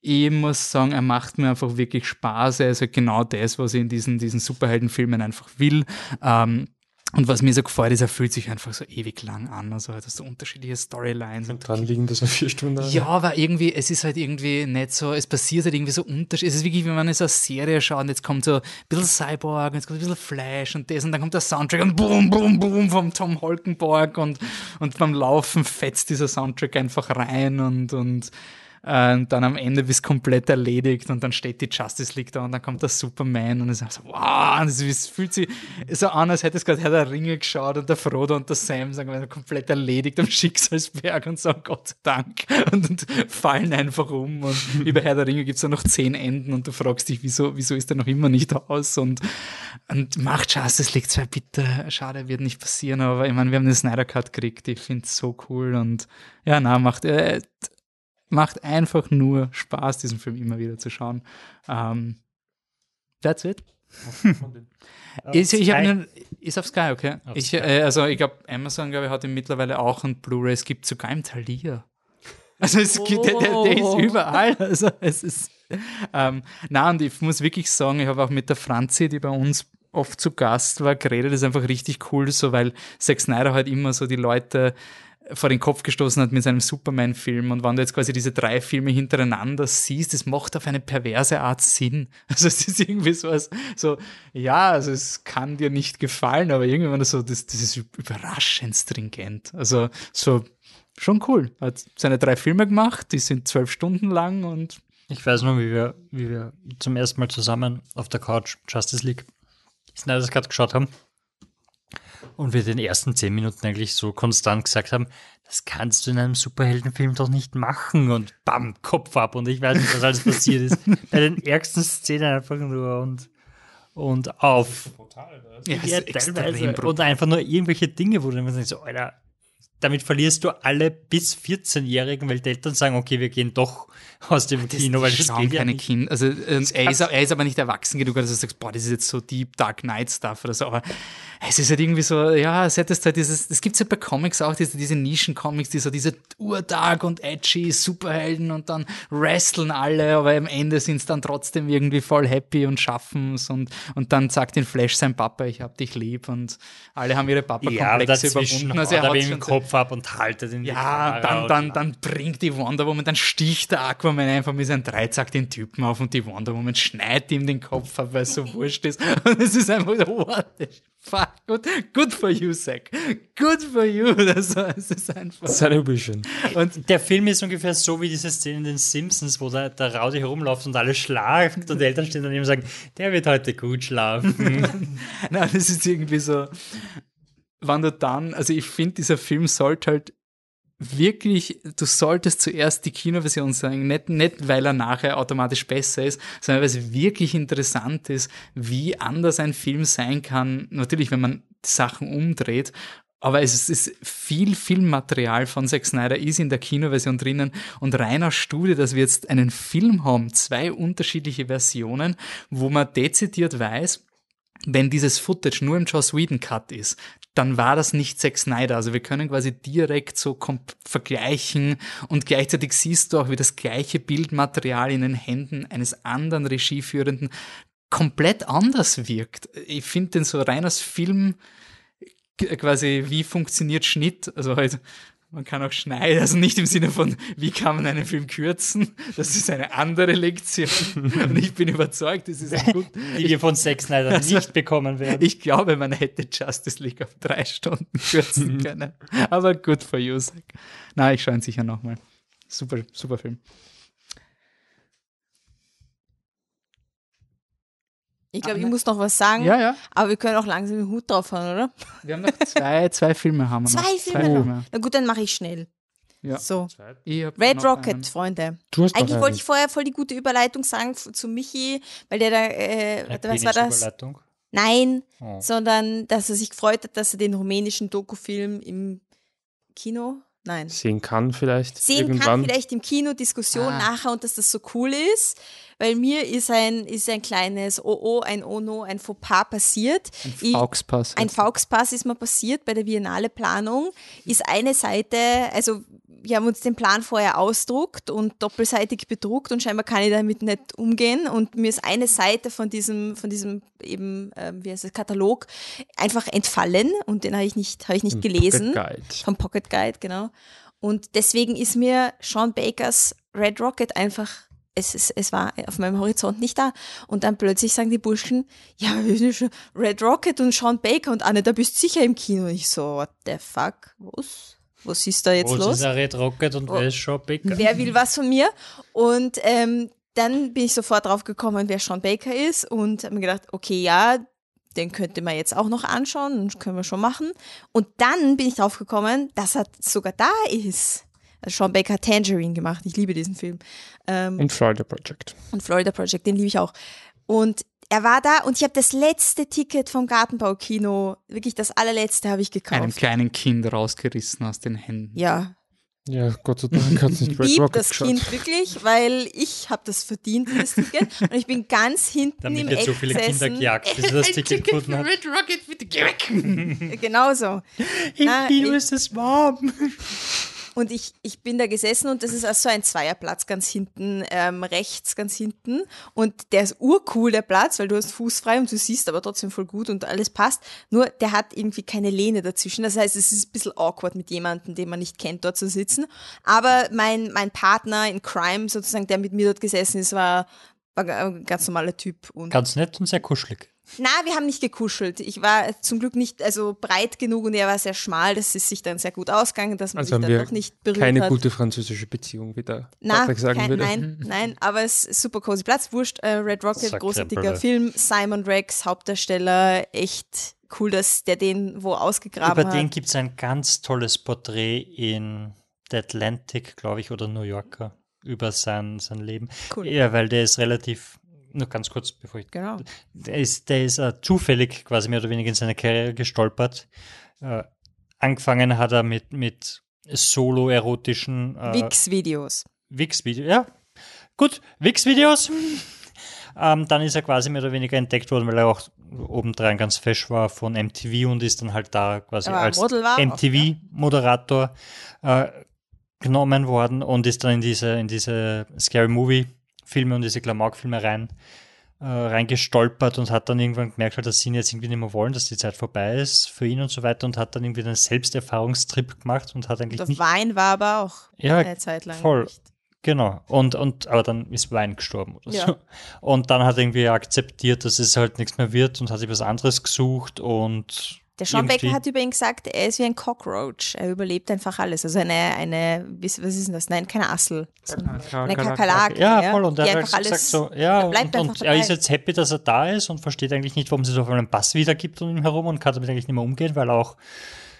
Ich muss sagen, er macht mir einfach wirklich Spaß. Er ist halt genau das, was ich in diesen, diesen Superheldenfilmen einfach will. Ähm, und was mir so gefällt, ist, er fühlt sich einfach so ewig lang an. Also hat so unterschiedliche Storylines. Und dran liegen, dass er vier Stunden Ja, aber irgendwie, es ist halt irgendwie nicht so, es passiert halt irgendwie so unterschiedlich. Es ist wirklich, wie man so eine Serie schaut und jetzt kommt so ein bisschen Cyborg, jetzt kommt ein bisschen Flash und das und dann kommt der Soundtrack und boom, boom, boom vom Tom Holkenborg und, und beim Laufen fetzt dieser Soundtrack einfach rein und, und und dann am Ende bist komplett erledigt und dann steht die Justice League da und dann kommt der Superman und es ist so, wow, es fühlt sich so an, als hätte es gerade Herr der Ringe geschaut und der Frodo und der Sam sagen, komplett erledigt am Schicksalsberg und sagen Gott sei Dank. Und, und fallen einfach um und *laughs* über Herr der Ringe gibt es noch zehn Enden und du fragst dich, wieso, wieso ist er noch immer nicht aus? Und, und macht Justice League 2 bitte, schade, wird nicht passieren, aber ich meine, wir haben den Snyder Cut gekriegt, ich finde es so cool und ja, na, macht, äh, macht einfach nur Spaß, diesen Film immer wieder zu schauen. Um, ähm, that's it. *laughs* ist, ich habe ist auf Sky, okay. Auf ich. Äh, also ich glaube, Amazon glaube ich, hat ihn mittlerweile auch ein Blu-ray. Es gibt sogar im Thalia. *laughs* Also es oh. gibt, der, der, der, ist oh. überall. Also es ist. Ähm, na und ich muss wirklich sagen, ich habe auch mit der Franzi, die bei uns oft zu Gast war, geredet. Das ist einfach richtig cool, so weil Zack Snyder halt immer so die Leute vor den Kopf gestoßen hat mit seinem Superman-Film. Und wenn du jetzt quasi diese drei Filme hintereinander siehst, das macht auf eine perverse Art Sinn. *laughs* Also es ist irgendwie so, als, so ja, also es kann dir nicht gefallen, aber irgendwann so, das, das ist überraschend stringent. Also so schon cool. Hat seine drei Filme gemacht, die sind zwölf Stunden lang und ich weiß nur, wie wir, wie wir zum ersten Mal zusammen auf der Couch Justice League Snyder's Cut geschaut haben. Und wir den ersten zehn Minuten eigentlich so konstant gesagt haben, das kannst du in einem Superheldenfilm doch nicht machen und bam, Kopf ab und ich weiß nicht, was alles passiert ist. *laughs* Bei den ärgsten Szenen einfach nur und, und auf. Brutal, ja, ja teilweise. Und einfach nur irgendwelche Dinge, wo du immer so, Alter, damit verlierst du alle bis 14-Jährigen, weil die Eltern sagen, okay, wir gehen doch aus dem das Kino, weil das geht keine ja Kinder. Also äh, er, ist, er ist aber nicht erwachsen genug, dass du sagst, boah, das ist jetzt so Deep Dark Knight Stuff oder so. Aber es ist halt irgendwie so, ja, es hättest halt dieses, das gibt's ja bei Comics auch, diese, diese Nischen-Comics, die so diese urdark und edgy Superhelden und dann wrestlen alle, aber am Ende sind's dann trotzdem irgendwie voll happy und schaffen's und, und dann sagt den Flash sein Papa, ich hab dich lieb und alle haben ihre Papa-Komplexe ja, überwunden. Also er hat im Kopf ab und haltet ihn. Ja, dann, dann, dann bringt die Wonder Woman, dann sticht der Aquaman einfach mit seinem Dreizack den Typen auf und die Wonder Woman schneidet ihm den Kopf ab, weil es so wurscht ist. *laughs* Und es ist einfach so, what fuck, good, good for you, Zack. Good for you. *laughs* Das, das ist einfach. Celebration. Und der Film ist ungefähr so wie diese Szene in den Simpsons, wo der, der Rowdy herumläuft und alle schlafen und die Eltern stehen daneben und sagen, der wird heute gut schlafen. *laughs* Nein, das ist irgendwie so, wenn du dann, also ich finde, dieser Film sollte halt wirklich, du solltest zuerst die Kinoversion sagen, nicht, nicht weil er nachher automatisch besser ist, sondern weil es wirklich interessant ist, wie anders ein Film sein kann. Natürlich, wenn man Sachen umdreht, aber es ist viel Filmmaterial von Zack Snyder ist in der Kinoversion drinnen. Und reiner Studie, dass wir jetzt einen Film haben, zwei unterschiedliche Versionen, wo man dezidiert weiß, wenn dieses Footage nur im Joss Whedon Cut ist, dann war das nicht Zack Snyder. Also wir können quasi direkt so vergleichen und gleichzeitig siehst du auch, wie das gleiche Bildmaterial in den Händen eines anderen Regieführenden komplett anders wirkt. Ich finde den so rein als Film quasi, wie funktioniert Schnitt, also halt Man kann auch schneiden, also nicht im Sinne von, wie kann man einen Film kürzen? Das ist eine andere Lektion. *laughs* Und ich bin überzeugt, das ist ein gut. Die wir von Zack Snyder Also, nicht bekommen werden. Ich glaube, man hätte Justice League auf drei Stunden kürzen können. Aber good for you, Zack. Na, ich schaue ihn sicher nochmal. Super, super Film. Ich glaube, ich muss noch was sagen, Ja, ja. aber wir können auch langsam den Hut drauf haben, oder? Wir haben noch zwei, *laughs* zwei Filme haben wir Zwei noch. Filme noch. Na gut, dann mache ich schnell. Ja. So. Red Rocket, einen. Freunde. Du hast Eigentlich wollte ich vorher voll die gute Überleitung sagen zu Michi, weil der da, äh, Eine was war das? Penisüberleitung. Nein, Oh. sondern dass er sich gefreut hat, dass er den rumänischen Dokufilm im Kino, nein, sehen kann vielleicht sehen irgendwann. kann, vielleicht im Kino, Diskussion Ah. nachher und dass das so cool ist, weil mir ist ein, ist ein kleines OO, ein Ono, ein Fauxpas passiert. Ich- Fauxpass. ein Fauxpass ist mir passiert bei der Biennale Planung, ist eine Seite, also wir haben uns den Plan vorher ausdruckt und doppelseitig bedruckt und scheinbar kann ich damit nicht umgehen und mir ist eine Seite von diesem, von diesem eben, ähm, wie heißt es, Katalog einfach entfallen und den habe ich nicht, habe ich nicht Im gelesen. Pocket Guide. Vom Pocket Guide, genau. Und deswegen ist mir Sean Bakers Red Rocket einfach, es, ist, es war auf meinem Horizont nicht da. Und dann plötzlich sagen die Burschen, ja, wir sind schon Red Rocket und Sean Baker und Anne, da bist du sicher im Kino. Und ich so, what the fuck, was? Was ist da jetzt Wo los? ist ein Red Rocket und Oh. wer ist Sean Baker? Wer will was von mir? Und ähm, dann bin ich sofort drauf gekommen, wer Sean Baker ist und habe mir gedacht, okay, ja, den könnte man jetzt auch noch anschauen, das können wir schon machen. Und dann bin ich drauf gekommen, dass er sogar da ist. Also Sean Baker hat Tangerine gemacht, ich liebe diesen Film. Ähm, Und Florida Project. und Florida Project, den liebe ich auch. Und er war da und ich habe das letzte Ticket vom Gartenbaukino, wirklich das allerletzte habe ich einem gekauft. kleinen Kind rausgerissen aus den Händen. Ja, Ja, Gott sei Dank hat es nicht Red lieb Rocket das geschaut. Kind wirklich, weil ich habe das verdient, dieses Ticket. Und ich bin ganz hinten Damit im wird Eck so viele Kinder gejagt, bis das Ticket gefunden hat. Red Rocket, bitte geh *laughs* weg. Genauso. Im Na, Kino ich- ist es warm. Und ich, ich bin da gesessen und das ist also so ein Zweierplatz ganz hinten, ähm, rechts ganz hinten. Und der ist urcool, der Platz, weil du hast Fuß frei und du siehst aber trotzdem voll gut und alles passt. Nur der hat irgendwie keine Lehne dazwischen. Das heißt, es ist ein bisschen awkward mit jemandem, den man nicht kennt, dort zu sitzen. Aber mein, mein Partner in Crime sozusagen, der mit mir dort gesessen ist, war, war ein ganz normaler Typ. Und Ganz nett und sehr kuschelig. Na, wir haben nicht gekuschelt. Ich war zum Glück nicht also breit genug und er war sehr schmal. Das ist sich dann sehr gut ausgegangen, dass man Also sich haben dann wir doch nicht berührt Keine hat. gute französische Beziehung, wie der Na, Patrick sagen kein, würde. nein, *laughs* nein, aber es ist super cozy Platz. Wurscht, äh, Red Rocket, großartiger. Film. Simon Rex, Hauptdarsteller, echt cool, dass der den wo ausgegraben Über den hat. gibt es ein ganz tolles Porträt in The Atlantic, glaube ich, oder New Yorker, über sein, sein Leben. Cool. Ja, weil der ist relativ, nur ganz kurz, bevor ich Genau. Der ist, der ist äh, zufällig quasi mehr oder weniger in seine Karriere gestolpert. Äh, angefangen hat er mit, mit solo-erotischen äh, Wix-Videos. Wix-Videos. Ja, gut, Wix-Videos. *laughs* ähm, dann ist er quasi mehr oder weniger entdeckt worden, weil er auch obendrein ganz fesch war von MTV und ist dann halt da quasi als MTV-Moderator genommen worden und ist dann in diese, in diese Scary Movie-Filme und diese Klamauk-Filme rein, äh, reingestolpert und hat dann irgendwann gemerkt, halt, dass sie ihn jetzt irgendwie nicht mehr wollen, dass die Zeit vorbei ist für ihn und so weiter und hat dann irgendwie einen Selbsterfahrungstrip gemacht und hat eigentlich Der nicht Wein war aber auch Ja, eine Zeit lang. voll. nicht. Genau. Und, und, aber dann ist Wein gestorben oder Ja. so. Und dann hat er irgendwie akzeptiert, dass es halt nichts mehr wird und hat sich was anderes gesucht und. Der Sean irgendwie- Becker hat über ihn gesagt, er ist wie ein Cockroach. Er überlebt einfach alles. Also eine, eine, was ist denn das? Nein, keine Assel. So eine Kakerlake. Ja, voll. Und er hat einfach halt gesagt alles, so, ja, und, und er ist jetzt happy, dass er da ist und versteht eigentlich nicht, warum es so einen Pass wiedergibt um ihn herum und kann damit eigentlich nicht mehr umgehen, weil er auch,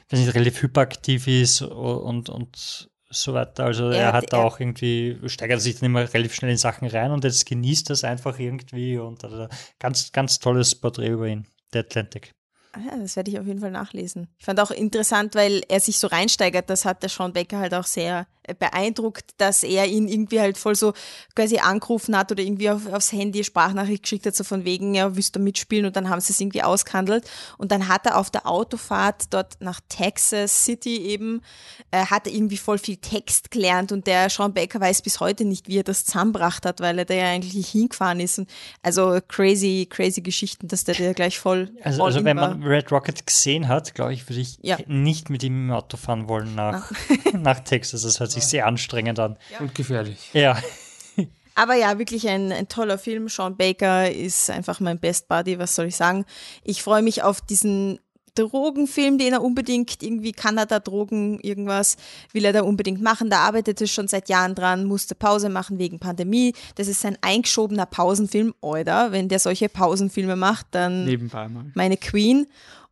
wenn nicht relativ hyperaktiv ist und, und so weiter. Also Er er, hat- hat da er- auch irgendwie, steigert sich dann immer relativ schnell in Sachen rein und jetzt genießt das einfach irgendwie und also ganz, ganz tolles Porträt über ihn, der Atlantic. Ah Ja, das werde ich auf jeden Fall nachlesen. Ich fand auch interessant, weil er sich so reinsteigert. Das hat der Sean Becker halt auch sehr äh, beeindruckt, dass er ihn irgendwie halt voll so quasi angerufen hat oder irgendwie auf, aufs Handy Sprachnachricht geschickt hat, so von wegen, ja, willst du mitspielen? Und dann haben sie es irgendwie ausgehandelt. Und dann hat er auf der Autofahrt dort nach Texas City eben, äh, hat er irgendwie voll viel Text gelernt und der Sean Becker weiß bis heute nicht, wie er das zusammengebracht hat, weil er da ja eigentlich hingefahren ist. Und also crazy, crazy Geschichten, dass der da gleich voll Also, also wenn man Red Rocket gesehen hat, glaube ich, würde ich Ja. nicht mit ihm im Auto fahren wollen nach, *laughs* nach Texas. Das hört sich sehr anstrengend an. Und gefährlich. Ja. Aber ja, wirklich ein, ein toller Film. Sean Baker ist einfach mein Best Buddy, was soll ich sagen. Ich freue mich auf diesen Drogenfilm, den er unbedingt, irgendwie Kanada-Drogen, irgendwas, will er da unbedingt machen. Da arbeitet er schon seit Jahren dran, musste Pause machen wegen Pandemie. Das ist ein eingeschobener Pausenfilm, oder? Wenn der solche Pausenfilme macht, dann Nebenbei mal. meine Queen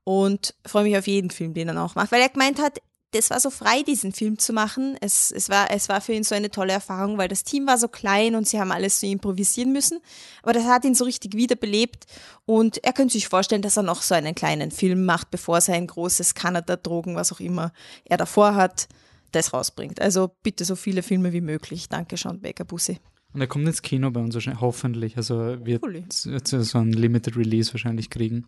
und freue mich auf jeden Film, den er auch macht, weil er gemeint hat, das war so frei, diesen Film zu machen. Es, es, war, es war für ihn so eine tolle Erfahrung, weil das Team war so klein und sie haben alles so improvisieren müssen. Aber das hat ihn so richtig wiederbelebt und er könnte sich vorstellen, dass er noch so einen kleinen Film macht, bevor sein großes Kanada-Drogen, was auch immer er davor hat, das rausbringt. Also bitte so viele Filme wie möglich. Danke, Sean Baker Bussi. Und er kommt ins Kino bei uns wahrscheinlich, hoffentlich. Also er wird so ein Limited Release wahrscheinlich kriegen.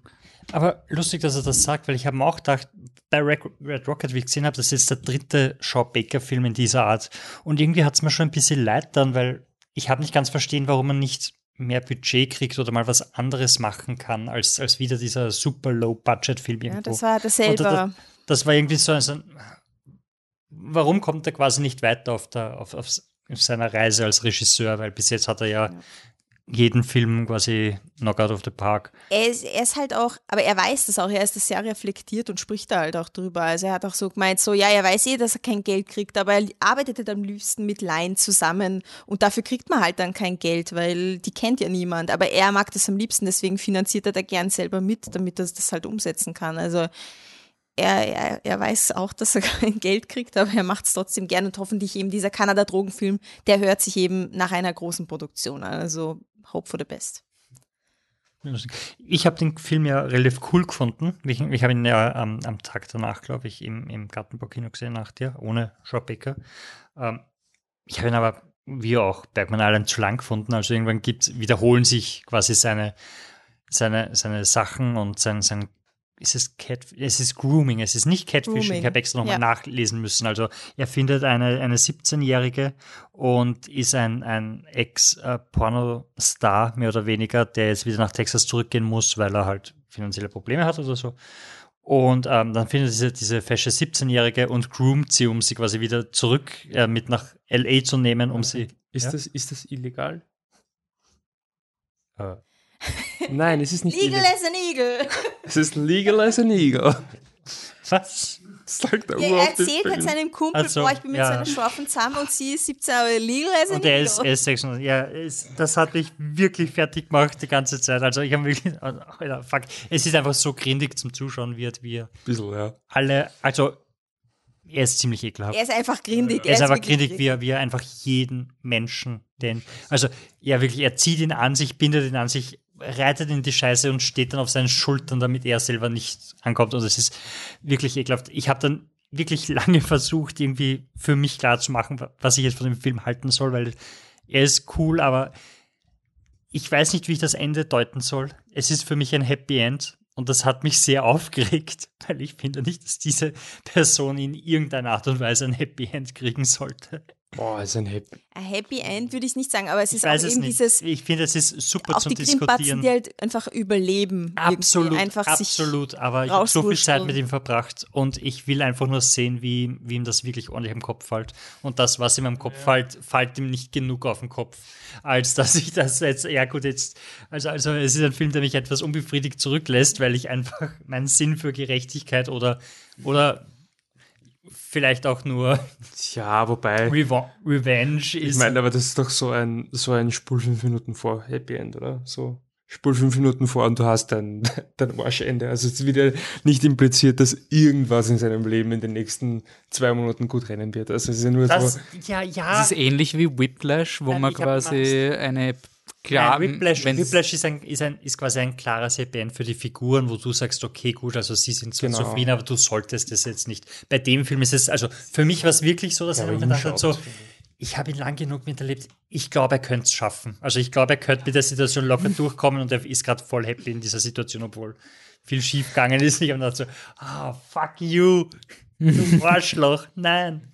Aber lustig, dass er das sagt, weil ich habe mir auch gedacht, bei Red, Rocket, wie ich gesehen habe, das ist jetzt der dritte Shaw Baker-Film in dieser Art. Und irgendwie hat es mir schon ein bisschen leid dann, weil ich habe nicht ganz verstehen, warum man nicht mehr Budget kriegt oder mal was anderes machen kann, als, als wieder dieser super Low-Budget-Film Ja, irgendwo. das war dasselbe. Das, das war irgendwie so, so ein, warum kommt er quasi nicht weiter auf, der, auf, auf, auf seiner Reise als Regisseur? Weil bis jetzt hat er ja, jeden Film quasi Knockout of the Park. er ist, er ist halt auch, aber er weiß das auch, er ist das sehr reflektiert und spricht da halt auch drüber. Also er hat auch so gemeint, so, ja, er weiß eh, dass er kein Geld kriegt, aber er arbeitet halt am liebsten mit Laien zusammen und dafür kriegt man halt dann kein Geld, weil die kennt ja niemand. Aber er mag das am liebsten, deswegen finanziert er da gern selber mit, damit er das halt umsetzen kann. Also er, er, er weiß auch, dass er *laughs* kein Geld kriegt, aber er macht es trotzdem gern und hoffentlich eben dieser Kanada-Drogenfilm, der hört sich eben nach einer großen Produktion an. Also hope for the best. Ich habe den Film ja relativ cool gefunden. Ich, ich habe ihn ja am, am Tag danach, glaube ich, im, im Gartenbaukino gesehen, nach dir, ohne Shaw Baker. Ähm, ich habe ihn aber, wie auch Bergman Island, zu lang gefunden. Also irgendwann gibt's, wiederholen sich quasi seine, seine, seine Sachen und sein, sein ist es Cat, es ist Grooming, es ist nicht Catfishing. Grooming, Ich habe extra nochmal ja. nachlesen müssen. Also er findet eine, eine 17-Jährige und ist ein, ein Ex-Pornostar, mehr oder weniger, der jetzt wieder nach Texas zurückgehen muss, weil er halt finanzielle Probleme hat oder so. Und ähm, dann findet diese, diese fesche 17-Jährige und groomt sie, um sie quasi wieder zurück äh, mit nach L.A. zu nehmen, um sie. Ist, Ja? das, ist das illegal? Äh, Nein, es ist nicht Legal illegal. as an eagle. Es ist legal as an eagle. was? Sagt der Ja, er erzählt halt seinem Kumpel, Also, boah, ich bin mit ja. seiner Schorfen zusammen und sie ist 17, aber legal as an Und er ist, eagle. er ist 96. Ja, es, das hat mich wirklich fertig gemacht die ganze Zeit. Also ich habe wirklich, Alter, fuck, es ist einfach so grindig zum Zuschauen wird, wie er Bisschen, ja. alle, also er ist ziemlich ekelhaft. Er ist einfach grindig. Er ist einfach grindig, wie er, wie er einfach jeden Menschen, den, also ja wirklich, er zieht ihn an sich, bindet ihn an sich, reitet in die Scheiße und steht dann auf seinen Schultern, damit er selber nicht ankommt. Und es ist wirklich ekelhaft. Ich habe dann wirklich lange *laughs* versucht, irgendwie für mich klar zu machen, was ich jetzt von dem Film halten soll, weil er ist cool, aber ich weiß nicht, wie ich das Ende deuten soll. Es ist für mich ein Happy End und das hat mich sehr *laughs* aufgeregt, weil ich finde nicht, dass diese Person in irgendeiner Art und Weise ein Happy End kriegen sollte. Boah, ist ein Happy. Ein Happy End würde ich nicht sagen, aber es ist auch eben dieses, ich finde, es ist super auch zum die Diskutieren. die halt einfach überleben. Absolut, einfach absolut. Aber ich habe so viel Zeit mit ihm verbracht und ich will einfach nur sehen, wie, wie ihm das wirklich ordentlich im Kopf fällt. Und das, was ihm am Kopf fällt, fällt ihm nicht genug auf den Kopf, als dass ich das jetzt, ja gut, jetzt, also, also es ist ein Film, der mich etwas unbefriedigt zurücklässt, weil ich einfach meinen Sinn für Gerechtigkeit oder, oder vielleicht auch nur Ja, wobei. Revo Revenge Ich ist. meine, aber das ist doch so ein, so ein Spul fünf Minuten vor Happy End, oder? So. Spul fünf Minuten vor und du hast dein, *laughs* dein Arschende. Also es wird ja nicht impliziert, dass irgendwas in seinem Leben in den nächsten zwei Monaten gut rennen wird. Also es ist ja nur das, so. ja, ja. Das ist ähnlich wie Whiplash, wo Nein, man ich quasi eine klar, Nein, Whiplash, Whiplash ist, ein, ist, ein, ist quasi ein klares Happy End für die Figuren, wo du sagst, okay, gut, also sie sind zwar Genau. zufrieden, aber du solltest es jetzt nicht. Bei dem Film ist es, also für mich war es wirklich so, dass Ja, ich mir gedacht habe, so, schaut. ich habe ihn lang genug miterlebt, ich glaube, er könnte es schaffen. Also ich glaube, er könnte mit der Situation locker *laughs* durchkommen und er ist gerade voll happy in dieser Situation, obwohl viel schief gegangen ist. Ich habe gedacht so, ah, fuck you, du *laughs* Arschloch, nein,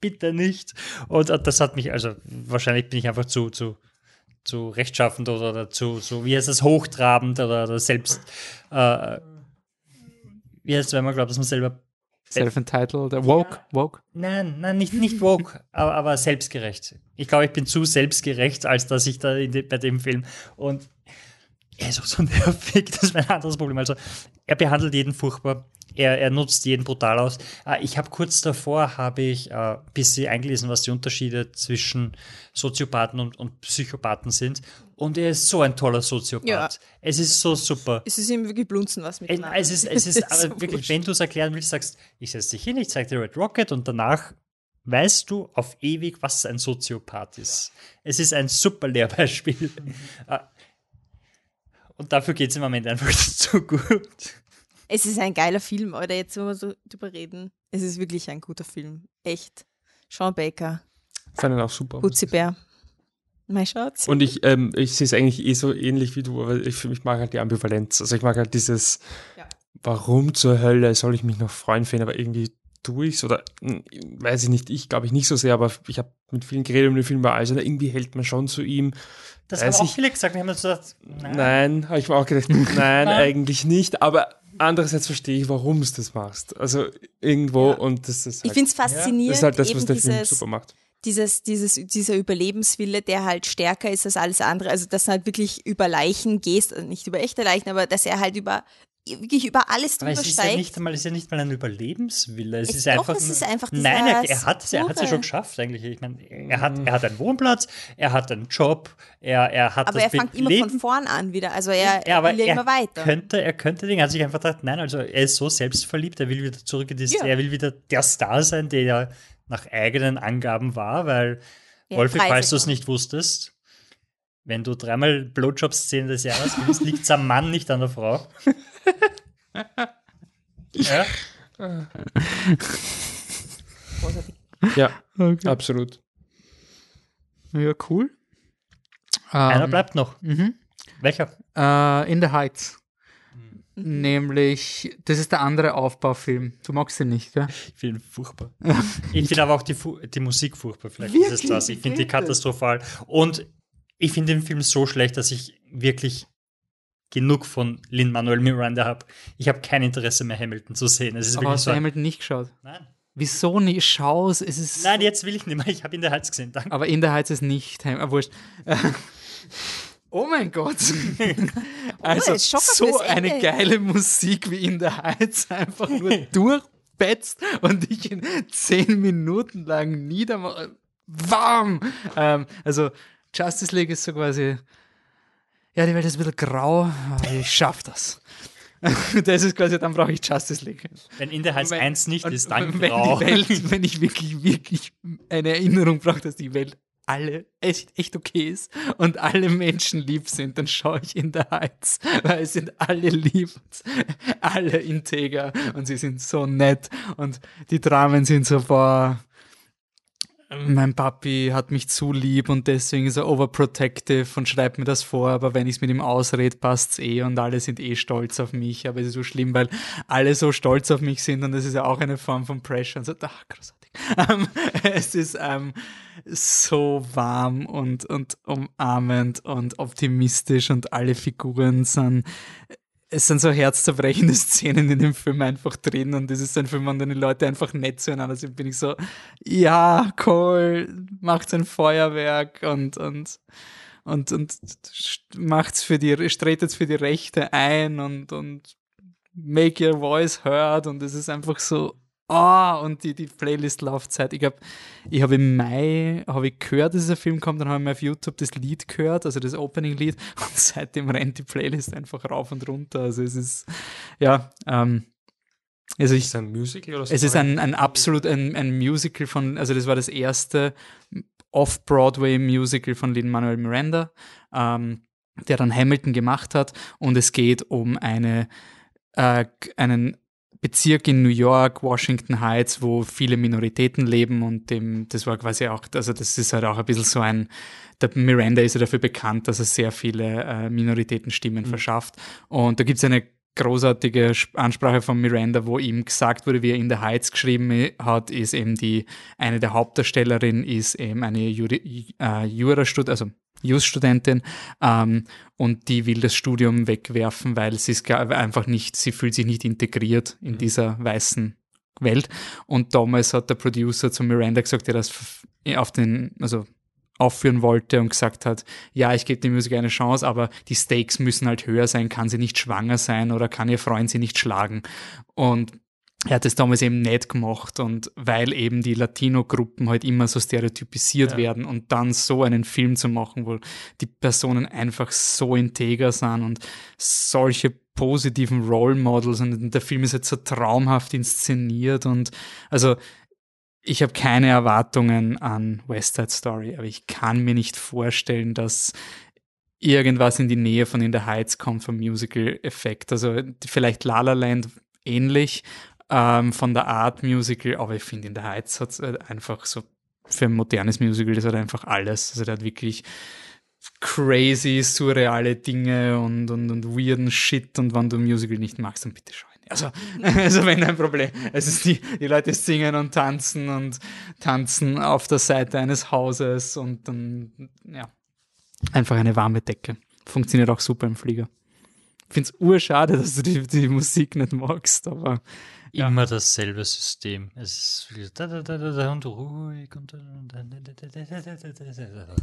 bitte nicht. Und, und das hat mich, also wahrscheinlich bin ich einfach zu, zu, zu rechtschaffend oder, oder zu, so wie heißt das, hochtrabend oder, oder selbst, äh, wie heißt es, wenn man glaubt, dass man selber Self-entitled, äh, woke, woke. Nein, nein, nicht, nicht woke, aber, aber selbstgerecht. Ich glaube, ich bin zu selbstgerecht, als dass ich da de, bei dem Film. Und er ist auch so *laughs* nervig, das ist mein anderes Problem. Also, er behandelt jeden furchtbar. Er, er nutzt jeden brutal aus. Äh, Ich habe kurz davor, habe ich äh, ein bisschen eingelesen, was die Unterschiede zwischen Soziopathen und, und Psychopathen sind. Und er ist so ein toller Soziopath. Ja. Es ist so super. Es ist ihm wirklich blunzen, was mit Es, es *laughs* ist, es ist aber so wirklich, wurscht. wenn du es erklären willst, sagst, ich setze dich hin, ich zeige dir Red Rocket und danach weißt du auf ewig, was ein Soziopath ist. Es ist ein super Lehrbeispiel. Äh, Und dafür geht es im Moment einfach *laughs* zu gut. Es ist ein geiler Film, oder jetzt, wenn wir so drüber reden, es ist wirklich ein guter Film. Echt. Sean Baker, Fand ihn auch super. Bär. Mein Schatz. Und ich, ähm, ich sehe es eigentlich eh so ähnlich wie du, aber ich, mich mag halt die Ambivalenz. Also ich mag halt dieses, Ja. warum zur Hölle soll ich mich noch freuen für ihn, aber irgendwie tue ich's oder hm, weiß ich nicht, ich glaube ich nicht so sehr, aber ich habe mit vielen geredet um den Film bei also irgendwie hält man schon zu ihm. Das haben auch ich- viele gesagt. Wir haben uns gesagt, nein. Nein, habe ich mir auch gedacht, *laughs* nein, eigentlich nicht, aber andererseits verstehe ich, warum du das machst. Also irgendwo Ja. und das ist Ich halt, finde es das faszinierend, ist halt das, was der Film dieses, super macht. dieses, dieses, dieser Überlebenswille, der halt stärker ist als alles andere. Also, dass du halt wirklich über Leichen gehst, also nicht über echte Leichen, aber dass er halt über, wirklich über alles drüber es ist ja steigt. nicht einmal, es ist ja nicht mal ein Überlebenswille. Es Es- ist doch, einfach. es ist einfach Nein, er, er hat es ja schon geschafft eigentlich. Ich meine, er hat, er hat einen Wohnplatz, er hat einen Job, er, er hat aber er fängt immer von vorn an wieder. Also er, Ja, aber er will ja er immer weiter. könnte, er könnte den, hat sich einfach gedacht, nein, also er ist so selbstverliebt, er will wieder zurück in dieses, Ja. er will wieder der Star sein, der er nach eigenen Angaben war, weil, Ja, Wolfi, Preise falls du es nicht wusstest, wenn du dreimal Blowjob-Szene des Jahres gewinnst, liegt es am Mann, nicht an der Frau. *laughs* ja? Ja, absolut. Ja, cool. Einer Ähm, bleibt noch. mhm. Welcher? Äh, in the Heights. Nämlich, das ist der andere Aufbaufilm. Du magst ihn nicht, gell? Ich finde ihn furchtbar. ich finde aber auch die, Fu die Musik furchtbar. Vielleicht ist es Wirklich? das. Ich finde die katastrophal. Und ich finde den Film so schlecht, dass ich wirklich genug von Lin-Manuel Miranda habe. Ich habe kein Interesse mehr, Hamilton zu sehen. Es ist Aber hast so. du Hamilton nicht geschaut? Nein. Wieso nicht? Schau's, es ist. Nein, jetzt will ich nicht mehr. Ich habe ihn der Hals gesehen. Danke. Aber in der Heiz ist nicht. Ham- Ah, wurscht. *laughs* Oh mein Gott. *laughs* Also, es ist Schocker so eine Ende. geile Musik wie in der Heiz einfach nur *laughs* durchbetzt und ich in zehn Minuten lang niedermache. Warm! Ähm, also, Justice League ist so quasi. Ja, die Welt ist ein bisschen grau, aber ich schaff das. *laughs* Das ist quasi, dann brauche ich Justice League. Wenn in der Wenn- 1 nicht und ist, dann wenn grau. die Welt, wenn ich wirklich, wirklich eine Erinnerung brauche, dass die Welt alle echt, echt okay ist und alle Menschen lieb sind, dann schaue ich in der Heiz, weil es sind alle lieb, alle integer und sie sind so nett und die Dramen sind so, boah, mein Papi hat mich zu lieb und deswegen ist er overprotective und schreibt mir das vor, aber wenn ich es mit ihm ausrede, passt's eh und alle sind eh stolz auf mich, aber es ist so schlimm, weil alle so stolz auf mich sind und das ist ja auch eine Form von Pressure und so, ach, großartig. *laughs* Ähm, es ist ähm, so warm und, und umarmend und optimistisch und alle Figuren sind es sind so herzzerbrechende *laughs* Szenen in dem Film einfach drin und das ist ein Film, an dem die Leute einfach nett zueinander sind, bin ich so, ja, cool, macht ein Feuerwerk und, und, und, und macht's für die, stretet für die Rechte ein und, und make your voice heard und es ist einfach so, ah, und die, die Playlist-Laufzeit. Ich glaube, ich habe im Mai, habe ich gehört, dass dieser Film kommt, dann habe ich mir auf YouTube das Lied gehört, also das Opening-Lied *laughs* und seitdem rennt die Playlist einfach rauf und runter. Also es ist, ja, ähm, also ich, Ist es ein Musical oder es ist ein, ein absolut ein, ein Musical von, also das war das erste Off-Broadway-Musical von Lin-Manuel Miranda, ähm, der dann Hamilton gemacht hat und es geht um eine, äh, einen Bezirk in New York, Washington Heights, wo viele Minoritäten leben und dem, das war quasi auch, also das ist halt auch ein bisschen so ein, der Miranda ist ja dafür bekannt, dass er sehr viele äh, Minoritätenstimmen verschafft. Und da gibt es eine großartige Sp- Ansprache von Miranda, wo ihm gesagt wurde, wie er in der Heights geschrieben hat, ist eben die, eine der Hauptdarstellerinnen ist eben eine Juri, äh, Jurastud, also Jus-Studentin ähm, und die will das Studium wegwerfen, weil sie ist einfach nicht, sie fühlt sich nicht integriert in dieser weißen Welt. Und damals hat der Producer zu Miranda gesagt, der das auf den, also aufführen wollte und gesagt hat, ja, ich gebe dem Musiker eine Chance, aber die Stakes müssen halt höher sein, kann sie nicht schwanger sein oder kann ihr Freund sie nicht schlagen. Und er hat es damals eben nicht gemacht und weil eben die Latino-Gruppen halt immer so stereotypisiert werden und dann so einen Film zu machen, wo die Personen einfach so integer sind und solche positiven Role Models und der Film ist jetzt so traumhaft inszeniert und also ich habe keine Erwartungen an West Side Story, aber ich kann mir nicht vorstellen, dass irgendwas in die Nähe von In the Heights kommt vom Musical-Effekt. Also vielleicht La La Land ähnlich ähm, von der Art Musical, aber ich finde In the Heights hat einfach so für ein modernes Musical, das hat einfach alles. Also der hat wirklich crazy, surreale Dinge und, und, und weirden Shit und wenn du ein Musical nicht magst, dann bitte schau. Also, *laughs* also wenn ein Problem. Es ist die, die Leute singen und tanzen und tanzen auf der Seite eines Hauses und dann, ja, einfach eine warme Decke. Funktioniert auch super im Flieger finde es urschade, dass du die, die, Musik nicht magst, aber. Ja. Immer dasselbe System. Es ist da, da, da, da, und ruhig und. Da, da, da, da, da, da, da, da.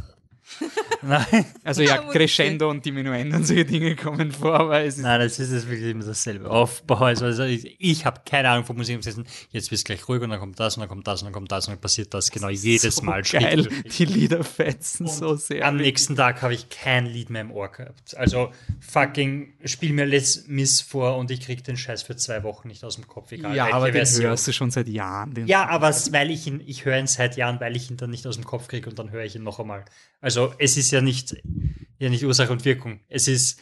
*laughs* Nein, also ja, Crescendo und Diminuendo und solche Dinge kommen vor, aber es ist nein, das ist es wirklich immer dasselbe Aufbau. Also, also ich, ich habe keine Ahnung von Musik gesessen. Jetzt wird es gleich ruhig und dann kommt das und dann kommt das und dann kommt das und dann passiert das genau jedes so Mal. Geil. Die Lieder fetzen so sehr. Am nächsten Tag habe ich kein Lied mehr im Ohr gehabt. Also fucking spiel mir Les Miss vor und ich krieg den Scheiß für zwei Wochen nicht aus dem Kopf. Egal ja, aber den Version. hörst du schon seit Jahren. Den Ja, aber weil ich ihn, ich höre ihn seit Jahren, weil ich ihn dann nicht aus dem Kopf kriege und dann höre ich ihn noch einmal. Also es ist ja nicht, ja nicht Ursache und Wirkung. Es ist,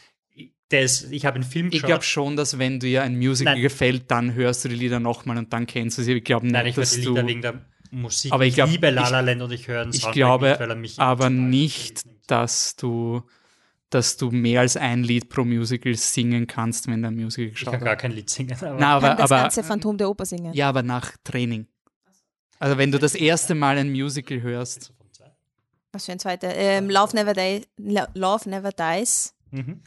der ist, ich habe einen Film Ich geschaut. glaube schon, dass wenn dir ein Musical Nein. gefällt, dann hörst du die Lieder nochmal und dann kennst du sie. Ich glaube nicht, Nein, ich dass die du. Lieder wegen der Musik. Aber ich glaub, liebe La ich- La Land und ich höre ihn ich Soundtrack glaube nicht, weil er mich aber nicht, dass du, dass du mehr als ein Lied pro Musical singen kannst, wenn du ein Musical Ich geschaut kann gar kein Lied singen. Aber Na, aber, kann das aber ganze Phantom der Oper singen. ja, aber nach Training. Also wenn du das erste Mal ein Musical hörst. Was für ein zweiter? Ähm, Love, Never Lo- Love Never Dies. Mhm.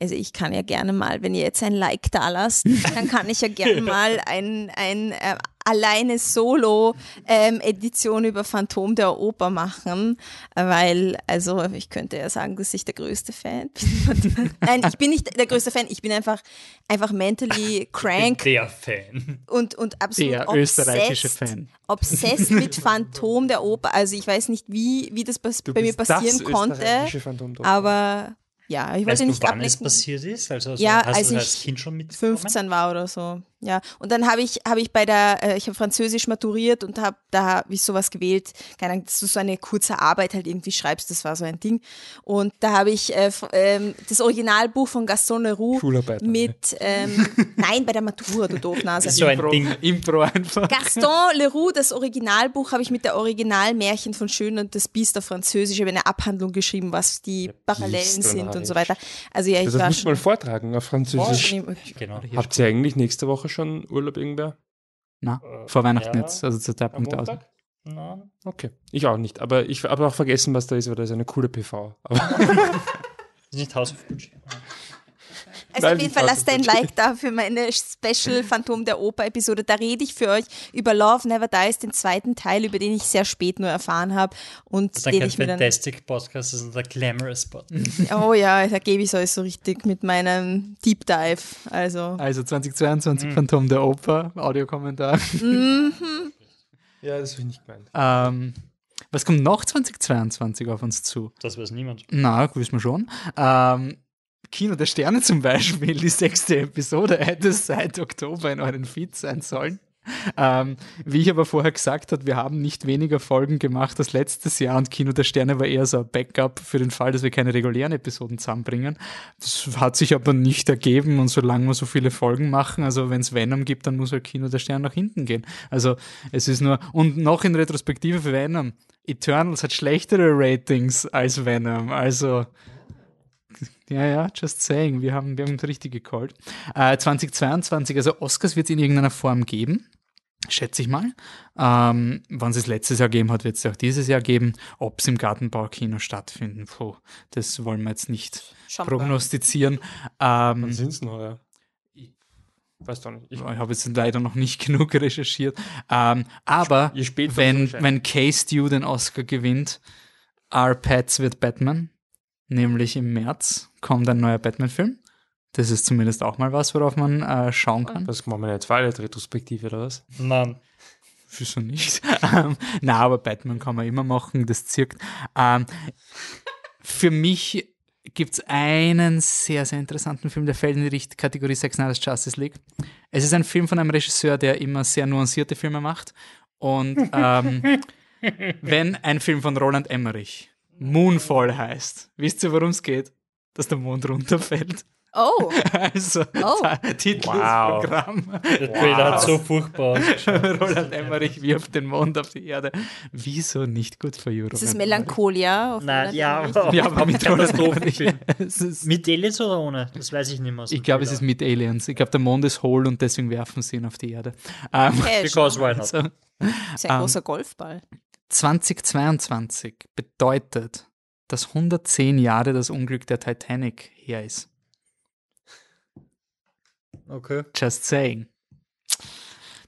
Also ich kann ja gerne mal, wenn ihr jetzt ein Like da lasst, *laughs* dann kann ich ja gerne mal ein, ein äh, alleine Solo-Edition über Phantom der Oper machen, weil, also ich könnte ja sagen, dass ich der größte Fan bin. *laughs* Nein, ich bin nicht der größte Fan, ich bin einfach, einfach mentally crank Der Fan. und, und absolut Der österreichische obsessed, Fan. obsessed mit Phantom der Oper. Also ich weiß nicht, wie, wie das Du bei mir bist das passieren konnte, österreichische Phantom der Oper. aber ja, ich Weißt wollte du, nicht wann es ablenken. passiert ist? Also, also Ja, hast als du ich als Kind schon mitbekommen? 15 war oder so. Ja, und dann habe ich habe ich bei der äh, ich habe Französisch maturiert und habe da habe ich sowas gewählt, keine Ahnung, dass du so eine kurze Arbeit halt irgendwie schreibst, das war so ein Ding. Und da habe ich äh, ähm, das Originalbuch von Gaston Leroux Schularbeit. mit ähm, *laughs* nein, bei der Matura, du Doofnase. So ein Impro, Ding. Impro einfach. Gaston Leroux, das Originalbuch, habe ich mit der Originalmärchen von Schön und das Biest auf Französisch ich habe eine Abhandlung geschrieben, was die Parallelen Biest, sind und so weiter. Also ja, ich das war musst du mal schon. vortragen auf Französisch. Genau. Habt ihr eigentlich nächste Woche schon Urlaub irgendwer? Na, vor Weihnachten ja. jetzt, also zur Zeitpunkt aus. Nein. Okay. Ich auch nicht. Aber ich habe auch vergessen, was da ist, weil da ist eine coole PV. Aber *laughs* Das ist nicht House of Gucci. Also Nein, auf jeden Fall lasst ein Like da für meine Special Phantom der Oper Episode. Da rede ich für euch über Love Never Dies, den zweiten Teil, über den ich sehr spät nur erfahren habe und Das ist den ich mir dann Fantastic Podcast, das ist der Glamorous Podcast. *laughs* Oh ja, da gebe ich es euch so richtig mit meinem Deep Dive. Also Also 2022 Phantom der Oper, Audiokommentar. ja, das habe ich nicht gemeint. ähm, was kommt noch 2022 auf uns zu? Das weiß niemand. Na, wissen wir schon. Ähm, Kino der Sterne zum Beispiel, die sechste Episode hätte seit Oktober in euren Feeds sein sollen. Ähm, wie ich aber vorher gesagt habe, wir haben nicht weniger Folgen gemacht als letztes Jahr und Kino der Sterne war eher so ein Backup für den Fall, dass wir keine regulären Episoden zusammenbringen. Das hat sich aber nicht ergeben und solange wir so viele Folgen machen, also wenn es Venom gibt, dann muss halt Kino der Sterne nach hinten gehen. Also es ist nur, und noch in Retrospektive für Venom, Eternals hat schlechtere Ratings als Venom, also ja, ja, just saying. Wir haben, wir haben richtig gecallt. Äh, 2022, also Oscars wird es in irgendeiner Form geben. schätze ich mal. Ähm, Wann es letztes Jahr gegeben hat, wird es auch dieses Jahr geben. Ob es im Gartenbaukino stattfinden, puh, das wollen wir jetzt nicht mal. prognostizieren. Wann Ähm, sind es noch, ja? Weiß doch nicht. Ich, ich habe jetzt leider noch nicht *laughs* genug recherchiert. Ähm, aber wenn, wenn K-Stew den Oscar gewinnt, Our Pets wird Batman, nämlich im März kommt ein neuer Batman-Film. Das ist zumindest auch mal was, worauf man äh, schauen kann. was machen wir jetzt? Twilight-Retrospektive oder was? Nein. Wieso nicht? *laughs* ähm, na, aber Batman kann man immer machen, das zirkt. Ähm, für mich gibt es einen sehr, sehr interessanten Film, der fällt in die Richt- Kategorie Sex Snyder's Justice League. Es ist ein Film von einem Regisseur, der immer sehr nuancierte Filme macht. Und ähm, *laughs* wenn ein Film von Roland Emmerich Moonfall heißt, wisst ihr, worum es geht? Dass der Mond runterfällt. Oh, *laughs* Also, Oh. Titel Wow. des Programm. Der Trailer hat so furchtbar ausgeschaut. *laughs* Roland Emmerich wirft den Mond auf die Erde. Wieso nicht gut für Euro? das ist Melancholia. auf Nein, ja, aber, Ja, aber mit *laughs* Roland. Emmerich. Es ist, Mit Aliens oder ohne? Das weiß ich nicht mehr. dem ich glaube, es ist Trailer. mit Aliens. Ich glaube, der Mond ist hohl und deswegen werfen sie ihn auf die Erde. Ähm, Okay, Because why not? also, ist ja ein ähm, großer Golfball. 2022 bedeutet, dass 110 Jahre das Unglück der Titanic her ist. Okay. Just saying.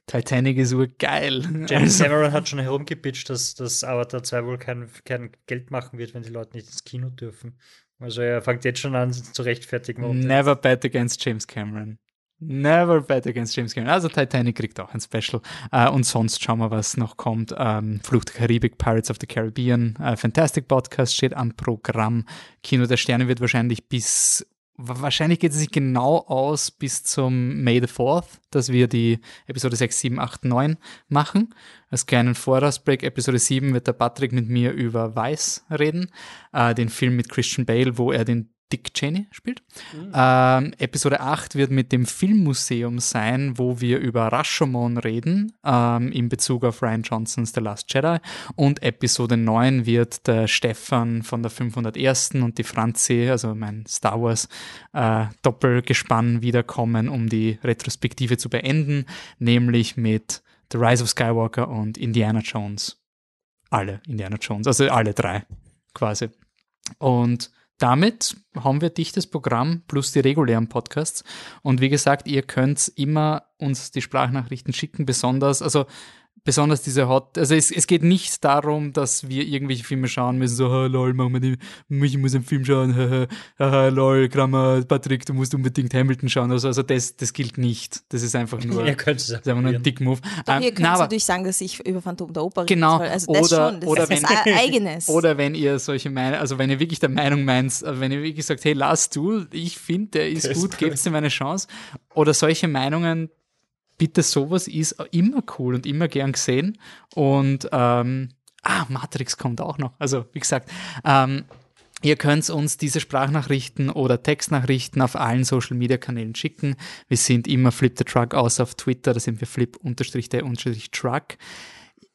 Titanic ist urgeil. James Also, Cameron hat schon herumgepitcht, dass, dass Avatar 2 wohl kein, kein Geld machen wird, wenn die Leute nicht ins Kino dürfen. Also er fängt jetzt schon an zu rechtfertigen. Never bet against James Cameron. Never bet against James Cameron. Also Titanic kriegt auch ein Special. Äh, und sonst schauen wir, was noch kommt. Ähm, Flucht der Karibik, Pirates of the Caribbean, äh, Fantastic Podcast steht am Programm. Kino der Sterne wird wahrscheinlich bis, wa- wahrscheinlich geht es sich genau aus bis zum May the 4th, dass wir die Episode 6, 7, 8, 9 machen. Als kleinen Vorausbreak, Episode 7 wird der Patrick mit mir über Vice reden, äh, den Film mit Christian Bale, wo er den Dick Cheney spielt. Ähm, Episode 8 wird mit dem Filmmuseum sein, wo wir über Rashomon reden, ähm, in Bezug auf Ryan Johnsons The Last Jedi. Und Episode 9 wird der Stefan von der 501. und die Franzi, also mein Star Wars äh, Doppelgespann, wiederkommen, um die Retrospektive zu beenden, nämlich mit The Rise of Skywalker und Indiana Jones. Alle Indiana Jones, also alle drei quasi. Und damit haben wir dichtes Programm plus die regulären Podcasts. Und wie gesagt, ihr könnt immer uns die Sprachnachrichten schicken, besonders, also besonders diese Hot, also es, es geht nicht darum, dass wir irgendwelche Filme schauen müssen, so, "Ha, lol, machen wir die, ich muss einen Film schauen, *laughs* haha, lol, Grammar, Patrick, du musst unbedingt Hamilton schauen, also, also das, das gilt nicht. Das ist einfach nur, *laughs* Ihr das könnt es einfach nur ein probieren. Dick-Move. Doch, Ähm, ihr könnt na, aber- natürlich sagen, dass ich über Phantom der Oper Genau. soll. Also das Oder- schon, das oder ist wenn- was Eigenes. *laughs* Oder wenn ihr solche Meinung, also wenn ihr wirklich der Meinung meint, also wenn ihr wirklich sagt, hey, lass du, ich finde, der ist ist gut, gebt ihm eine Chance. Oder solche Meinungen, bitte sowas ist immer cool und immer gern gesehen. Und ähm, ah, Matrix kommt auch noch. Also wie gesagt, ähm, Ihr könnt uns diese Sprachnachrichten oder Textnachrichten auf allen Social Media Kanälen schicken. Wir sind immer Flip the Truck, außer auf Twitter, da sind wir flip-der-truck.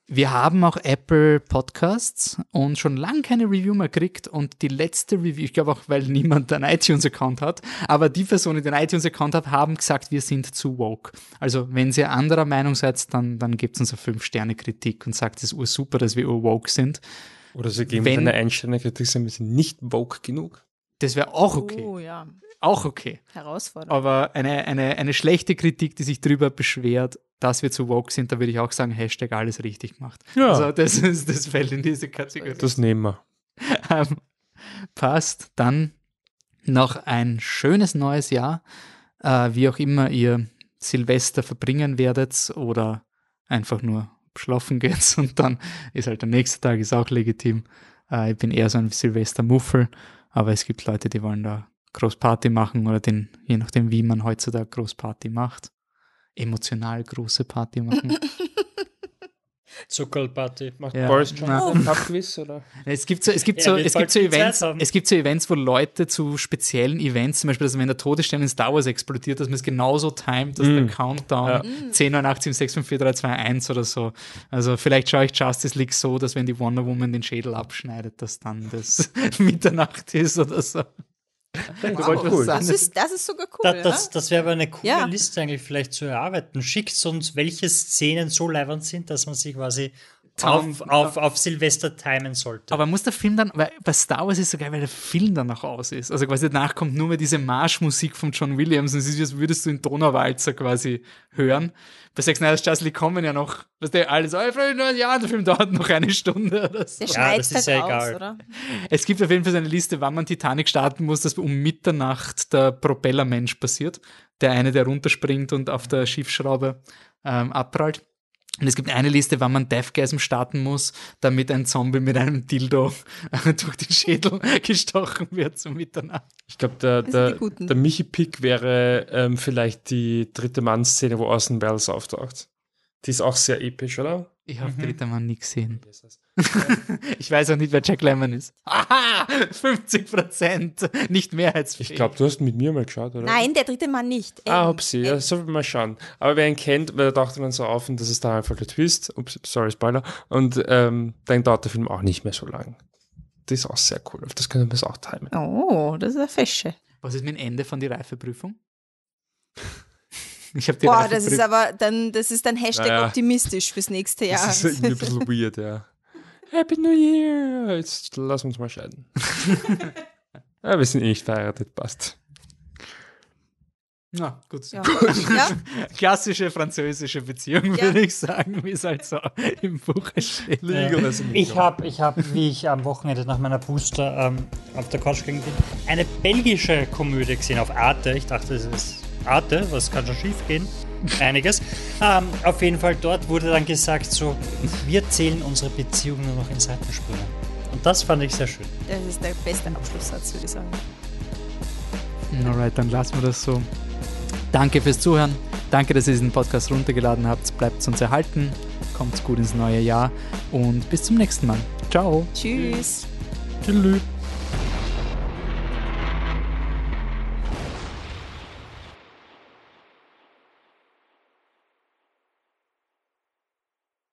Wir haben auch Apple Podcasts und schon lange keine Review mehr gekriegt und die letzte Review, ich glaube auch, weil niemand einen iTunes-Account hat, aber die Personen, die einen iTunes-Account hat, haben gesagt, wir sind zu woke. Also wenn ihr anderer Meinung seid, dann, dann gebt uns eine 5-Sterne-Kritik und sagt, es ist ursuper, dass wir urwoke sind. Oder sie geben Wenn- eine Einsterne-Kritik, sie sind nicht woke genug. Das wäre auch okay. Oh ja, Auch okay. herausfordernd. Aber eine, eine, eine schlechte Kritik, die sich darüber beschwert, dass wir zu woke sind, da würde ich auch sagen, Hashtag alles richtig gemacht. Ja. Also das, ist, das fällt in diese Kategorie. Das nehmen wir. Ähm, passt. Dann noch ein schönes neues Jahr. Äh, wie auch immer ihr Silvester verbringen werdet oder einfach nur schlafen geht *laughs* und dann ist halt der nächste Tag ist auch legitim. Äh, ich bin eher so ein Silvester-Muffel, aber es gibt Leute, die wollen da groß Party machen oder den, je nachdem, wie man heutzutage groß Party macht, emotional große Party machen. *laughs* Zuckerlparty. Macht Ja. Boris Johnson ein Pubquiz? Oder? *laughs* Es gibt so, es gibt so, wird es gibt so Events, es gibt so Events, wo Leute zu speziellen Events, zum Beispiel, also wenn der Todesstern in Star Wars explodiert, dass man es genauso timet, dass der Mm. Countdown Ja. 10, 9, 8, 7, 6, 5, 4, 3, 2, 1 oder so. Also vielleicht schaue ich Justice League so, dass wenn die Wonder Woman den Schädel abschneidet, dass dann das *laughs* Mitternacht ist oder so. Wow, sagen. das, ist, das ist sogar cool. Da, das das wäre aber eine coole Ja. Liste eigentlich vielleicht zu erarbeiten. Schickt uns, welche Szenen so leibend sind, dass man sie quasi auf, auf, auf Silvester timen sollte. Aber muss der Film dann, weil bei Star Wars ist so geil, weil der Film dann noch aus ist. Also quasi danach kommt nur mehr diese Marschmusik von John Williams und es ist, wie als würdest du in Donauwalzer quasi hören. Bei Sex Nights Justly kommen ja noch, was der alles, oh, ja, der Film dauert noch eine Stunde oder so. Der schneidet das ist ja aus, egal. oder? Es gibt auf jeden Fall so eine Liste, wann man Titanic starten muss, dass um Mitternacht der Propellermensch passiert. Der eine, der runterspringt und auf der Schiffsschraube ähm, abprallt. Und es gibt eine Liste, wann man Deathgasm starten muss, damit ein Zombie mit einem Dildo *laughs* durch den Schädel *laughs* gestochen wird zum Mitternacht. Ich glaube, der, Das der, der Michi-Pick wäre ähm, vielleicht die dritte Mann-Szene, wo Orson Welles auftaucht. Die ist auch sehr episch, oder? Ich habe dritter Mann nie gesehen. *laughs* Ich weiß auch nicht, wer Jack Lemmon ist. Aha! 50 Prozent! Nicht mehrheitsfähig. Ich glaube, du hast mit mir mal geschaut, oder? Nein, der dritte Mann nicht. Ah, Ähm, upsie, ja, soll wir mal schauen. Aber wer ihn kennt, weil da taucht man so auf und das ist dann einfach der Twist. Ups, sorry, Spoiler. Und ähm, dann dauert der Film auch nicht mehr so lang. Das ist auch sehr cool. Auf das können wir es auch timen. Oh, das ist eine Fesche. Was ist mit dem Ende von die Reifeprüfung? *laughs* Ich habe die Boah, das ist aber dann, das ist dann Hashtag Naja. optimistisch fürs nächste Jahr. Das ist irgendwie ein bisschen *laughs* weird, ja. Happy New Year! Jetzt lass uns mal scheiden. *laughs* ja, wir sind eh nicht verheiratet, passt. Ja, gut. ja. *laughs* ja, Klassische französische Beziehung, Ja. würde ich sagen, wie es halt so im Buch steht. Legalism. Ich habe, ich hab, wie ich am Wochenende nach meiner Booster ähm, auf der Couch gegangen bin, eine belgische Komödie gesehen auf Arte. Ich dachte, es ist Arte, was kann schon schief gehen? Einiges. Ähm, auf jeden Fall dort wurde dann gesagt, so, wir zählen unsere Beziehung nur noch in Seitensprüngen. Und das fand ich sehr schön. das ist der beste Abschlusssatz, würde ich sagen. Alright, dann lassen wir das so. Danke fürs Zuhören. Danke, dass ihr diesen Podcast runtergeladen habt. Bleibt uns erhalten. Kommt gut ins neue Jahr und bis zum nächsten Mal. Ciao. Tschüss. Tschüss.